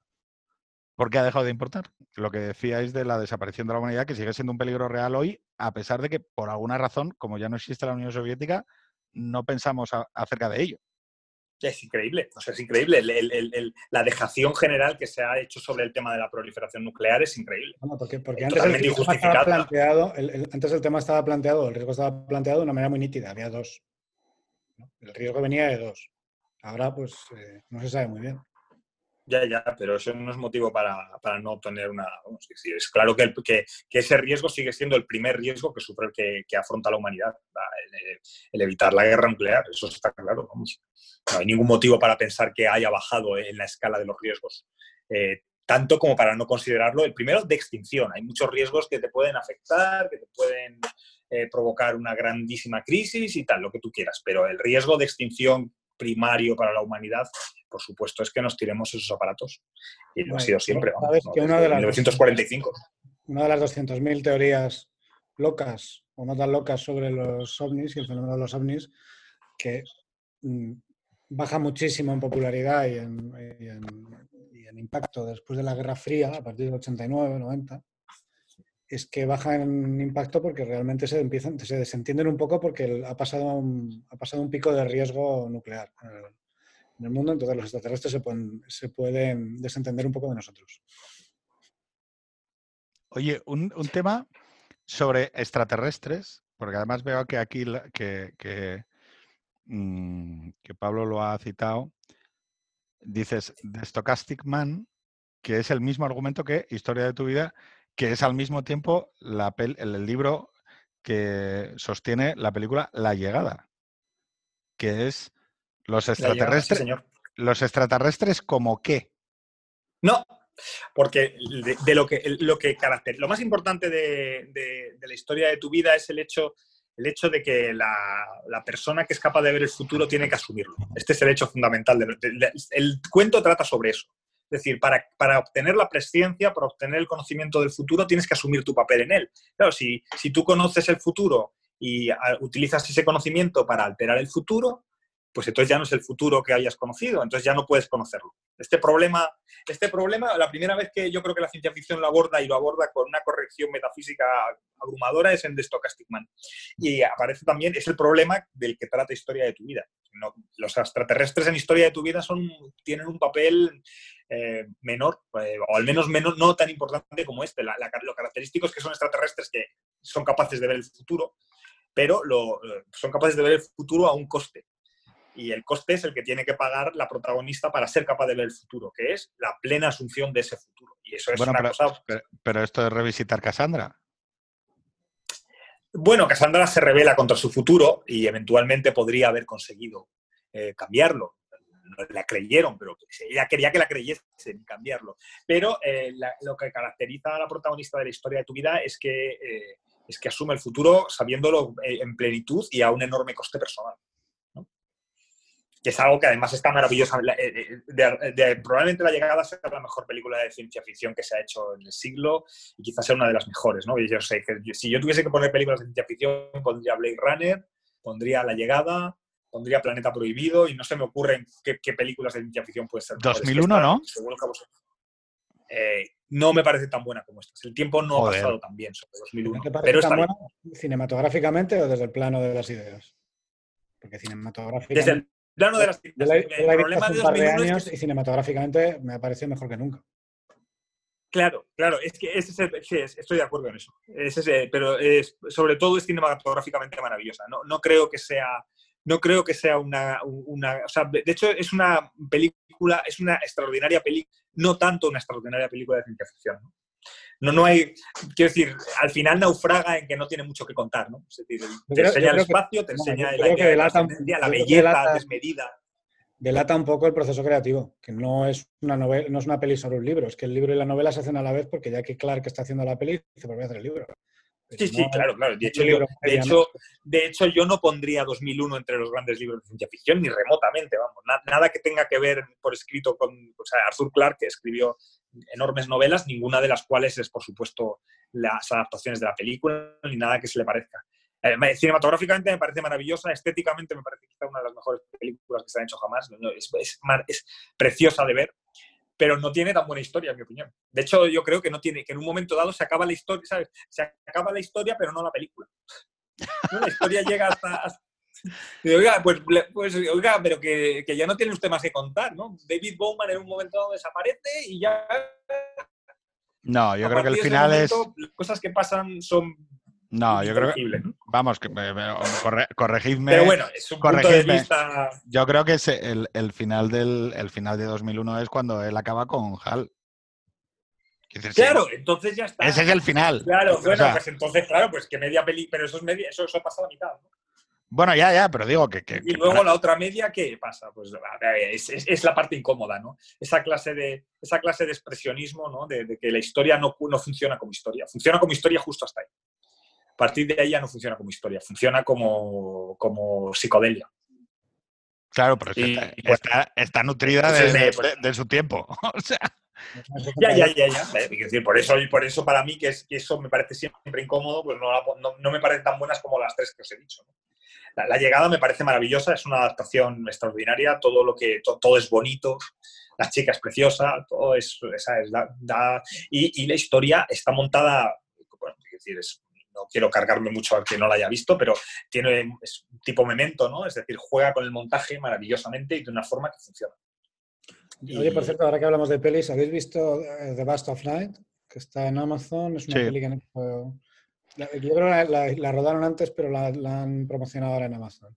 Speaker 1: ¿Por qué ha dejado de importar? Lo que decíais de la desaparición de la humanidad, que sigue siendo un peligro real hoy, a pesar de que por alguna razón, como ya no existe la Unión Soviética, no pensamos a- acerca de ello.
Speaker 2: Es increíble, o sea, es increíble. El- el- el- el- la dejación general que se ha hecho sobre el tema de la proliferación nuclear es increíble.
Speaker 3: Bueno, porque, porque
Speaker 2: Es
Speaker 3: antes el tema estaba planteado, antes el tema estaba planteado, el riesgo estaba planteado de una manera muy nítida, había dos. ¿no? El riesgo venía de dos. Ahora, pues, eh, no se sabe muy bien.
Speaker 2: Ya, ya, pero eso no es motivo para, para no obtener una... vamos, es claro que, que- ese riesgo sigue siendo el primer riesgo que sufre, que, que afronta la humanidad, el evitar la guerra nuclear, eso está claro, vamos. No hay ningún motivo para pensar que haya bajado en la escala de los riesgos. Eh, tanto como para no considerarlo el primero de extinción. Hay muchos riesgos que te pueden afectar, que te pueden eh, provocar una grandísima crisis y tal, lo que tú quieras, pero el riesgo de extinción primario para la humanidad, por supuesto, es que nos tiremos esos aparatos. Y lo ha sido siempre,
Speaker 3: sabes
Speaker 2: vamos, ¿no?
Speaker 3: que una de las
Speaker 2: 1945.
Speaker 3: Una de las 200.000 teorías locas o no tan locas sobre los ovnis y el fenómeno de los ovnis, que mm, baja muchísimo en popularidad y en, y en- y en impacto después de la Guerra Fría, a partir del 89, 90, es que baja en impacto porque realmente se empiezan, se desentienden un poco porque ha pasado un, ha pasado un pico de riesgo nuclear en el, en el mundo, entonces los extraterrestres se pueden, se pueden desentender un poco de nosotros.
Speaker 1: Oye, un, tema sobre extraterrestres, porque además veo que aquí que, mm, que Pablo lo ha citado. Dices The Stochastic Man, que es el mismo argumento que Historia de tu vida, que es al mismo tiempo la el libro que sostiene la película La Llegada, que es los
Speaker 2: La llegada, sí,
Speaker 1: extraterrestres.
Speaker 2: señor.
Speaker 1: los extraterrestres como qué.
Speaker 2: No, porque de, de lo que lo que caracter- lo más importante de, de- de la historia de tu vida es el hecho el hecho de que la, persona que es capaz de ver el futuro tiene que asumirlo. Este es el hecho fundamental. el cuento trata sobre eso. Es decir, para, para, obtener la presciencia, para obtener el conocimiento del futuro, tienes que asumir tu papel en él. Claro, si, si tú conoces el futuro y ah, utilizas ese conocimiento para alterar el futuro, pues entonces ya no es el futuro que hayas conocido, entonces ya no puedes conocerlo. Este problema, este problema, la primera vez que yo creo que la ciencia ficción lo aborda y lo aborda con una corrección metafísica abrumadora es en The Stochastic Man. Y aparece también, es el problema del que trata Historia de tu vida. los extraterrestres en Historia de tu vida son, tienen un papel eh, menor, eh, o al menos menos, no tan importante como este. lo característico es que son extraterrestres que son capaces de ver el futuro, pero lo, son capaces de ver el futuro a un coste y el coste es el que tiene que pagar la protagonista para ser capaz de ver el futuro, que es la plena asunción de ese futuro. Y eso es una
Speaker 1: pero,
Speaker 2: cosa...
Speaker 1: Pero, esto es revisitar Cassandra.
Speaker 2: Bueno, Cassandra se revela contra su futuro y eventualmente podría haber conseguido eh, cambiarlo. No la creyeron, pero ella quería que la creyesen cambiarlo. Pero eh, lo que caracteriza a la protagonista de la historia de tu vida es que, eh, es que asume el futuro sabiéndolo en plenitud y a un enorme coste personal que es algo que además está maravilloso. Eh, eh, probablemente La llegada sea la mejor película de ciencia ficción que se ha hecho en el siglo y quizás sea una de las mejores. ¿no? yo sé que si yo tuviese que poner películas de ciencia ficción, pondría Blade Runner, pondría La llegada, pondría Planeta Prohibido y no se me ocurren qué, películas de ciencia ficción puede ser.
Speaker 1: 2001, ¿no?
Speaker 2: Eh, no me parece tan buena como esta. El tiempo no ha pasado tan bien sobre 2001. pero
Speaker 3: está buena cinematográficamente o desde el plano de las ideas? Porque cinematográficamente
Speaker 2: plano de las
Speaker 3: el problema de 2001 años y cinematográficamente me ha parecido mejor que nunca.
Speaker 2: Claro, claro, es que ese es estoy de acuerdo en eso. pero es, sobre todo es cinematográficamente maravillosa. No, no creo que sea, no creo que sea una, una o sea, de hecho es una película, es una extraordinaria película, no tanto una extraordinaria película de ciencia ficción. ¿no? No, no hay, quiero decir, al final naufraga en que no tiene mucho que contar, ¿no? Es decir, te enseña el espacio, te enseña la, la belleza desmedida.
Speaker 3: Delata un poco el proceso creativo, que no es una novela, no es una peli sobre un libro, es que el libro y la novela se hacen a la vez porque ya que Clark está haciendo la peli, se vuelve a hacer el libro.
Speaker 2: Sí, sí, claro, claro. De hecho, yo, de, hecho, de hecho, yo no pondría 2001 entre los grandes libros de ciencia ficción, ni remotamente, vamos. nada que tenga que ver por escrito con o sea, Arthur Clarke, que escribió enormes novelas, ninguna de las cuales es, por supuesto, las adaptaciones de la película, ni nada que se le parezca. Eh, cinematográficamente me parece maravillosa, estéticamente me parece quizá una de las mejores películas que se han hecho jamás. es, es, preciosa de ver, pero no tiene tan buena historia, en mi opinión. De hecho, yo creo que no tiene, que en un momento dado se acaba la historia, ¿sabes? Se acaba la historia, pero no la película. La historia llega hasta, oiga, pues, pues, oiga, pero que, que, ya no tiene usted más que contar, ¿no? David Bowman en un momento dado desaparece y ya...
Speaker 1: No, yo creo que el final es...
Speaker 2: Las cosas que pasan son...
Speaker 1: No, yo creo que... Vamos, que corregidme...
Speaker 2: Pero bueno, es un punto de vista...
Speaker 1: Yo creo que el, el, final del, el final de 2001 es cuando él acaba con Hal.
Speaker 2: claro, entonces ya está.
Speaker 1: Ese es el final.
Speaker 2: Claro, bueno, pues entonces, claro, pues que media peli, pero eso es media, eso, eso ha pasado a mitad, ¿no?
Speaker 1: Bueno, ya, ya, pero digo que...
Speaker 2: y luego la otra media, ¿qué pasa? Pues es, la parte incómoda, ¿no? Esa clase de, esa clase de expresionismo, ¿no? De, que la historia no, no, funciona como historia. Funciona como historia justo hasta ahí. A partir de ahí ya no funciona como historia, funciona como, como psicodelia.
Speaker 1: Claro, pero está, está, nutrida de, su tiempo. o sea...
Speaker 2: Ya, ya, ya, ya. Es decir, por eso, por eso para mí que, es, que eso me parece siempre incómodo, pues no, no, no, me parecen tan buenas como las tres que os he dicho. ¿no? La, llegada me parece maravillosa, es una adaptación extraordinaria, todo lo que todo es bonito, la chica es preciosa, todo es, y, la historia está montada, bueno, decir, no quiero cargarme mucho al que no la haya visto, pero tiene es un tipo memento, ¿no? Es decir, juega con el montaje maravillosamente y de una forma que funciona.
Speaker 3: Oye, por cierto, ahora que hablamos de pelis, ¿habéis visto eh, The Bast of Night? Que está en Amazon, es una peli que no yo creo que la, rodaron antes, pero la, han promocionado ahora en Amazon.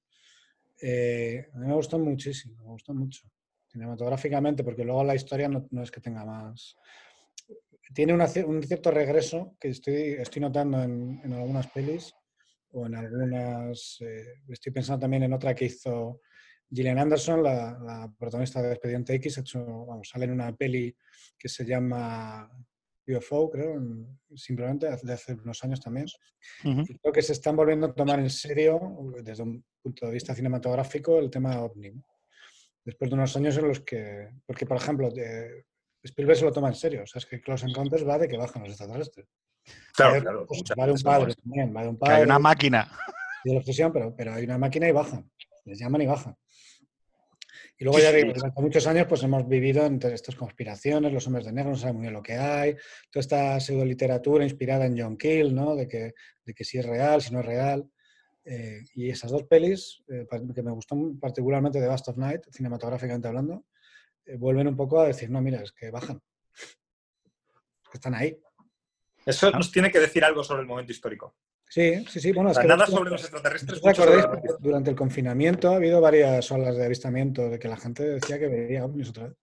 Speaker 3: Eh, a mí me gustó muchísimo, me gustó mucho. Cinematográficamente, porque luego la historia no, es que tenga más. Tiene un cierto regreso que estoy, estoy notando en, algunas pelis o en algunas. Eh, estoy pensando también en otra que hizo Gillian Anderson, la, protagonista de Expediente X. Hecho, vamos, sale en una peli que se llama UFO, creo, simplemente de hace unos años también. y creo que se están volviendo a tomar en serio, desde un punto de vista cinematográfico, el tema ovni. Después de unos años en los que, porque por ejemplo, de, Spielberg se lo toma en serio, o sea, es que Close Encounters va de que bajan los extraterrestres.
Speaker 2: Claro, claro.
Speaker 3: Pues, va de un padre también, va de un padre.
Speaker 1: hay una máquina.
Speaker 3: De la obsesión, pero, pero hay una máquina y bajan. Les llaman y bajan. Y luego ya digo, durante muchos años pues hemos vivido entre estas conspiraciones, los hombres de negro no saben muy bien lo que hay, toda esta pseudo literatura inspirada en John Keel, ¿no? De que, de que si es real, si no es real. Eh, y esas dos pelis, eh, que me gustan particularmente de Bast of Night, cinematográficamente hablando, eh, vuelven un poco a decir, no, mira, es que bajan. que están ahí.
Speaker 2: Eso nos tiene que decir algo sobre el momento histórico.
Speaker 3: Sí, sí, sí. Bueno,
Speaker 2: es que nada sobre los extraterrestres.
Speaker 3: durante el confinamiento ha habido varias olas de avistamiento de que la gente decía que veía ovnis otra vez.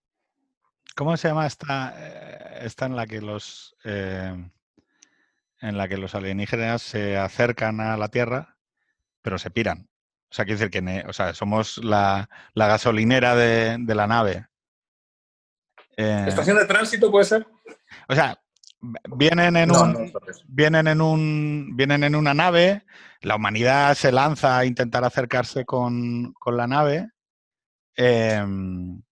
Speaker 1: ¿Cómo se llama esta, eh, esta en la que los eh, en la que los alienígenas se acercan a la Tierra, pero se piran? O sea, quiere decir que o sea, somos la, gasolinera de, la nave.
Speaker 2: Eh, ¿Estación de tránsito puede ser?
Speaker 1: O sea, Vienen en, un, vienen, en un, vienen en una nave, la humanidad se lanza a intentar acercarse con, la nave em,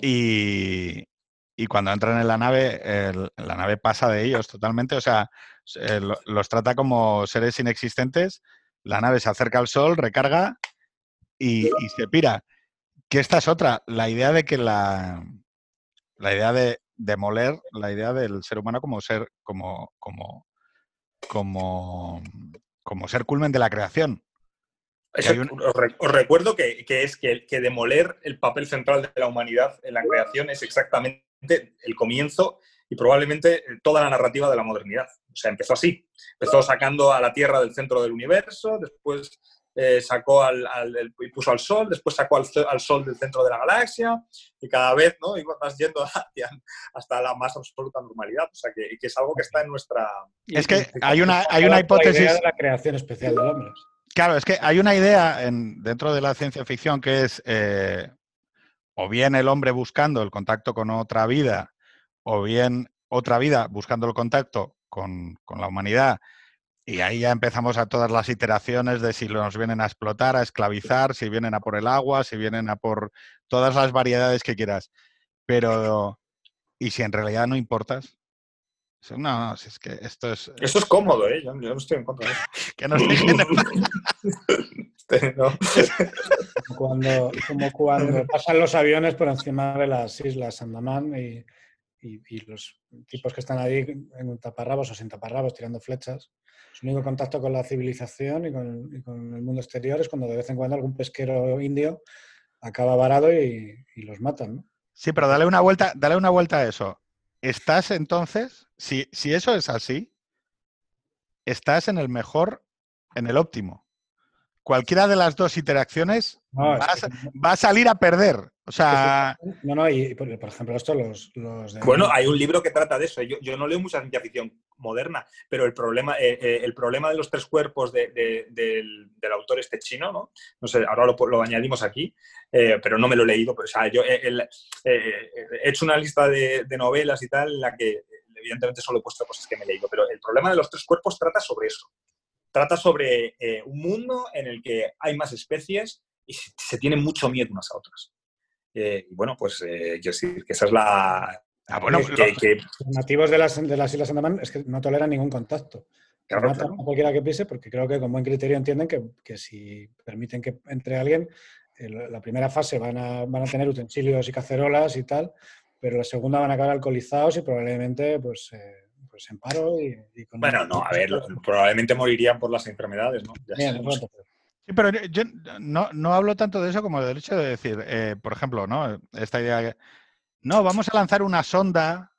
Speaker 1: y, cuando entran en la nave, la nave pasa de ellos totalmente, o sea, los trata como seres inexistentes, la nave se acerca al sol, recarga y, y se pira. Que esta es otra, la idea de que la, la idea de demoler la idea del ser humano como ser, como, como, como, como ser culmen de la creación.
Speaker 2: os, recuerdo que, es que, que, demoler el papel central de la humanidad en la creación es exactamente el comienzo y probablemente toda la narrativa de la modernidad. O sea, empezó así. Empezó sacando a la Tierra del centro del universo, después eh, sacó al, y puso al Sol, después sacó al, Sol del centro de la galaxia y cada vez ¿no? más yendo hasta la más absoluta normalidad. O sea, que, es algo que está en nuestra...
Speaker 1: Es que hay una, hay una hipótesis...
Speaker 3: de la creación especial del hombre.
Speaker 1: Claro, es que hay una idea en, dentro de la ciencia ficción que es eh, o bien el hombre buscando el contacto con otra vida, o bien otra vida buscando el contacto con, con la humanidad y ahí ya empezamos a todas las iteraciones de si nos vienen a explotar, a esclavizar, si vienen a por el agua, si vienen a por todas las variedades que quieras. Pero, ¿y si en realidad no importas? No, no, si es que esto es...
Speaker 2: Eso es cómodo, ¿eh? Yo, no estoy en contra de eso.
Speaker 1: que nos
Speaker 3: este, como, cuando, como cuando pasan los aviones por encima de las islas Andaman y, y, los tipos que están ahí en taparrabos o sin taparrabos tirando flechas su único contacto con la civilización y con, el mundo exterior es cuando de vez en cuando algún pesquero indio acaba varado y, los matan.
Speaker 1: Sí, pero dale una vuelta, dale una vuelta a eso. Estás entonces, si, si eso es así, estás en el mejor, en el óptimo. Cualquiera de las dos interacciones va, a, salir a perder. O sea.
Speaker 3: No, no, y por, ejemplo, esto los,
Speaker 2: Bueno, hay un libro que trata de eso. Yo, no leo mucha ciencia ficción moderna, pero el problema, eh, eh, el problema de los tres cuerpos del, autor este chino, ¿no? No sé, ahora lo, añadimos aquí, eh, pero no me lo he leído. Pero, o sea, yo he hecho una lista de, novelas y tal en la que evidentemente solo he puesto cosas que me he leído, pero el problema de los tres cuerpos trata sobre eso. Trata sobre un mundo en el que hay más especies y se, tienen mucho miedo unas a otras. Eh, y bueno, pues eh, quiero decir que esa es la...
Speaker 1: Ah, bueno,
Speaker 3: que, Los nativos de las, de las Islas Andaman es que no toleran ningún contacto. Claro, a cualquiera que pise, porque creo que con buen criterio entienden que, que si permiten que entre alguien, la primera fase van a, van a tener utensilios y cacerolas y tal, pero la segunda van a acabar alcoholizados y probablemente pues, eh, pues en paro. Y,
Speaker 2: bueno, no, a ver, probablemente morirían por las enfermedades, ¿no?
Speaker 1: Sí, pero yo no, hablo tanto de eso como del hecho de decir, eh, por ejemplo, ¿no? Esta idea que, no, vamos a lanzar una sonda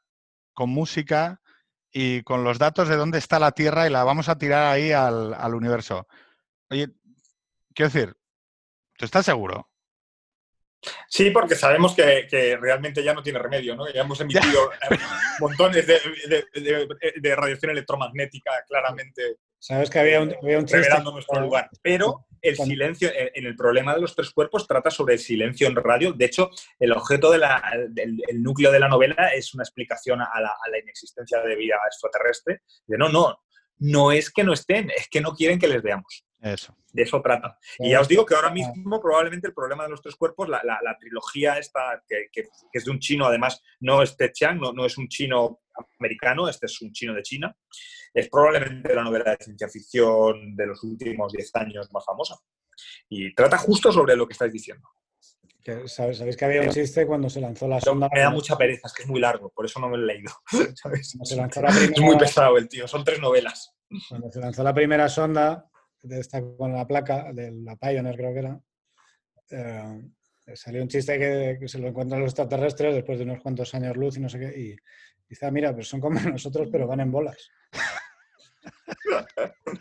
Speaker 1: con música y con los datos de dónde está la Tierra y la vamos a tirar ahí al, universo. Oye, quiero decir, ¿tú estás seguro?
Speaker 2: Sí, porque sabemos que, realmente ya no tiene remedio, ¿no? Ya hemos emitido eh, montones de, radiación electromagnética claramente
Speaker 3: Sabes que había un, había
Speaker 2: nuestro lugar. Pero el silencio, en el problema de los tres cuerpos trata sobre el silencio en radio. De hecho, el objeto del el núcleo de la novela es una explicación a la, a la, inexistencia de vida extraterrestre. De no, no, no es que no estén, es que no quieren que les veamos.
Speaker 1: Eso.
Speaker 2: De eso trata. Y ya os digo que ahora mismo probablemente el problema de los tres cuerpos, la, trilogía esta, que, es de un chino, además, no es Ted Chiang, no, no es un chino americano, este es un chino de China, es probablemente la novela de ciencia ficción de los últimos 10 años más famosa. Y trata justo sobre lo que estáis diciendo.
Speaker 3: ¿sabéis, que había un chiste cuando se lanzó la sonda?
Speaker 2: Me da mucha pereza, es que es muy largo, por eso no me lo he leído. Es muy pesado el tío, son tres novelas.
Speaker 3: Cuando se lanzó la primera sonda, de esta, con la placa, de la Pioneer creo que era, eh, salió un chiste que, se lo encuentran los extraterrestres después de unos cuantos años luz y no sé qué, y dice, ah, mira, pues son como nosotros, pero van en bolas.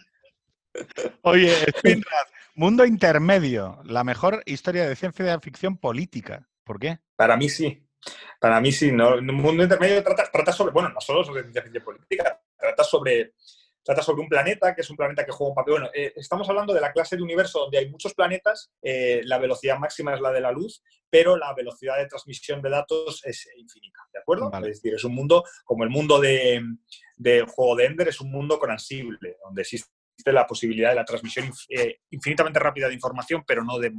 Speaker 1: Oye, Spinrad, Mundo Intermedio, la mejor historia de ciencia ficción política. ¿Por qué?
Speaker 2: Para mí sí. Para mí sí. ¿no? Mundo Intermedio trata, trata sobre, bueno, no solo sobre ciencia ficción política, trata sobre trata sobre un planeta, que es un planeta que juega un papel. Bueno, eh, estamos hablando de la clase de universo donde hay muchos planetas, eh, la velocidad máxima es la de la luz, pero la velocidad de transmisión de datos es infinita, ¿de acuerdo? Es decir, es un mundo como el mundo de, juego de Ender, es un mundo con ansible, donde existe la posibilidad de la transmisión eh, infinitamente rápida de información, pero no de,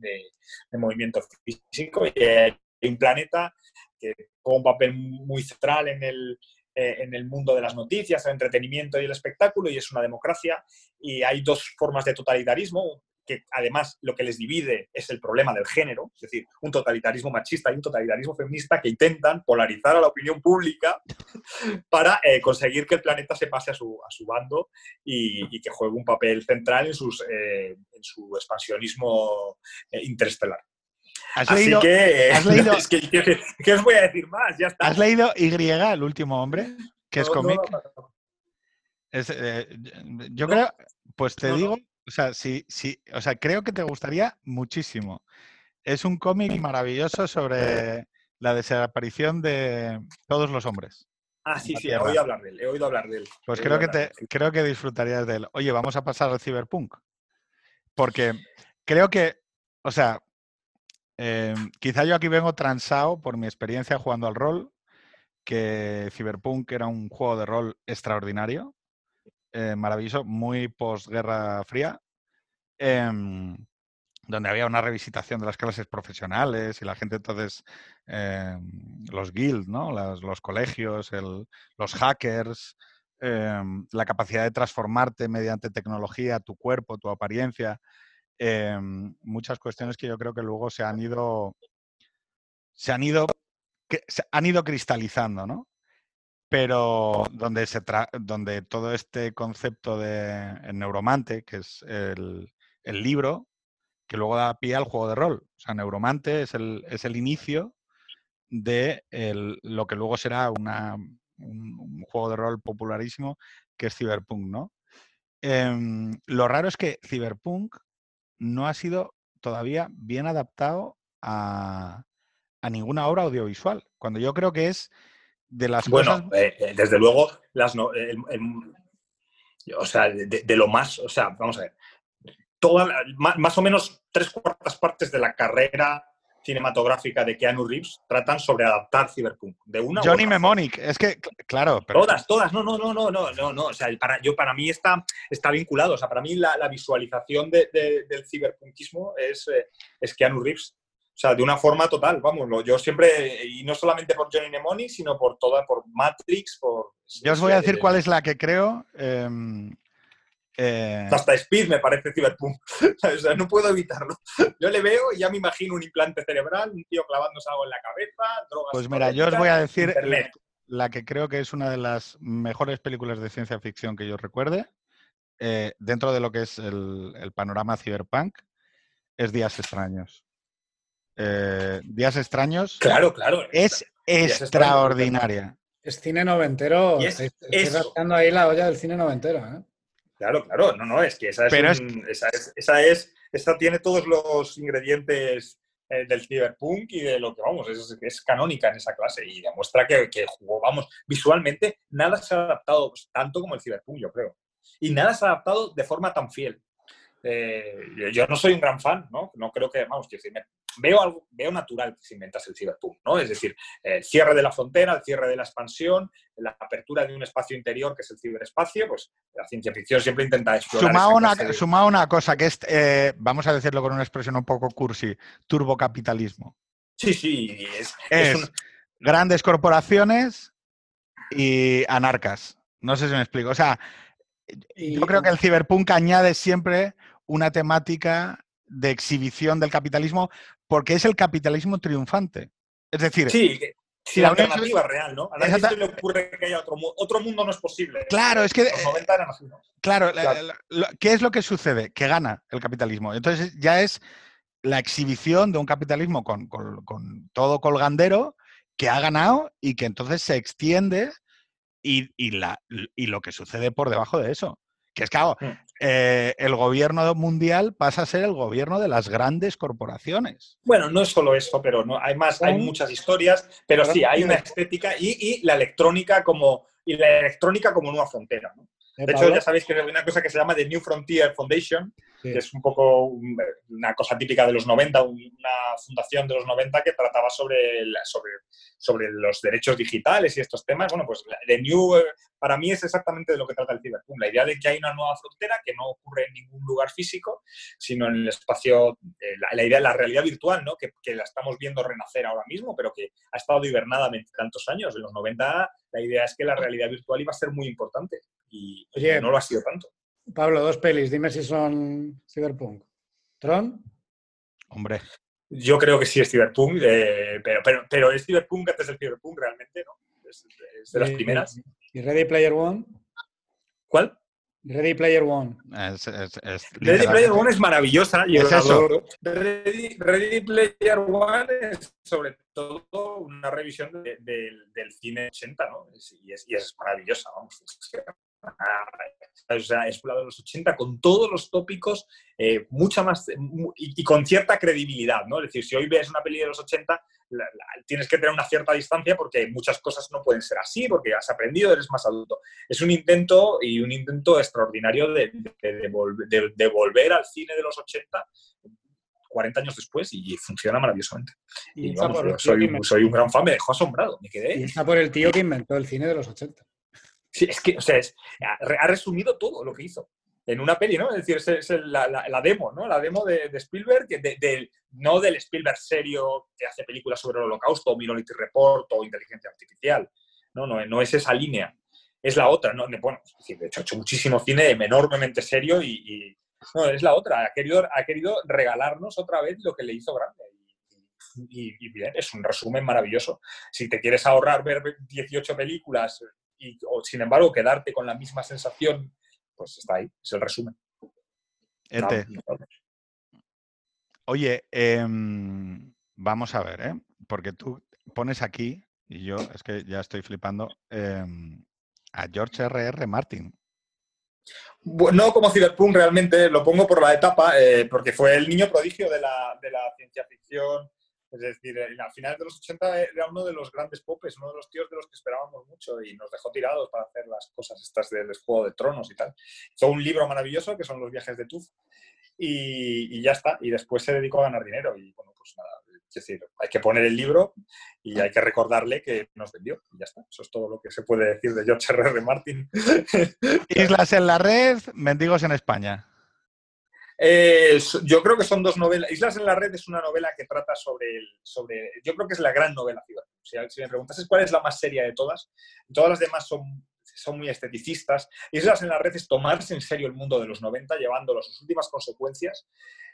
Speaker 2: de movimiento físico. Y hay un planeta que juega un papel muy central en el, eh, en el mundo de las noticias, el entretenimiento y el espectáculo, y es una democracia. Y hay dos formas de totalitarismo, que además lo que les divide es el problema del género, es decir, un totalitarismo machista y un totalitarismo feminista que intentan polarizar a la opinión pública para eh, conseguir que el planeta se pase a su, a su bando y, que juegue un papel central en, sus, eh, en su expansionismo interestelar.
Speaker 1: ¿Has leído, que,
Speaker 2: ¿has leído ¿qué, os voy a decir más? Ya está.
Speaker 1: ¿Has leído Y, el último hombre? Que es cómic. Eh, yo creo, pues te digo, o sea, sí, sí, o sea, creo que te gustaría muchísimo. Es un cómic maravilloso sobre la desaparición de todos los hombres.
Speaker 2: Ah, sí, sí, he oído hablar de él, he oído hablar de él.
Speaker 1: Pues creo que, te, creo que disfrutarías de él. Oye, vamos a pasar al Cyberpunk. Porque creo que, o sea, Em, quizá yo aquí vengo transado por mi experiencia jugando al rol, que Cyberpunk era un juego de rol extraordinario, eh, maravilloso, muy posguerra fría, em, donde había una revisitación de las clases profesionales y la gente entonces, em, los guilds, ¿no? los colegios, los hackers, la capacidad de transformarte mediante tecnología, tu cuerpo, tu apariencia. Em, muchas cuestiones que yo creo que luego se han ido, se han ido, han ido cristalizando, ¿no? Pero donde, se donde todo este concepto de Neuromante, que es el, libro, que luego da pie al juego de rol. O sea, Neuromante es el, es el inicio de lo que luego será un, juego de rol popularísimo, que es Cyberpunk, ¿no? Em, lo raro es que Cyberpunk no ha sido todavía bien adaptado a, ninguna obra audiovisual, cuando yo creo que es de las
Speaker 2: bueno, eh, eh, desde luego, las o sea, de, lo más, o sea, vamos a ver, toda, más, o menos tres cuartas partes de la carrera cinematográfica de Keanu Reeves tratan sobre adaptar Cyberpunk. De una
Speaker 1: Johnny Mnemonic, es que, claro.
Speaker 2: Todas, todas, no, no, no, no, no, no, no. O sea, para, yo, para mí está, está vinculado. O sea, para mí la, visualización del ciberpunkismo es, eh, es Keanu Reeves. O sea, de una forma total, vamos, yo siempre, y no solamente por Johnny Mnemonic, sino por toda, por Matrix, por...
Speaker 1: Yo os voy a decir cuál es la que creo. Em,
Speaker 2: eh, Hasta Speed me parece Cyberpunk. o sea, no puedo evitarlo. Yo le veo y ya me imagino un implante cerebral, un tío clavándose algo en la cabeza, drogas.
Speaker 1: Pues mira, yo os voy a decir la, que creo que es una de las mejores películas de ciencia ficción que yo recuerde, eh, dentro de lo que es el, panorama cyberpunk, es Días Extraños. Eh, Días Extraños.
Speaker 2: Claro, claro.
Speaker 1: Es extraordinaria.
Speaker 3: Es cine noventero. estoy, ahí la olla del cine noventero. ¿eh?
Speaker 2: Claro, claro, no, no, es que esa es, esa es, esa es, esta tiene todos los ingredientes eh, del cyberpunk y de lo que vamos, es, es canónica en esa clase y demuestra que, que, jugó, vamos, visualmente nada se ha adaptado tanto como el cyberpunk, yo creo. Y nada se ha adaptado de forma tan fiel. Eh, yo no soy un gran fan, ¿no? No creo que, vamos, decir, veo algo, veo natural que se inventase el ciberpunk, ¿no? Es decir, el cierre de la frontera, el cierre de la expansión, la apertura de un espacio interior que es el ciberespacio, pues la ciencia ficción siempre intenta explorar.
Speaker 1: Suma una, una cosa que es, eh, vamos a decirlo con una expresión un poco cursi, turbocapitalismo.
Speaker 2: Sí, sí,
Speaker 1: es, grandes corporaciones y anarcas. No sé si me explico. O sea, yo creo que el ciberpunk añade siempre una temática de exhibición del capitalismo porque es el capitalismo triunfante. Es decir,
Speaker 2: sí, si la alternativa es real, ¿no? A nadie se le ocurre que haya otro mundo. Otro mundo no es posible.
Speaker 1: Claro, es que. Claro, ¿qué es lo que sucede? Que gana el capitalismo. Entonces ya es la exhibición de un capitalismo con, todo colgandero que ha ganado y que entonces se extiende y, la, y lo que sucede por debajo de eso. Que es que, mm. Eh, el gobierno mundial pasa a ser el gobierno de las grandes corporaciones.
Speaker 2: Bueno, no es solo eso, pero no, hay más, hay muchas historias, pero sí, hay una estética y, la electrónica como y la electrónica como nueva frontera. De hecho, ya sabéis que hay una cosa que se llama The New Frontier Foundation, que es un poco una cosa típica de los 90, una fundación de los 90 que trataba sobre, sobre, sobre los derechos digitales y estos temas. Bueno, pues The New, eh, para mí es exactamente de lo que trata el Cyberpunk, la idea de que hay una nueva frontera que no ocurre en ningún lugar físico, sino en el espacio, eh, la, idea de la realidad virtual, ¿no? Que, que, la estamos viendo renacer ahora mismo, pero que ha estado hibernada tantos años. En los 90 la idea es que la realidad virtual iba a ser muy importante y no lo ha sido tanto.
Speaker 3: Pablo, dos pelis, dime si son Cyberpunk. ¿Tron?
Speaker 1: Hombre.
Speaker 2: Yo creo que sí es Cyberpunk, eh, pero, pero, pero, es Cyberpunk antes del Cyberpunk realmente, ¿no? Es, de las primeras.
Speaker 3: ¿Y Ready Player One?
Speaker 2: ¿Cuál?
Speaker 3: Ready Player One.
Speaker 2: Ready Player One es maravillosa y es eso. Ready, Ready, Player One es sobre todo una revisión del cine 80, ¿no? Y es, y es maravillosa, vamos. O sea, es de los 80 con todos los tópicos, eh, mucha más y, con cierta credibilidad, ¿no? Es decir, si hoy ves una peli de los 80, tienes que tener una cierta distancia porque muchas cosas no pueden ser así, porque has aprendido, eres más adulto. Es un intento y un intento extraordinario de, de, volver al cine de los 80 40 años después y funciona maravillosamente. Y, soy, soy, un gran fan, me dejó asombrado, me quedé.
Speaker 3: Y está por el tío que inventó el cine de los 80.
Speaker 2: Sí, es que, o sea, ha resumido todo lo que hizo en una peli, ¿no? Es decir, es, la, demo, ¿no? La demo de, Spielberg, de, no del Spielberg serio que hace películas sobre el holocausto, o Minority Report o inteligencia artificial. No, no, no es esa línea. Es la otra, ¿no? Bueno, de hecho, ha hecho muchísimo cine enormemente serio y, no, es la otra. Ha querido, ha querido regalarnos otra vez lo que le hizo grande. Y, bien, es un resumen maravilloso. Si te quieres ahorrar ver 18 películas y, o sin embargo quedarte con la misma sensación, pues está ahí, es el resumen.
Speaker 1: Este. Oye, em, vamos a ver, ¿eh? porque tú pones aquí, y yo es que ya estoy flipando, em, a George R.R. R. Martin.
Speaker 2: No como Cyberpunk realmente, lo pongo por la etapa, eh, porque fue el niño prodigio de la, de la ciencia ficción es decir, al final de los 80 era uno de los grandes popes, uno de los tíos de los que esperábamos mucho y nos dejó tirados para hacer las cosas estas del Juego de Tronos y tal. Hizo un libro maravilloso que son los viajes de Tuf y, ya está. Y después se dedicó a ganar dinero y bueno, pues nada, es decir, hay que poner el libro y hay que recordarle que nos vendió y ya está. Eso es todo lo que se puede decir de George R. R. Martin.
Speaker 1: Islas en la red, mendigos en España.
Speaker 2: Eh, yo creo que son dos novelas. Islas en la Red es una novela que trata sobre el. Sobre, yo creo que es la gran novela Si, si me preguntas cuál es la más seria de todas, todas las demás son, son muy esteticistas. Islas en la Red es tomarse en serio el mundo de los 90, llevándolo a sus últimas consecuencias.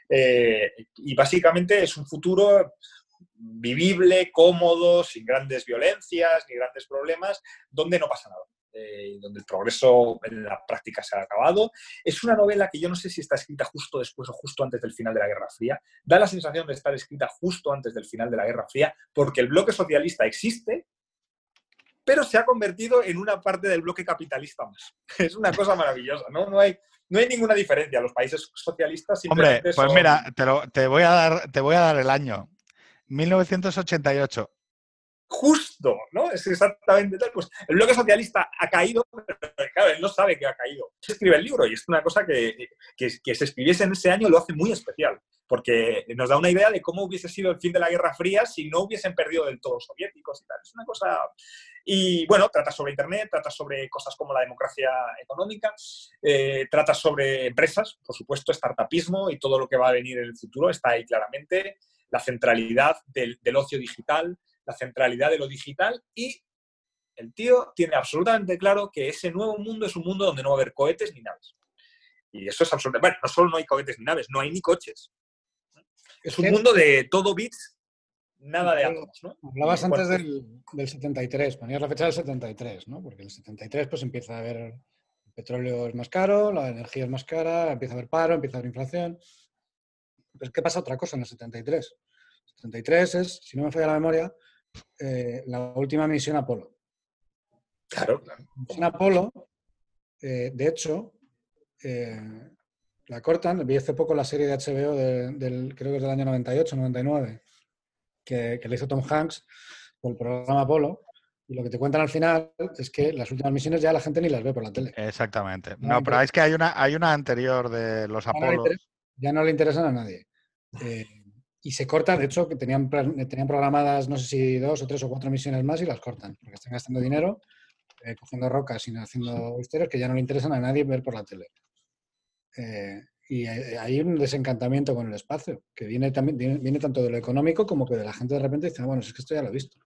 Speaker 2: Eh, y básicamente es un futuro vivible, cómodo, sin grandes violencias ni grandes problemas, donde no pasa nada. Eh, donde el progreso en la práctica se ha acabado. Es una novela que yo no sé si está escrita justo después o justo antes del final de la Guerra Fría. Da la sensación de estar escrita justo antes del final de la Guerra Fría, porque el bloque socialista existe, pero se ha convertido en una parte del bloque capitalista más. Es una cosa maravillosa, ¿no? No hay, no hay ninguna diferencia. Los países socialistas
Speaker 1: Hombre, pues mira, te, te, voy a dar, te voy a dar el año. 1988
Speaker 2: justo, ¿no? Es exactamente tal. Pues el bloque socialista ha caído, pero claro, él no sabe que ha caído. se escribe el libro y es una cosa que, que, se escribiese en ese año lo hace muy especial porque nos da una idea de cómo hubiese sido el fin de la Guerra Fría si no hubiesen perdido del todo soviéticos y tal. Es una cosa... Y bueno, trata sobre Internet, trata sobre cosas como la democracia económica, eh, trata sobre empresas, por supuesto, startupismo y todo lo que va a venir en el futuro está ahí claramente, la centralidad del ocio digital, la centralidad de lo digital y el tío tiene absolutamente claro que ese nuevo mundo es un mundo donde no va a haber cohetes ni naves. Y eso es absolutamente... Bueno, no solo no hay cohetes ni naves, no hay ni coches. Es un mundo de todo bits, nada de átomos, ¿no?
Speaker 3: Hablabas antes del, del, 73, ponías la fecha del 73, ¿no? Porque en el 73 pues empieza a haber el petróleo es más caro, la energía es más cara, empieza a haber paro, empieza a haber inflación. Pero ¿qué pasa otra cosa en el 73? El 73 es, si no me falla la memoria, eh, la última misión Apolo.
Speaker 2: Claro, claro.
Speaker 3: La misión Apolo, eh, de hecho, eh, la cortan. Vi hace poco la serie de HBO del, creo que es del año 98, 99, que, que le hizo Tom Hanks por el programa Apolo. Y lo que te cuentan al final es que las últimas misiones ya la gente ni las ve por la tele.
Speaker 1: Exactamente. No, pero es que hay una, hay una anterior de los Apolo.
Speaker 3: ya no le interesan a nadie. Eh, y se corta, de hecho, que tenían, tenían programadas, no sé si dos o tres o cuatro misiones más y las cortan, porque están gastando dinero, eh, cogiendo rocas y haciendo historias que ya no le interesan a nadie ver por la tele. Eh, y hay un desencantamiento con el espacio, que viene, también, viene, tanto de lo económico como que de la gente de repente dice, ah, bueno, es que esto ya lo he visto.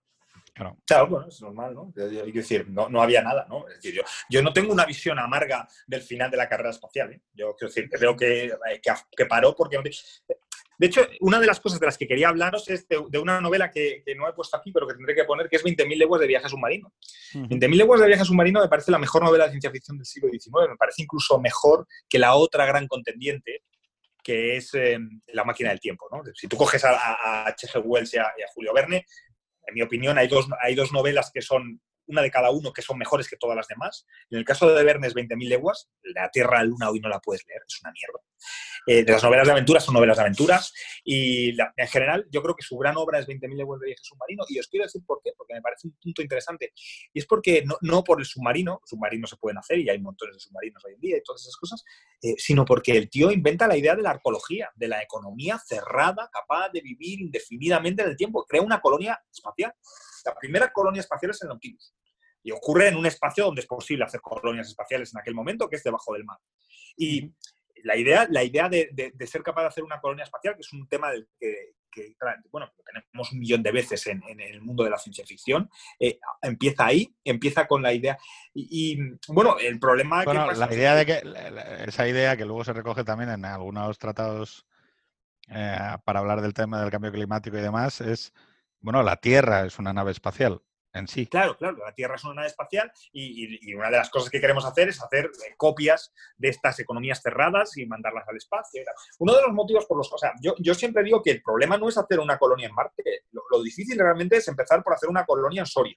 Speaker 2: Claro. claro, bueno, es normal, ¿no? Hay que decir, no, no había nada, ¿no? Es decir, yo, yo, no tengo una visión amarga del final de la carrera espacial, ¿eh? Yo quiero decir, creo que, que, que paró porque de hecho, una de las cosas de las que quería hablaros es de, una novela que, no he puesto aquí, pero que tendré que poner, que es 20.000 leguas de viaje submarino. 20.000 leguas de viaje submarino me parece la mejor novela de ciencia ficción del siglo XIX, me parece incluso mejor que la otra gran contendiente, que es eh, La máquina del tiempo. ¿no? Si tú coges a, H.G. Wells y a, Julio Verne, en mi opinión hay dos, hay dos novelas que son una de cada uno que son mejores que todas las demás. En el caso de Verne es 20.000 leguas, La Tierra a la Luna hoy no la puedes leer, es una mierda. Eh, de las novelas de aventuras son novelas de aventuras y en general yo creo que su gran obra es 20.000 leguas de viaje submarino y os quiero decir por qué, porque me parece un punto interesante y es porque no, por el submarino, submarinos se pueden hacer y hay montones de submarinos hoy en día y todas esas cosas, eh, sino porque el tío inventa la idea de la arqueología, de la economía cerrada, capaz de vivir indefinidamente en el tiempo, crea una colonia espacial. La primera colonia espacial es el Nautilus. Y ocurre en un espacio donde es posible hacer colonias espaciales en aquel momento, que es debajo del mar. Y la idea, la idea de, ser capaz de hacer una colonia espacial, que es un tema del que, bueno, tenemos un millón de veces en, el mundo de la ciencia ficción, eh, empieza ahí, empieza con la idea. Y, bueno, el problema
Speaker 1: bueno, que la idea de que esa idea que luego se recoge también en algunos tratados eh, para hablar del tema del cambio climático y demás es, bueno, la Tierra es una nave espacial
Speaker 2: Claro, claro, la Tierra es una nave espacial y, una de las cosas que queremos hacer es hacer eh, copias de estas economías cerradas y mandarlas al espacio. Uno de los motivos por los que, o sea, yo, yo, siempre digo que el problema no es hacer una colonia en Marte, lo, difícil realmente es empezar por hacer una colonia en Soria.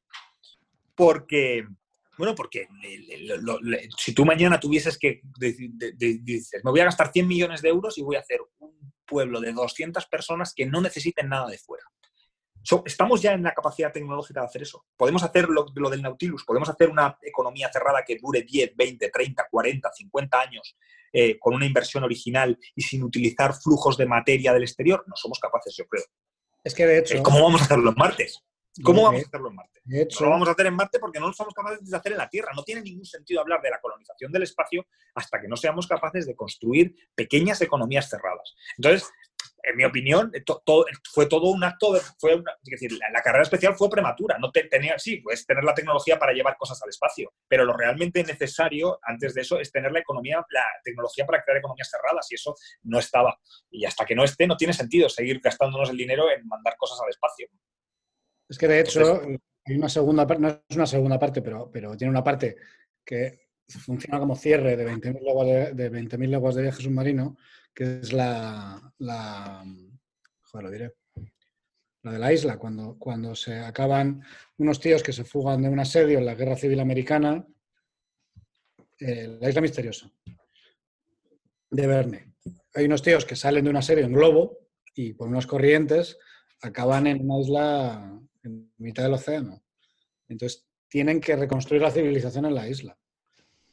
Speaker 2: Porque, bueno, porque si tú mañana tuvieses que, dices, me voy a gastar 100 millones de euros y voy a hacer un pueblo de 200 personas que no necesiten nada de fuera estamos ya en la capacidad tecnológica de hacer eso. Podemos hacer lo, del Nautilus, podemos hacer una economía cerrada que dure 10, 20, 30, 40, 50 años eh, con una inversión original y sin utilizar flujos de materia del exterior. No somos capaces, yo creo.
Speaker 3: Es que de hecho...
Speaker 2: Eh, ¿Cómo vamos a hacerlo en Marte? ¿Cómo vamos a hacerlo en Marte? no lo vamos a hacer en Marte porque no lo somos capaces de hacer en la Tierra. No tiene ningún sentido hablar de la colonización del espacio hasta que no seamos capaces de construir pequeñas economías cerradas. Entonces, en mi opinión, fue todo un acto, fue es decir, la, carrera especial fue prematura. No tenía, sí, pues tener la tecnología para llevar cosas al espacio, pero lo realmente necesario antes de eso es tener la economía, la tecnología para crear economías cerradas y eso no estaba. Y hasta que no esté, no tiene sentido seguir gastándonos el dinero en mandar cosas al espacio.
Speaker 3: Es que de hecho, hay una segunda parte, no es una segunda parte, pero, pero tiene una parte que funciona como cierre de 20.000 leguas de, de, 20 leguas de viaje submarino, que es la, la joder, lo diré, la de la isla, cuando, cuando se acaban unos tíos que se fugan de un asedio en la Guerra Civil Americana, eh, la isla misteriosa de Verne. Hay unos tíos que salen de un asedio en globo y por unas corrientes acaban en una isla en mitad del océano. Entonces tienen que reconstruir la civilización en la isla.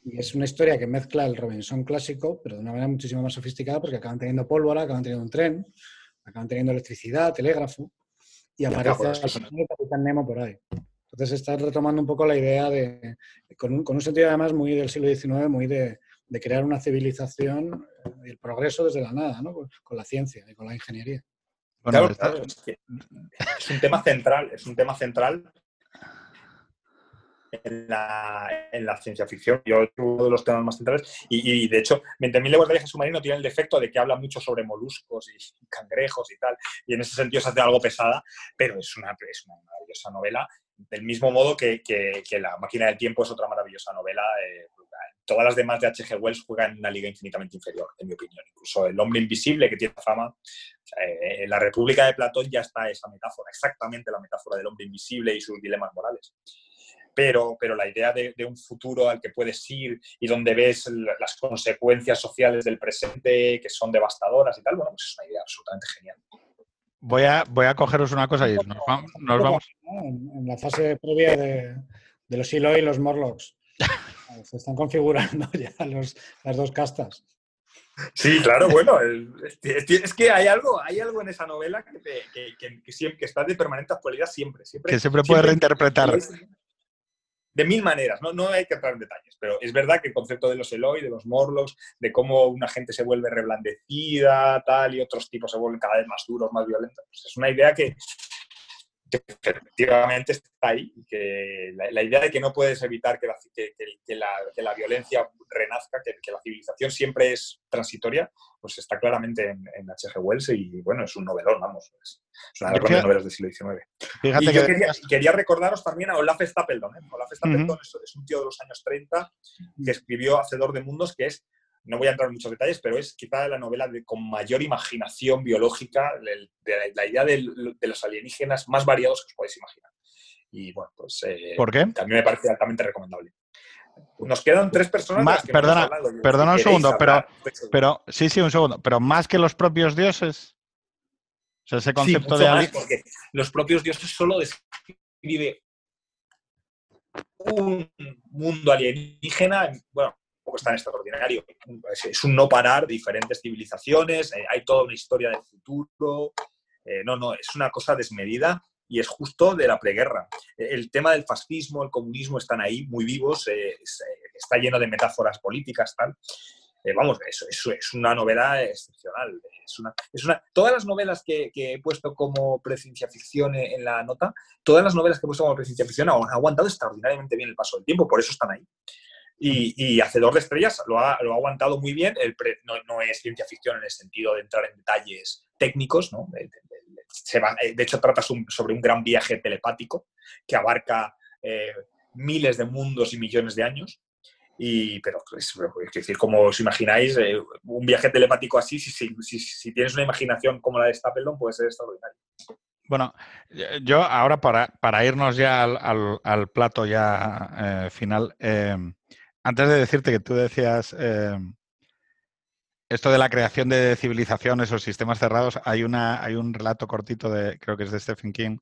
Speaker 3: Y es una historia que mezcla el Robinson clásico, pero de una manera muchísimo más sofisticada, porque acaban teniendo pólvora, acaban teniendo un tren, acaban teniendo electricidad, telégrafo, y aparece el Capitán Nemo por ahí. Entonces está retomando un poco la idea de, con un, con un sentido además muy del siglo XIX, muy de, de crear una civilización y el progreso desde la nada, ¿no? con la ciencia y con la ingeniería.
Speaker 2: claro, es, un tema central, es un tema central en la, ciencia ficción. Yo uno de los temas más centrales. Y, de hecho, 20.000 leguas de viaje submarino tiene el defecto de que habla mucho sobre moluscos y cangrejos y tal. Y en ese sentido se hace algo pesada, pero es una, es una maravillosa novela. Del mismo modo que, La máquina del tiempo es otra maravillosa novela. Eh, todas las demás de H.G. Wells juegan en una liga infinitamente inferior, en mi opinión. Incluso El hombre invisible, que tiene fama, en la República de Platón ya está esa metáfora, exactamente la metáfora del hombre invisible y sus dilemas morales. Pero, pero la idea de, un futuro al que puedes ir y donde ves las consecuencias sociales del presente que son devastadoras y tal, bueno, pues es una idea absolutamente genial.
Speaker 1: Voy a, voy a cogeros una cosa y nos, vamos.
Speaker 3: En, la fase previa de, de los Eloy y los Morlocks. Se están configurando ya las dos castas.
Speaker 2: Sí, claro, bueno, es que hay algo, hay algo en esa novela que, que, está de permanente actualidad siempre. siempre
Speaker 1: que siempre puede reinterpretar.
Speaker 2: De mil maneras, ¿no? no hay que entrar en detalles, pero es verdad que el concepto de los Eloy, de los Morlocks, de cómo una gente se vuelve reblandecida, tal, y otros tipos se vuelven cada vez más duros, más violentos, pues es una idea que, que efectivamente está ahí, que la, idea de que no puedes evitar que la, que, la, violencia renazca, que, la civilización siempre es transitoria, pues está claramente en, H.G. Wells y bueno, es un novelón, vamos, es, una de las grandes novelas del siglo XIX. y yo quería, recordaros también a Olaf Stapledon. ¿eh? Olaf Stapledon es, un tío de los años 30 que escribió Hacedor de Mundos, que es no voy a entrar en muchos detalles, pero es quizá la novela con mayor imaginación biológica, de, la idea de, los alienígenas más variados que os podéis imaginar. Y bueno, pues
Speaker 1: eh, ¿Por qué?
Speaker 2: también me parece altamente recomendable. Nos quedan tres personas.
Speaker 1: perdona, perdona un segundo, pero, pero sí, sí, un segundo. Pero más que los propios dioses. O sea, ese concepto de
Speaker 2: más porque los propios dioses solo describe un mundo alienígena, bueno, tampoco es tan extraordinario. Es, un no parar de diferentes civilizaciones, eh, hay toda una historia del futuro. Eh, no, no, es una cosa desmedida y es justo de la preguerra. El tema del fascismo, el comunismo están ahí muy vivos, eh, está lleno de metáforas políticas, tal. vamos, eso, eso, es una novela excepcional. Es una, es una, todas las novelas que, que he puesto como preciencia ficción en la nota, todas las novelas que he puesto como preciencia ficción han aguantado extraordinariamente bien el paso del tiempo, por eso están ahí. Y, Hacedor de Estrellas lo ha, lo ha aguantado muy bien. El no, es ciencia ficción en el sentido de entrar en detalles técnicos, ¿no? De, eh, hecho, trata sobre un gran viaje telepático que abarca eh, miles de mundos y millones de años. Y, pero es, decir, como os imagináis, eh, un viaje telepático así, si, si, si, tienes una imaginación como la de Stapleton, puede ser extraordinario.
Speaker 1: Bueno, yo ahora para, para irnos ya al, al, plato ya final, antes de decirte que tú decías eh, esto de la creación de civilizaciones o sistemas cerrados, hay, una, hay un relato cortito de, creo que es de Stephen King,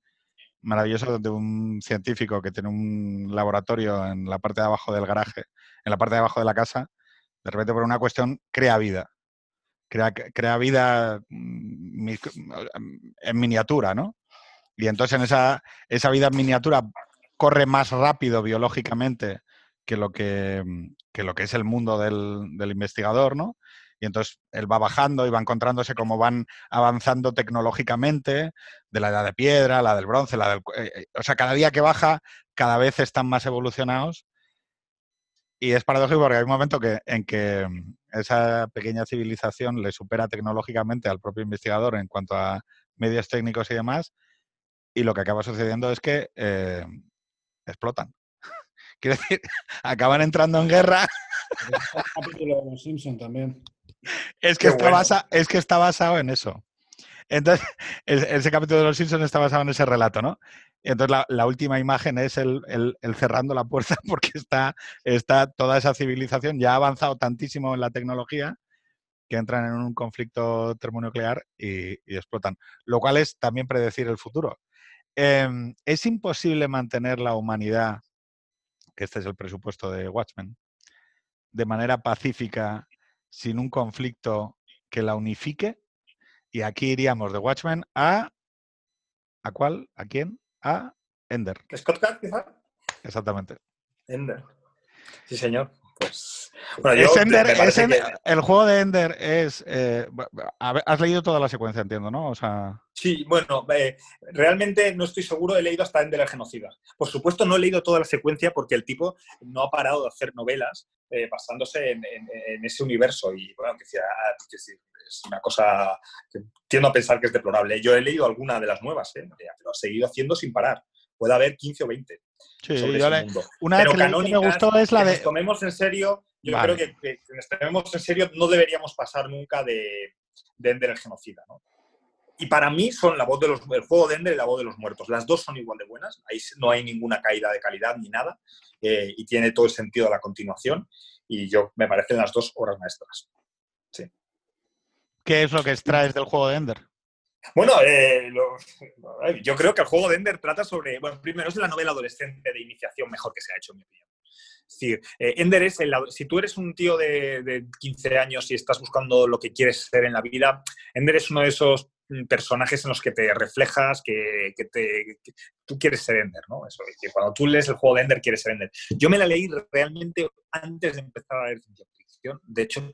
Speaker 1: maravilloso, de un científico que tiene un laboratorio en la parte de abajo del garaje, en la parte de abajo de la casa, de repente por una cuestión crea vida. Crea, crea vida mm, en miniatura, ¿no? Y entonces en esa, esa vida en miniatura corre más rápido biológicamente que lo que, mm, lo que es el mundo del, investigador, ¿no? Y entonces él va bajando y va encontrándose cómo van avanzando tecnológicamente de la edad de piedra, la del bronce, la del... Eh, eh, o sea, cada día que baja, cada vez están más evolucionados. Y es paradójico porque hay un momento que, en que mm, esa pequeña civilización le supera tecnológicamente al propio investigador en cuanto a medios técnicos y demás. Y lo que acaba sucediendo es que eh, explotan. Quiero decir, acaban entrando en guerra. Es que, está es que está basado en eso. Entonces, ese capítulo de Los Simpsons está basado en ese relato, ¿no? entonces la, última imagen es el, cerrando la puerta porque está, está toda esa civilización ya ha avanzado tantísimo en la tecnología que entran en un conflicto termonuclear y, explotan. Lo cual es también predecir el futuro. Em, es imposible mantener la humanidad este es el presupuesto de Watchmen, de manera pacífica, sin un conflicto que la unifique. Y aquí iríamos de Watchmen a... ¿A cuál? ¿A quién? A Ender.
Speaker 2: ¿Scott Card, quizá?
Speaker 1: Exactamente.
Speaker 2: Ender. Sí, señor. Pues.
Speaker 1: es Ender, es El juego de Ender es. Eh, has leído toda la secuencia, entiendo, ¿no? O sea...
Speaker 2: Sí, bueno, eh, realmente no estoy seguro, he leído hasta Ender el genocida. Por supuesto, no he leído toda la secuencia porque el tipo no ha parado de hacer novelas eh, basándose en, ese universo. Y bueno, que, ah, es una cosa que tiendo a pensar que es deplorable. Yo he leído alguna de las nuevas, ¿eh? pero ha seguido haciendo sin parar. Puede haber 15 o 20.
Speaker 1: Sí, una Pero que me gustó es la de.
Speaker 2: nos tomemos en serio, yo creo que, que, nos tomemos en serio, no deberíamos pasar nunca de, de Ender el genocida, ¿no? Y para mí son la voz de los, el juego de Ender y la voz de los muertos. Las dos son igual de buenas, ahí no hay ninguna caída de calidad ni nada, eh, y tiene todo el sentido de la continuación, y yo me parecen las dos obras maestras. Sí.
Speaker 1: ¿Qué es lo que extraes del juego de Ender?
Speaker 2: Bueno, eh, yo creo que el juego de Ender trata sobre, bueno, primero es la novela adolescente de iniciación mejor que se ha hecho, en mi opinión. Es decir, eh, Ender es, el, si tú eres un tío de, 15 años y estás buscando lo que quieres ser en la vida, Ender es uno de esos mm, personajes en los que te reflejas que, te, tú quieres ser Ender, ¿no? Eso, que cuando tú lees el juego de Ender quieres ser Ender. Yo me la leí realmente antes de empezar a leer ciencia ficción. De hecho,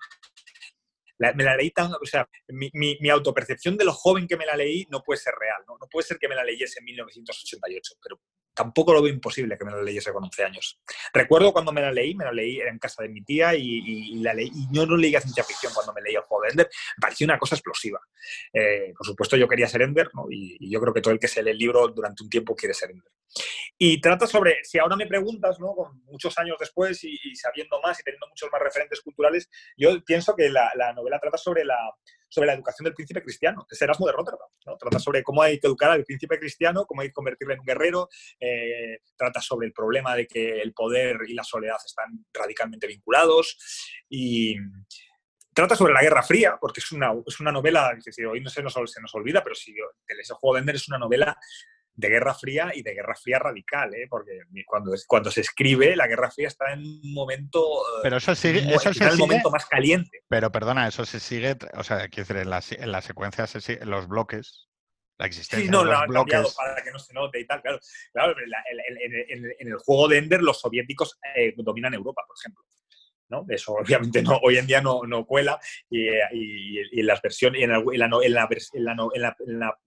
Speaker 2: me la leí tan, o sea, mi, mi, autopercepción de lo joven que me la leí no puede ser real, ¿no? No puede ser que me la leyese en 1988, pero tampoco lo veo imposible que me la leyese con 11 años. Recuerdo cuando me la leí, me la leí en casa de mi tía y, la leí, y yo no leía ciencia ficción cuando me leía el juego de Ender, me pareció una cosa explosiva. Eh, por supuesto, yo quería ser Ender, ¿no? y, yo creo que todo el que se lee el libro durante un tiempo quiere ser Ender. Y trata sobre, si ahora me preguntas, ¿no? Con muchos años después y, sabiendo más y teniendo muchos más referentes culturales, yo pienso que la, la novela trata sobre la, sobre la educación del príncipe cristiano, es Erasmo de Rotterdam. ¿no? Trata sobre cómo hay que educar al príncipe cristiano, cómo hay que convertirlo en un guerrero, eh, trata sobre el problema de que el poder y la soledad están radicalmente vinculados y trata sobre la Guerra Fría, porque es una, es una novela que si hoy no se nos, se nos olvida, pero si el juego de Ender es una novela de Guerra Fría y de Guerra Fría radical, ¿eh? porque cuando, cuando se escribe, la Guerra Fría está en un momento.
Speaker 1: Eh, pero eso sigue. Eso
Speaker 2: el momento más caliente.
Speaker 1: Pero perdona, eso se sigue. O sea, quiero decir, en la, en la secuencia, en los bloques, la existencia
Speaker 2: sí, no,
Speaker 1: de los bloques.
Speaker 2: para que no se note y tal, claro. claro en, el juego de Ender, los soviéticos eh, dominan Europa, por ejemplo. ¿no? Eso obviamente no, hoy en día no, no cuela y, y, en las versiones, en la, en la, en la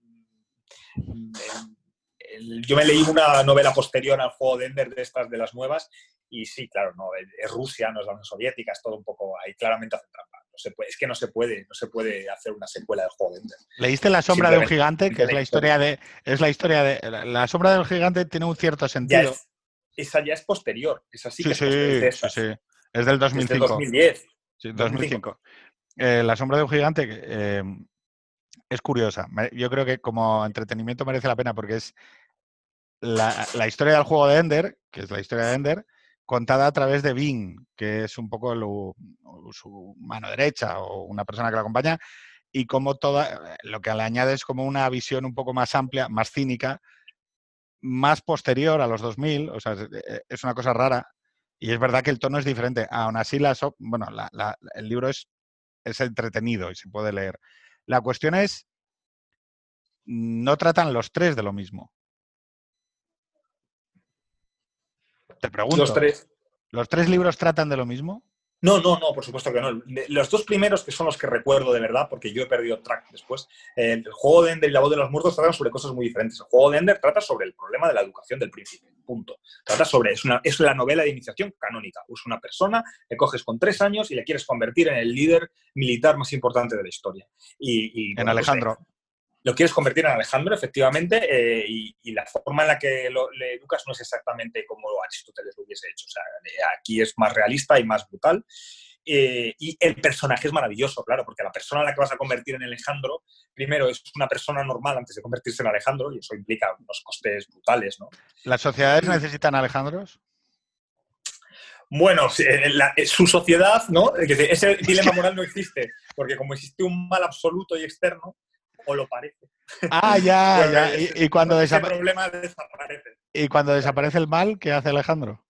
Speaker 2: yo me leí una novela posterior al juego de Ender de estas de las nuevas y sí, claro, no, es Rusia, no es la Unión Soviética, es todo un poco ahí claramente hace trampa. No se puede, es que no se puede, no se puede hacer una secuela del juego de Ender.
Speaker 1: ¿Leíste La sombra de un gigante? Que es la historia de es la historia de la sombra del gigante tiene un cierto sentido.
Speaker 2: esa ya es posterior, es así que
Speaker 1: sí, es, sí, es del 2005.
Speaker 2: 2010.
Speaker 1: Sí, 2005. Eh, la sombra de un gigante eh, es curiosa. Yo creo que como entretenimiento merece la pena porque es la, historia del juego de Ender, que es la historia de Ender, contada a través de Bing, que es un poco su mano derecha o una persona que la acompaña, y como toda, lo que le añade es como una visión un poco más amplia, más cínica, más posterior a los 2000, o sea, es e, una cosa rara, y es verdad que el tono es diferente. Aún así, la, bueno, el libro es, es entretenido y se puede leer. La cuestión es, no tratan los tres de lo mismo. Te pregunto.
Speaker 2: Los tres.
Speaker 1: ¿Los tres libros tratan de lo mismo?
Speaker 2: No, no, no, por supuesto que no. Los dos primeros, que son los que recuerdo de verdad, porque yo he perdido track después, el juego de Ender y la voz de los muertos tratan sobre cosas muy diferentes. El juego de Ender trata sobre el problema de la educación del príncipe, punto. Trata sobre, es, una, es la novela de iniciación canónica. Es una persona que coges con tres años y le quieres convertir en el líder militar más importante de la historia. Y,
Speaker 1: en pues, Alejandro.
Speaker 2: Eh, lo quieres convertir en Alejandro, efectivamente, eh, y, la forma en la que lo, le educas no es exactamente como Aristóteles lo hubiese hecho. O sea, aquí es más realista y más brutal. Eh, y el personaje es maravilloso, claro, porque la persona en la que vas a convertir en Alejandro, primero es una persona normal antes de convertirse en Alejandro, y eso implica unos costes brutales, ¿no?
Speaker 1: ¿Las sociedades necesitan Alejandros?
Speaker 2: Bueno, su sociedad, ¿no? Ese dilema moral no existe, porque como existe un mal absoluto y externo, o lo parece.
Speaker 1: Ah, ya, ya. Y, cuando
Speaker 2: desaparece.
Speaker 1: ¿Y cuando desaparece el mal, qué hace Alejandro?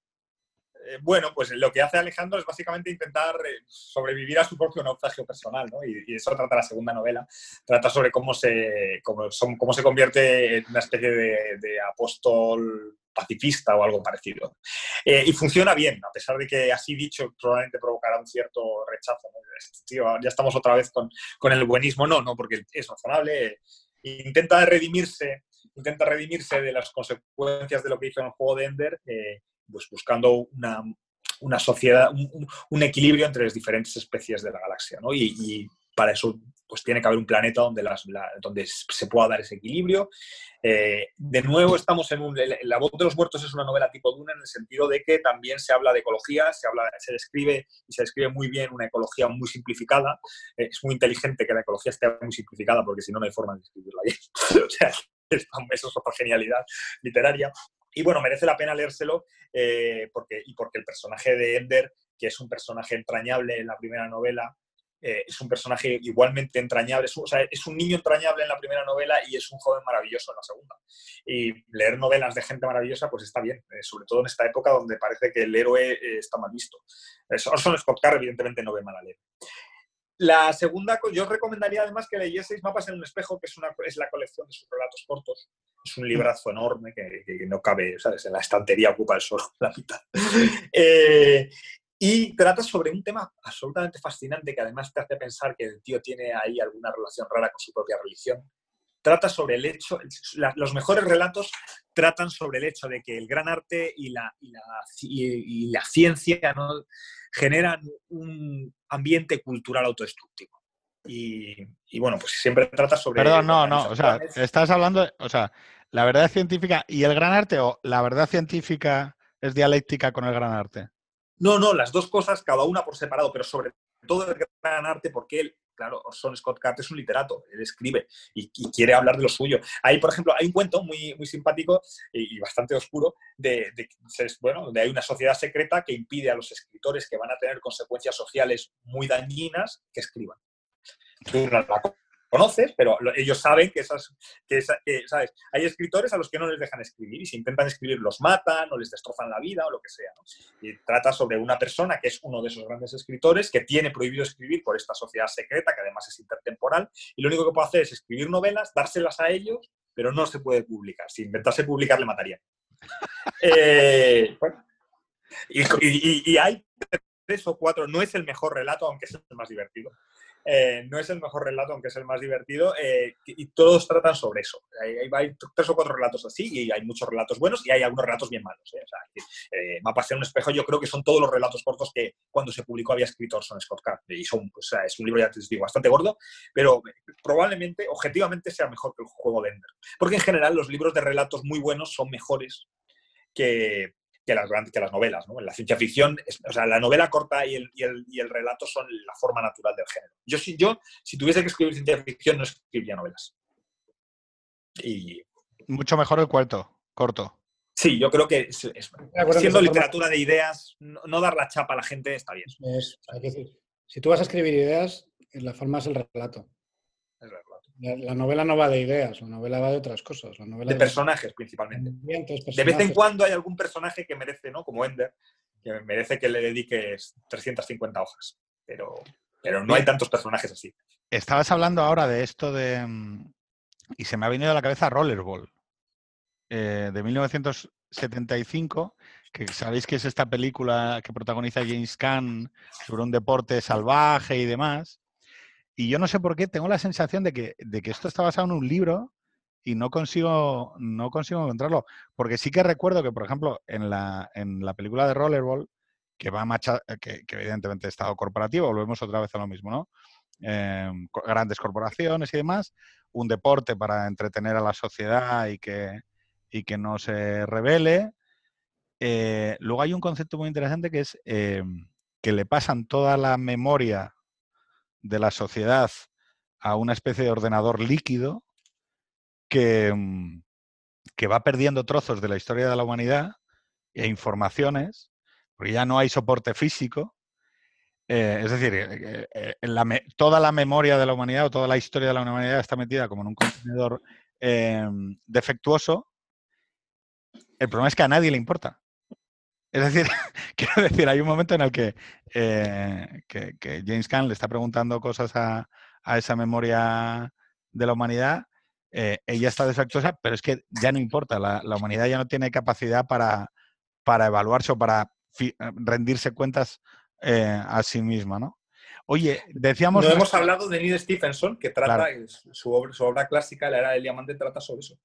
Speaker 2: Eh, bueno, pues lo que hace Alejandro es básicamente intentar eh, sobrevivir a su propio naufragio personal, ¿no? Y, eso trata la segunda novela. Trata sobre cómo se, cómo, cómo se convierte en una especie de, apóstol pacifista o algo parecido. Eh, y funciona bien, a pesar de que así dicho probablemente provocará un cierto rechazo. ya estamos otra vez con, con, el buenismo. No, no, porque es razonable. Intenta redimirse, intenta redimirse de las consecuencias de lo que hizo en el juego de Ender pues buscando una, sociedad, un, equilibrio entre las diferentes especies de la galaxia, ¿no? y, para eso pues tiene que haber un planeta donde, las, donde se pueda dar ese equilibrio. Eh, de nuevo, estamos en un... La voz de los muertos es una novela tipo Duna en el sentido de que también se habla de ecología, se, habla, se describe y se describe muy bien una ecología muy simplificada. Eh, es muy inteligente que la ecología esté muy simplificada porque si no, no hay forma de describirla bien. o sea, eso es otra genialidad literaria. Y bueno, merece la pena leérselo eh, porque, y porque el personaje de Ender, que es un personaje entrañable en la primera novela, eh, es un personaje igualmente entrañable, es o sea, es un niño entrañable en la primera novela y es un joven maravilloso en la segunda. Y leer novelas de gente maravillosa, pues está bien, eh, sobre todo en esta época donde parece que el héroe está mal visto. Orson Scott Card, evidentemente, no ve mal a leer. La segunda, yo recomendaría además que leyeseis Mapas en un espejo, que es, una, la colección de sus relatos cortos. Es un librazo enorme que, no cabe, ¿sabes? En la estantería ocupa el solo la mitad. Eh, y trata sobre un tema absolutamente fascinante que además te hace pensar que el tío tiene ahí alguna relación rara con su propia religión. Trata sobre el hecho, los mejores relatos tratan sobre el hecho de que el gran arte y la, y la, y la ciencia ¿no? generan un ambiente cultural autodestructivo. Y, bueno, pues siempre trata sobre...
Speaker 1: Perdón, no, no, o sea, estás hablando, o sea, la verdad científica y el gran arte o la verdad científica es dialéctica con el gran arte.
Speaker 2: No, no, las dos cosas, cada una por separado, pero sobre todo el gran arte, porque él claro, Orson Scott Card es un literato, él escribe y, quiere hablar de lo suyo. Hay, por ejemplo, hay un cuento muy, muy simpático y, bastante oscuro de, bueno, donde hay una sociedad secreta que impide a los escritores que van a tener consecuencias sociales muy dañinas que escriban conoces, pero ellos saben que esas, que, ¿sabes? Hay escritores a los que no les dejan escribir y si intentan escribir los matan o les destrozan la vida o lo que sea. Y trata sobre una persona que es uno de esos grandes escritores que tiene prohibido escribir por esta sociedad secreta, que además es intertemporal, y lo único que puede hacer es escribir novelas, dárselas a ellos, pero no se puede publicar. Si intentase publicar, le matarían. Eh, y, y hay tres o cuatro, no es el mejor relato, aunque es el más divertido. Eh, no es el mejor relato, aunque es el más divertido, eh, y todos tratan sobre eso. Hay, tres o cuatro relatos así, y hay muchos relatos buenos y hay algunos relatos bien malos. ¿eh? O sea, Mapas en un espejo, yo creo que son todos los relatos cortos que cuando se publicó había escrito Orson Scott Card. Y son, es un libro, ya te digo, bastante gordo, pero probablemente, objetivamente, sea mejor que el juego de Ender. Porque en general los libros de relatos muy buenos son mejores que, que las, que las novelas. ¿no? En la ciencia ficción, o sea, la novela corta y el, y, el, y el, relato son la forma natural del género. Yo si, yo, si tuviese que escribir ciencia ficción, no escribiría novelas. Y...
Speaker 1: Mucho mejor el cuarto, corto.
Speaker 2: Sí, yo creo que siendo literatura de ideas, no, dar la chapa a la gente está bien.
Speaker 3: hay que decir, si tú vas a escribir ideas, la forma es el relato. La, novela no va de ideas, la novela va de otras cosas. La novela
Speaker 2: de, personajes principalmente. De vez en cuando hay algún personaje que merece, ¿no? Como Ender, que merece que le dediques 350 hojas. Pero, pero no hay tantos personajes así.
Speaker 1: Estabas hablando ahora de esto de. Mm, y se me ha venido a la cabeza Rollerball, eh, de 1975, que sabéis que es esta película que protagoniza James Caan sobre un deporte salvaje y demás. Y yo no sé por qué tengo la sensación de que, de que esto está basado en un libro y no consigo, no consigo encontrarlo. Porque sí que recuerdo que, por ejemplo, en la, en la película de Rollerball, que va a que, que, evidentemente Estado corporativo, volvemos otra vez a lo mismo, ¿no? Em, grandes corporaciones y demás, un deporte para entretener a la sociedad y que, y que no se revele. Eh, luego hay un concepto muy interesante que es em, que le pasan toda la memoria de la sociedad a una especie de ordenador líquido que, mm, que va perdiendo trozos de la historia de la humanidad e informaciones, porque ya no hay soporte físico. Eh, es decir, eh, eh, toda la memoria de la humanidad o toda la historia de la humanidad está metida como en un contenedor em, defectuoso. El problema es que a nadie le importa. Es decir, quiero decir, hay un momento en el que, eh, que, James Caan le está preguntando cosas a, esa memoria de la humanidad. Eh, ella está defectuosa, pero es que ya no importa, la, humanidad ya no tiene capacidad para, para evaluarse o para rendirse cuentas a sí misma, ¿no? Oye, decíamos...
Speaker 2: No hemos hablado de Neil Stephenson, que trata, su, obra, su obra clásica, La Era del Diamante, trata sobre eso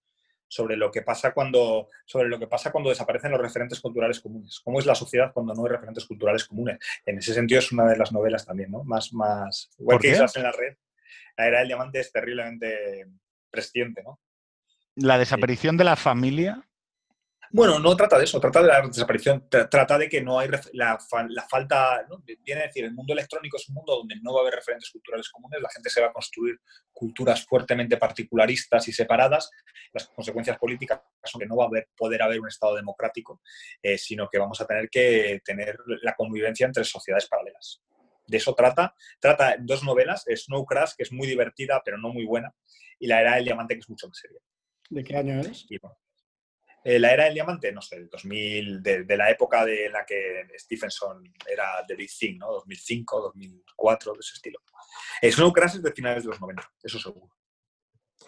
Speaker 2: sobre lo que pasa cuando sobre lo que pasa cuando desaparecen los referentes culturales comunes. Cómo es la sociedad cuando no hay referentes culturales comunes en ese sentido es una de las novelas también no más más igual que en la red la era del diamante es terriblemente presciente no
Speaker 1: la desaparición de la familia
Speaker 2: bueno, no trata de eso, trata de la desaparición, trata de que no hay la, falta, viene a decir, el mundo electrónico es un mundo donde no va a haber referentes culturales comunes, la gente se va a construir culturas fuertemente particularistas y separadas, las consecuencias políticas son que no va a haber, poder haber un Estado democrático, eh, sino que vamos a tener que tener la convivencia entre sociedades paralelas. De eso trata, trata dos novelas, Snow Crash, que es muy divertida pero no muy buena, y La Era del Diamante, que es mucho más seria.
Speaker 3: ¿De qué año es?
Speaker 2: Eh, la era del diamante, no sé, 2000, de, la época de la que Stephenson era de Big Thing, ¿no? 2005, 2004, de ese estilo. Snow Crash es de finales de los 90, eso seguro.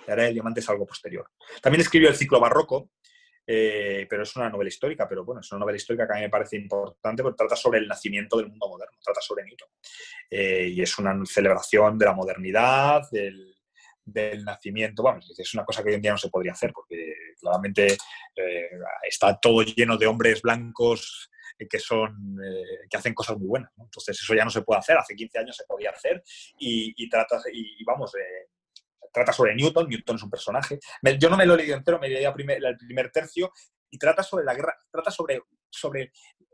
Speaker 2: La era del diamante es algo posterior. También escribió El ciclo barroco, eh, pero es una novela histórica, pero bueno, es una novela histórica que a mí me parece importante porque trata sobre el nacimiento del mundo moderno, trata sobre Newton. Eh, y es una celebración de la modernidad, del, del nacimiento, bueno, es una cosa que hoy en día no se podría hacer porque claramente eh, está todo lleno de hombres blancos que son eh, que hacen cosas muy buenas. Entonces eso ya no se puede hacer. Hace 15 años se podía hacer y, trata y, vamos eh, trata sobre Newton. Newton es un personaje. yo no me lo he leído entero, me leí el primer tercio y trata sobre la guerra, trata sobre sobre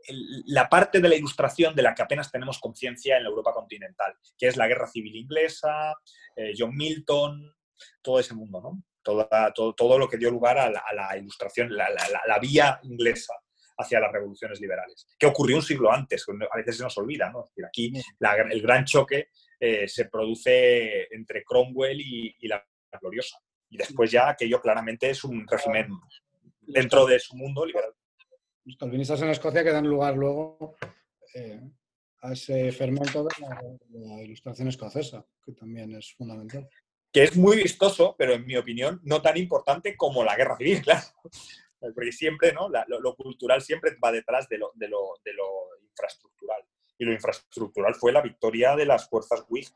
Speaker 2: la parte de la ilustración de la que apenas tenemos conciencia en la Europa continental, que es la guerra civil inglesa, eh, John Milton, todo ese mundo, ¿no? Todo, todo, lo que dio lugar a la, ilustración, la, vía inglesa hacia las revoluciones liberales, que ocurrió un siglo antes, a veces se nos olvida, ¿no? aquí el gran choque eh, se produce entre Cromwell y, y la Gloriosa. Y después ya aquello claramente es un régimen dentro de su mundo liberal
Speaker 3: los calvinistas en Escocia que dan lugar luego eh, a ese fermento de la, ilustración escocesa, que también es fundamental.
Speaker 2: Que es muy vistoso, pero en mi opinión no tan importante como la guerra civil, claro. Porque siempre, ¿no? lo, cultural siempre va detrás de lo, de, lo, de lo infraestructural. Y lo infraestructural fue la victoria de las fuerzas Whig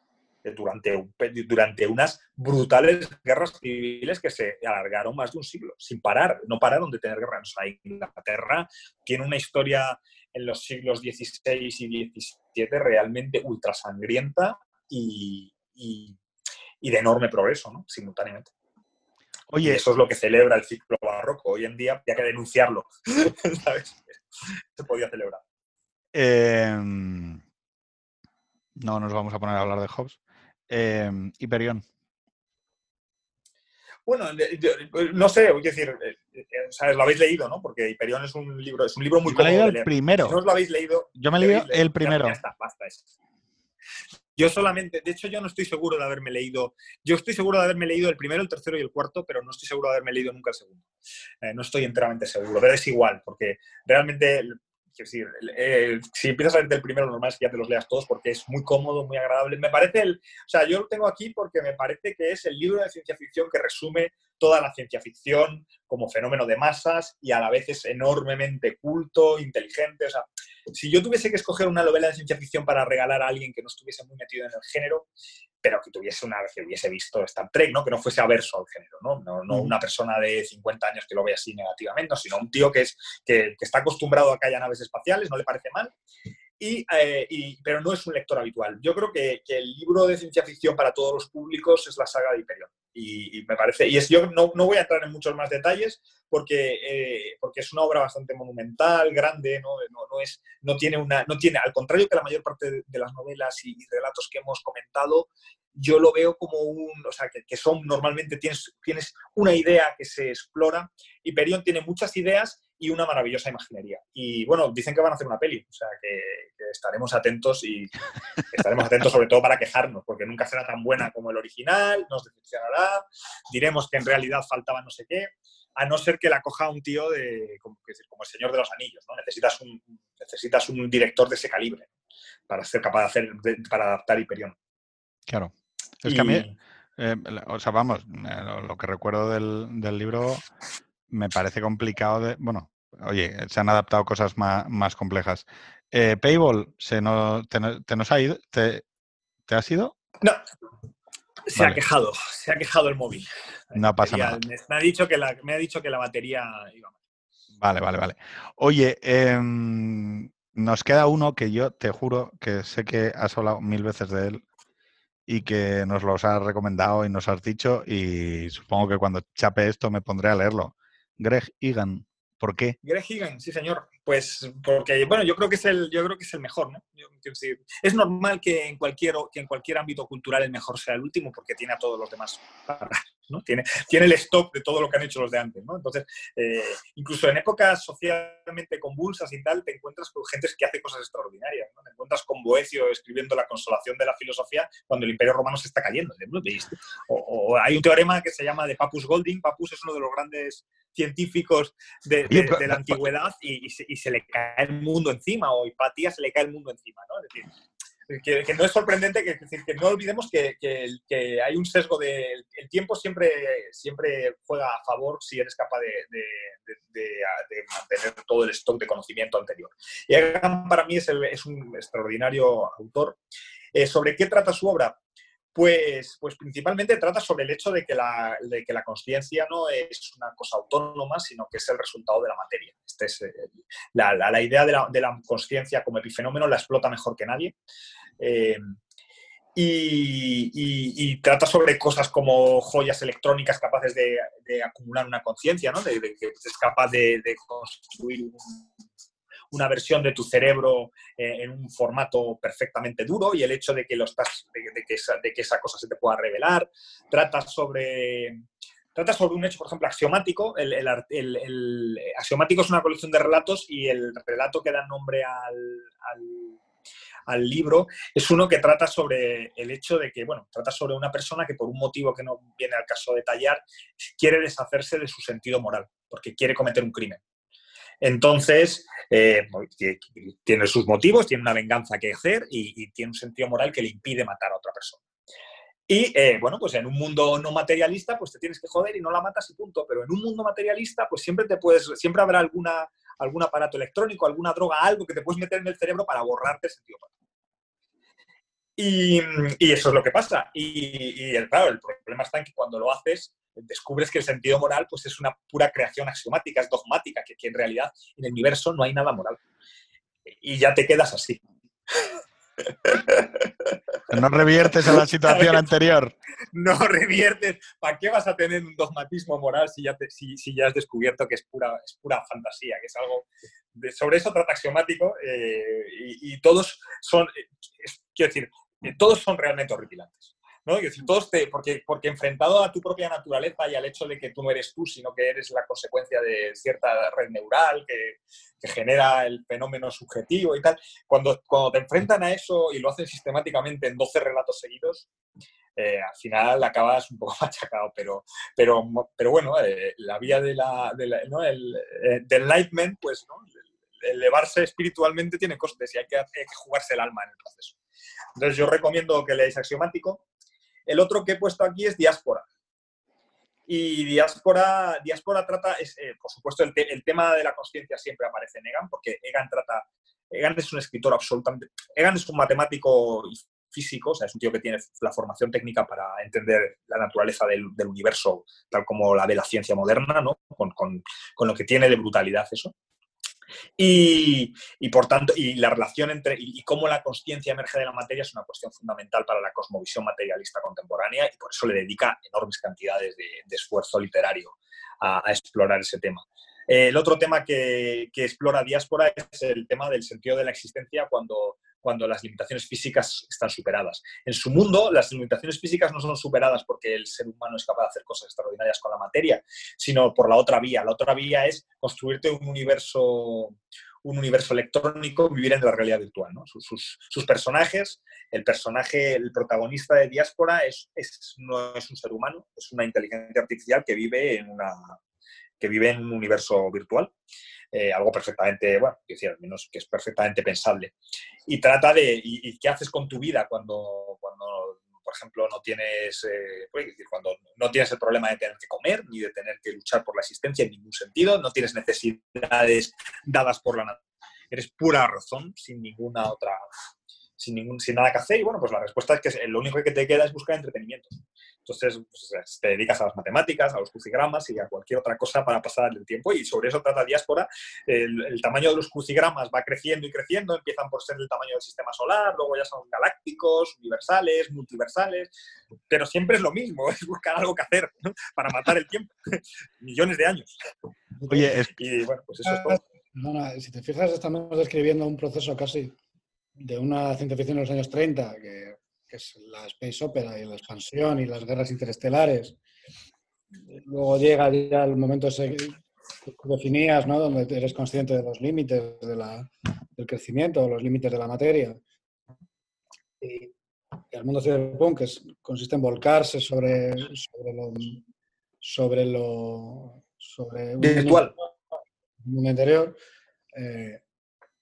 Speaker 2: durante, durante unas brutales guerras civiles que se alargaron más de un siglo, sin parar, no pararon de tener guerras. Inglaterra tiene una historia en los siglos XVI y XVII realmente ultra sangrienta y, de enorme progreso, ¿no? simultáneamente. Oye, eso es lo que celebra el ciclo barroco. Hoy en día había que denunciarlo. ¿sabes? Se podía celebrar.
Speaker 1: Em, no nos vamos a poner a hablar de Hobbes. Eh, Hiperión.
Speaker 2: Bueno, no sé, es decir, eh, eh, lo habéis leído, ¿no? Porque Hiperión es un libro, es un libro muy
Speaker 1: cómodo. Yo el primero.
Speaker 2: no os lo habéis leído.
Speaker 1: Yo me he leído el primero.
Speaker 2: Ya, está, basta eso. Yo solamente, de hecho, yo no estoy seguro de haberme leído. Yo estoy seguro de haberme leído el primero, el tercero y el cuarto, pero no estoy seguro de haberme leído nunca el segundo. no estoy enteramente seguro, pero es igual, porque realmente decir, si empiezas a leer el primero, normal es que ya te los leas todos porque es muy cómodo, muy agradable. Me parece el, o sea, yo lo tengo aquí porque me parece que es el libro de ciencia ficción que resume toda la ciencia ficción como fenómeno de masas y a la vez es enormemente culto, inteligente. O sea, si yo tuviese que escoger una novela de ciencia ficción para regalar a alguien que no estuviese muy metido en el género, pero que tuviese una que hubiese visto Star Trek, ¿no? Que no fuese averso al género, ¿no? No, no una persona de 50 años que lo vea así negativamente, sino un tío que, es, que, que está acostumbrado a que haya naves espaciales, no le parece mal, eh, y, pero no es un lector habitual. Yo creo que, el libro de ciencia ficción para todos los públicos es la saga de Hyperion. Y, me parece, y es, yo no, no, voy a entrar en muchos más detalles porque, eh, porque es una obra bastante monumental, grande, ¿no? No, es, no, tiene una, no tiene, al contrario que la mayor parte de, las novelas y, relatos que hemos comentado, yo lo veo como un, o sea, que, que, son normalmente tienes, tienes una idea que se explora. Hyperion tiene muchas ideas y una maravillosa imaginería. Y bueno, dicen que van a hacer una peli, o sea que, estaremos atentos y estaremos atentos sobre todo para quejarnos, porque nunca será tan buena como el original, nos decepcionará, diremos que en realidad faltaba no sé qué. a no ser que la coja un tío de, como, como el Señor de los Anillos, ¿no? Necesitas un, necesitas un director de ese calibre para ser capaz de hacer, para adaptar Hyperion.
Speaker 1: Claro. Es que a mí, eh, o sea, vamos, eh, lo, que recuerdo del, libro me parece complicado de, bueno, oye, se han adaptado cosas más, complejas. Eh, Payball, ¿se te, nos ha ido? ¿Te, ¿Te has ido?
Speaker 2: No, se ha quejado, se ha quejado el móvil.
Speaker 1: No pasa nada.
Speaker 2: Me ha dicho que la, me ha dicho que la batería iba mal.
Speaker 1: Vale, vale, vale. Oye, em, nos queda uno que yo te juro que sé que has hablado mil veces de él y que nos los has recomendado y nos has dicho y supongo que cuando chape esto me pondré a leerlo. Greg Egan. ¿Por qué?
Speaker 2: Greg Egan, sí señor. Pues porque, bueno, yo creo que es el, yo creo que es el mejor, ¿no? es normal que en, cualquier, que en cualquier ámbito cultural el mejor sea el último porque tiene a todos los demás ¿no? Tiene, tiene el stock de todo lo que han hecho los de antes, ¿no? Entonces, eh, incluso en épocas socialmente convulsas y tal, te encuentras con gente que hace cosas extraordinarias, ¿no? Te encuentras con Boecio escribiendo la consolación de la filosofía cuando el Imperio Romano se está cayendo. O, o hay un teorema que se llama de Papus Golding. Papus es uno de los grandes científicos de, la antigüedad y, se, le cae el mundo encima, o Hipatía se le cae el mundo encima, ¿no? Es decir, que, no es sorprendente, que, decir, que no olvidemos que, que, hay un sesgo de... El tiempo siempre, siempre juega a favor si eres capaz de, mantener todo el stock de conocimiento anterior. Y para mí es, es un extraordinario autor. Eh, ¿Sobre qué trata su obra? Pues, pues principalmente trata sobre el hecho de que la, que la conciencia no es una cosa autónoma, sino que es el resultado de la materia. Este es, eh, la, la, idea de la, de la conciencia como epifenómeno la explota mejor que nadie. Eh, y, y, trata sobre cosas como joyas electrónicas capaces de, acumular una conciencia, ¿no? de, que es capaz de, construir un, una versión de tu cerebro eh, en un formato perfectamente duro y el hecho de que, lo estás, que esa, de que esa cosa se te pueda revelar. Trata sobre, trata sobre un hecho, por ejemplo, axiomático. El, axiomático es una colección de relatos y el relato que da nombre al, al, libro es uno que trata sobre el hecho de que, bueno, trata sobre una persona que por un motivo que no viene al caso detallar, quiere deshacerse de su sentido moral, porque quiere cometer un crimen. Entonces, eh, tiene sus motivos, tiene una venganza que hacer y, tiene un sentido moral que le impide matar a otra persona. Y eh, bueno, pues en un mundo no materialista, pues te tienes que joder y no la matas y punto. Pero en un mundo materialista, pues siempre te puedes, siempre habrá alguna, algún aparato electrónico, alguna droga, algo que te puedes meter en el cerebro para borrarte el sentido moral. Y, eso es lo que pasa. Y, y, claro, el problema está en que cuando lo haces, descubres que el sentido moral pues, es una pura creación axiomática, es dogmática, que, en realidad en el universo no hay nada moral. Y ya te quedas así.
Speaker 1: No reviertes a la situación anterior.
Speaker 2: No reviertes. ¿Para qué vas a tener un dogmatismo moral si ya, si, ya has descubierto que es pura, es pura fantasía? Que es algo. sobre eso trata axiomático eh, y, todos son. quiero decir, todos son realmente horripilantes. ¿No? decir, todos te, porque, porque enfrentado a tu propia naturaleza y al hecho de que tú no eres tú, sino que eres la consecuencia de cierta red neural que, que genera el fenómeno subjetivo y tal, cuando, cuando te enfrentan a eso y lo hacen sistemáticamente en 12 relatos seguidos, eh, al final acabas un poco machacado, pero, pero, pero bueno, eh, la vía de la, ¿no? el, eh, del enlightenment, pues, ¿no? elevarse espiritualmente tiene costes y hay que, hay que jugarse el alma en el proceso. Entonces yo recomiendo que leáis Axiomático, el otro que he puesto aquí es diáspora. Y diáspora, diáspora trata, eh, por supuesto, el, tema de la conciencia siempre aparece en Egan, porque Egan trata, Egan es un escritor absolutamente, Egan es un matemático físico, o sea, es un tío que tiene la formación técnica para entender la naturaleza del, universo tal como la de la ciencia moderna, ¿no? Con, con, lo que tiene de brutalidad eso. Y, por tanto, y la relación entre y, cómo la conciencia emerge de la materia es una cuestión fundamental para la cosmovisión materialista contemporánea y por eso le dedica enormes cantidades de, esfuerzo literario a, explorar ese tema. El otro tema que, explora Diáspora es el tema del sentido de la existencia cuando cuando las limitaciones físicas están superadas. En su mundo, las limitaciones físicas no son superadas porque el ser humano es capaz de hacer cosas extraordinarias con la materia, sino por la otra vía. La otra vía es construirte un universo, un universo electrónico, vivir en la realidad virtual. Sus, personajes, el personaje, el protagonista de Diáspora es, no es un ser humano, es una inteligencia artificial que vive en una, que vive en un universo virtual. Eh, algo perfectamente, bueno, decir, al menos que es perfectamente pensable. Y trata de, y, qué haces con tu vida cuando, cuando por ejemplo, no tienes, eh, decir, cuando no tienes el problema de tener que comer ni de tener que luchar por la existencia en ningún sentido, no tienes necesidades dadas por la naturaleza, eres pura razón sin ninguna otra sin, ningún, sin nada que hacer. Y bueno, pues la respuesta es que lo único que te queda es buscar entretenimiento. Entonces, pues, te dedicas a las matemáticas, a los crucigramas y a cualquier otra cosa para pasar el tiempo. Y sobre eso trata Diáspora. El, tamaño de los crucigramas va creciendo y creciendo. Empiezan por ser el tamaño del sistema solar, luego ya son galácticos, universales, multiversales. Pero siempre es lo mismo, es buscar algo que hacer para matar el tiempo. Millones de años.
Speaker 1: Oye,
Speaker 2: y bueno, pues eso es todo.
Speaker 3: si te fijas, estamos describiendo un proceso casi de una ciencia ficción de los años 30, que, es la space opera y la expansión y las guerras interestelares. Luego llega ya el momento ese que definías, ¿no? donde eres consciente de los límites de la, del crecimiento, los límites de la materia. Y, el mundo cyberpunk es, consiste en volcarse sobre, sobre lo sobre lo sobre
Speaker 2: un Virtual.
Speaker 3: mundo interior eh,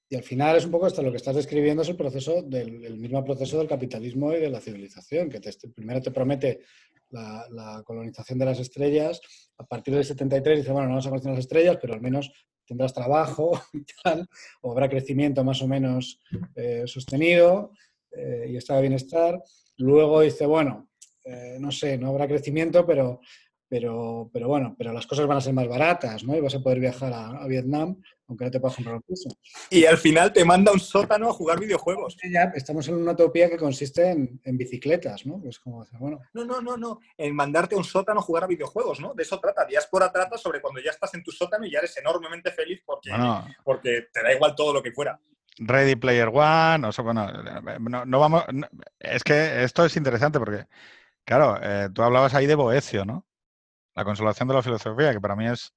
Speaker 3: y al final es un poco hasta lo que estás describiendo es el proceso del mismo proceso del capitalismo y de la civilización, que primero te promete la, colonización de las estrellas, a partir del 73 dice, bueno, no vamos a colonizar las estrellas, pero al menos tendrás trabajo y tal, o habrá crecimiento más o menos eh, sostenido eh, y estado de bienestar. Luego dice, bueno, eh, no sé, no habrá crecimiento, pero pero, pero bueno, pero las cosas van a ser más baratas, ¿no? Y vas a poder viajar a, Vietnam, aunque no te puedas comprar un piso.
Speaker 2: Y al final te manda un sótano a jugar videojuegos.
Speaker 3: Ya, estamos en una utopía que consiste en, bicicletas, ¿no? Es como bueno.
Speaker 2: No, no, no, no. En mandarte a un sótano a jugar a videojuegos, ¿no? De eso trata. Diáspora trata sobre cuando ya estás en tu sótano y ya eres enormemente feliz porque, porque te da igual todo lo que fuera.
Speaker 1: Ready Player One, o sea, bueno, no, vamos. es que esto es interesante porque, claro, eh, tú hablabas ahí de Boecio, ¿no? La consolación de la filosofía, que para mí es...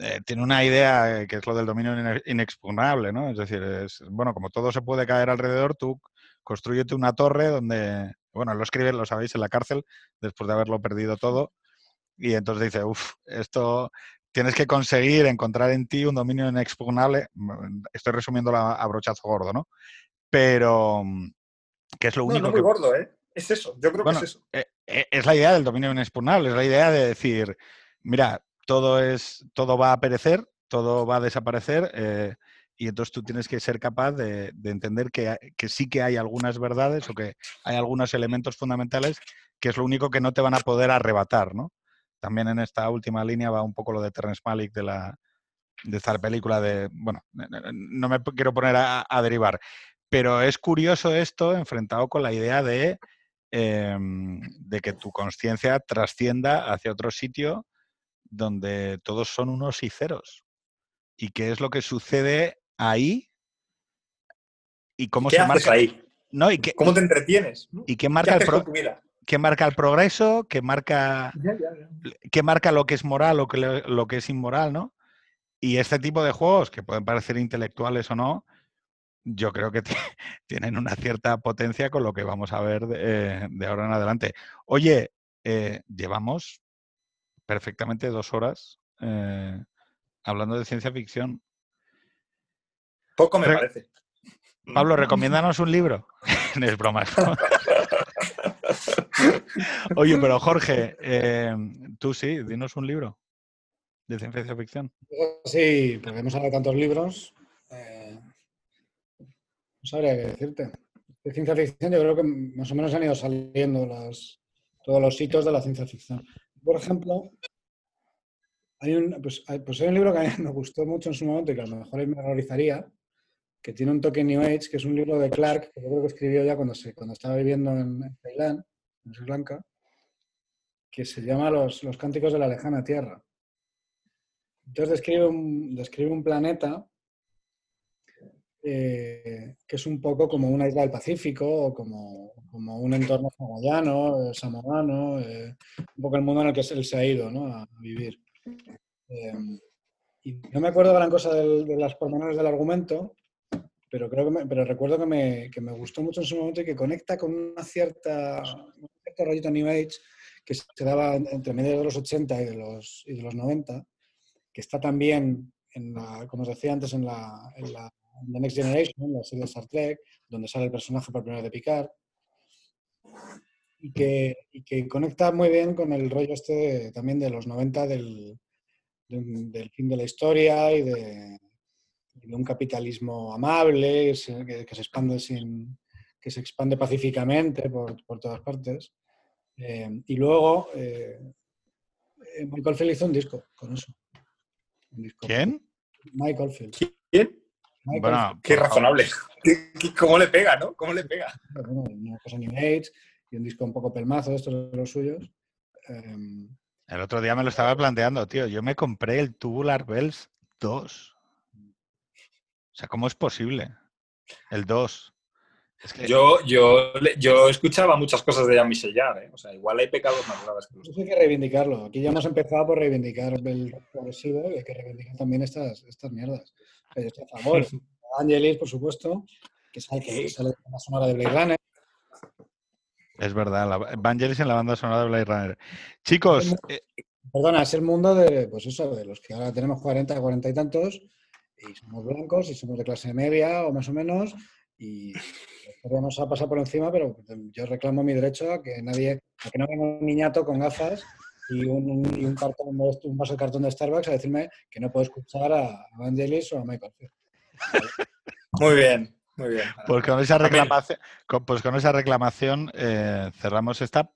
Speaker 1: Eh, tiene una idea que es lo del dominio inexpugnable, ¿no? Es decir, es, bueno, como todo se puede caer alrededor, tú construyete una torre donde, bueno, lo escriben, lo sabéis, en la cárcel, después de haberlo perdido todo, y entonces dice, uff, esto tienes que conseguir encontrar en ti un dominio inexpugnable, mm, estoy resumiendo a brochazo gordo, ¿no? Pero mm, que es lo único
Speaker 2: no,
Speaker 1: muy
Speaker 2: gordo, ¿eh? Es eso, yo creo que es eso.
Speaker 1: Eh, eh, es la idea del dominio inexpugnable, es la idea de decir, mira, todo, es, todo va a perecer, todo va a desaparecer, eh, y entonces tú tienes que ser capaz de, entender que, sí que hay algunas verdades o que hay algunos elementos fundamentales que es lo único que no te van a poder arrebatar, ¿no? También en esta última línea va un poco lo de Terrence Malick de la de esta película de, bueno, no me quiero poner a derivar, pero es curioso esto enfrentado con la idea de Em, de que tu conciencia trascienda hacia otro sitio donde todos son unos y ceros. ¿Y qué es lo que sucede ahí? ¿Y cómo
Speaker 2: se
Speaker 1: marca
Speaker 2: ahí?
Speaker 1: ¿No? ¿Y
Speaker 2: ¿Cómo te entretienes?
Speaker 1: ¿Y qué marca, el qué marca el progreso? ¿Qué marca, ¿Qué marca lo que es moral o lo que es inmoral? ¿no? Y este tipo de juegos, que pueden parecer intelectuales o no, yo creo que tienen una cierta potencia con lo que vamos a ver de, ahora en adelante. Oye, eh, llevamos perfectamente dos horas eh, hablando de ciencia ficción.
Speaker 2: Poco me parece.
Speaker 1: Pablo, recomiéndanos un libro. no es broma. Oye, pero Jorge, eh, tú sí, dinos un libro de ciencia ficción.
Speaker 3: Sí, porque hemos hablado de tantos libros. No sabría qué decirte. De ciencia ficción yo creo que más o menos han ido saliendo todos los hitos de la ciencia ficción. Por ejemplo, hay un, pues, pues hay un libro que a mí me gustó mucho en su momento y que a lo mejor me horrorizaría, que tiene un toque New Age, que es un libro de Clark, que yo creo que escribió ya cuando, estaba viviendo en, Tailandia, en Sri Lanka, que se llama Los, Cánticos de la Lejana Tierra. Entonces describe un planeta eh, que es un poco como una isla del Pacífico o como, como un entorno hawaiano, eh, samoano, eh, un poco el mundo en el que él se ha ido ¿no? a vivir. y no me acuerdo gran cosa de las pormenores del argumento, pero, creo que pero recuerdo que me, que me, gustó mucho en su momento y que conecta con una cierta, un cierto rollito New Age que se daba entre medio de los 80 y de los, y de los 90, que está también, en la, como os decía antes, en la, en la The Next Generation, la serie de Star Trek, donde sale el personaje por primera vez de Picard, y que, y que conecta muy bien con el rollo este de- también de los 90 del, del- del fin de la historia y de, de un capitalismo amable se- que, que se expande sin que se expande pacíficamente por, por todas partes. Eh, y luego eh, eh, Michael Field hizo un disco con eso. Un disco.
Speaker 1: ¿Quién?
Speaker 3: Michael Field.
Speaker 2: ¿Quién?
Speaker 1: Bueno,
Speaker 2: Qué razonable. ¿Qué- qué- ¿Cómo le pega, no? ¿Cómo le pega?
Speaker 3: Bueno, una cosa New Age y un disco un poco pelmazo, estos de los suyos. Eh,
Speaker 1: El otro día me lo estaba planteando, tío. Yo me compré el Tubular Bells 2. O sea, ¿cómo es posible? El 2. Es que
Speaker 2: Yo, yo, yo escuchaba muchas cosas de Jean-Michel Jarre, ¿eh? O sea, igual hay pecados más graves que los
Speaker 3: Eso hay que reivindicarlo. Aquí ya hemos empezado por reivindicar el progresivo y hay que reivindicar también estas, estas mierdas. Yo estoy a favor. Angelis, por supuesto, que sale, que sale de la sonora de Blade Runner.
Speaker 1: es verdad, la, Vangelis en la banda sonora de Blade Runner. Chicos, eh,
Speaker 3: Perdona, es el mundo de, pues eso, de los que ahora tenemos 40, 40 y tantos y somos blancos y somos de clase media o más o menos y historia nos ha pasado por encima, pero yo reclamo mi derecho a que nadie, a que no venga un niñato con gafas y un, y un cartón, un vaso de cartón de Starbucks a decirme que no puedo escuchar a Vangelis o a Michael Field.
Speaker 2: Muy bien, muy bien.
Speaker 1: pues con esa reclamación, con, pues con esa reclamación eh, cerramos esta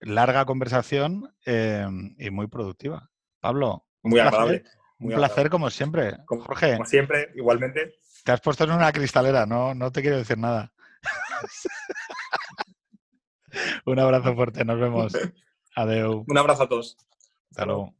Speaker 1: larga conversación eh, y muy productiva. Pablo,
Speaker 2: Muy
Speaker 1: un placer,
Speaker 2: agradable.
Speaker 1: un
Speaker 2: Muy
Speaker 1: placer
Speaker 2: agradable.
Speaker 1: como siempre.
Speaker 2: Como,
Speaker 1: Jorge,
Speaker 2: como siempre, igualmente.
Speaker 1: te has puesto en una cristalera, no, no te quiero decir nada. un abrazo fuerte, nos vemos. Adeu.
Speaker 2: Un abrazo a todos.
Speaker 1: Hasta luego.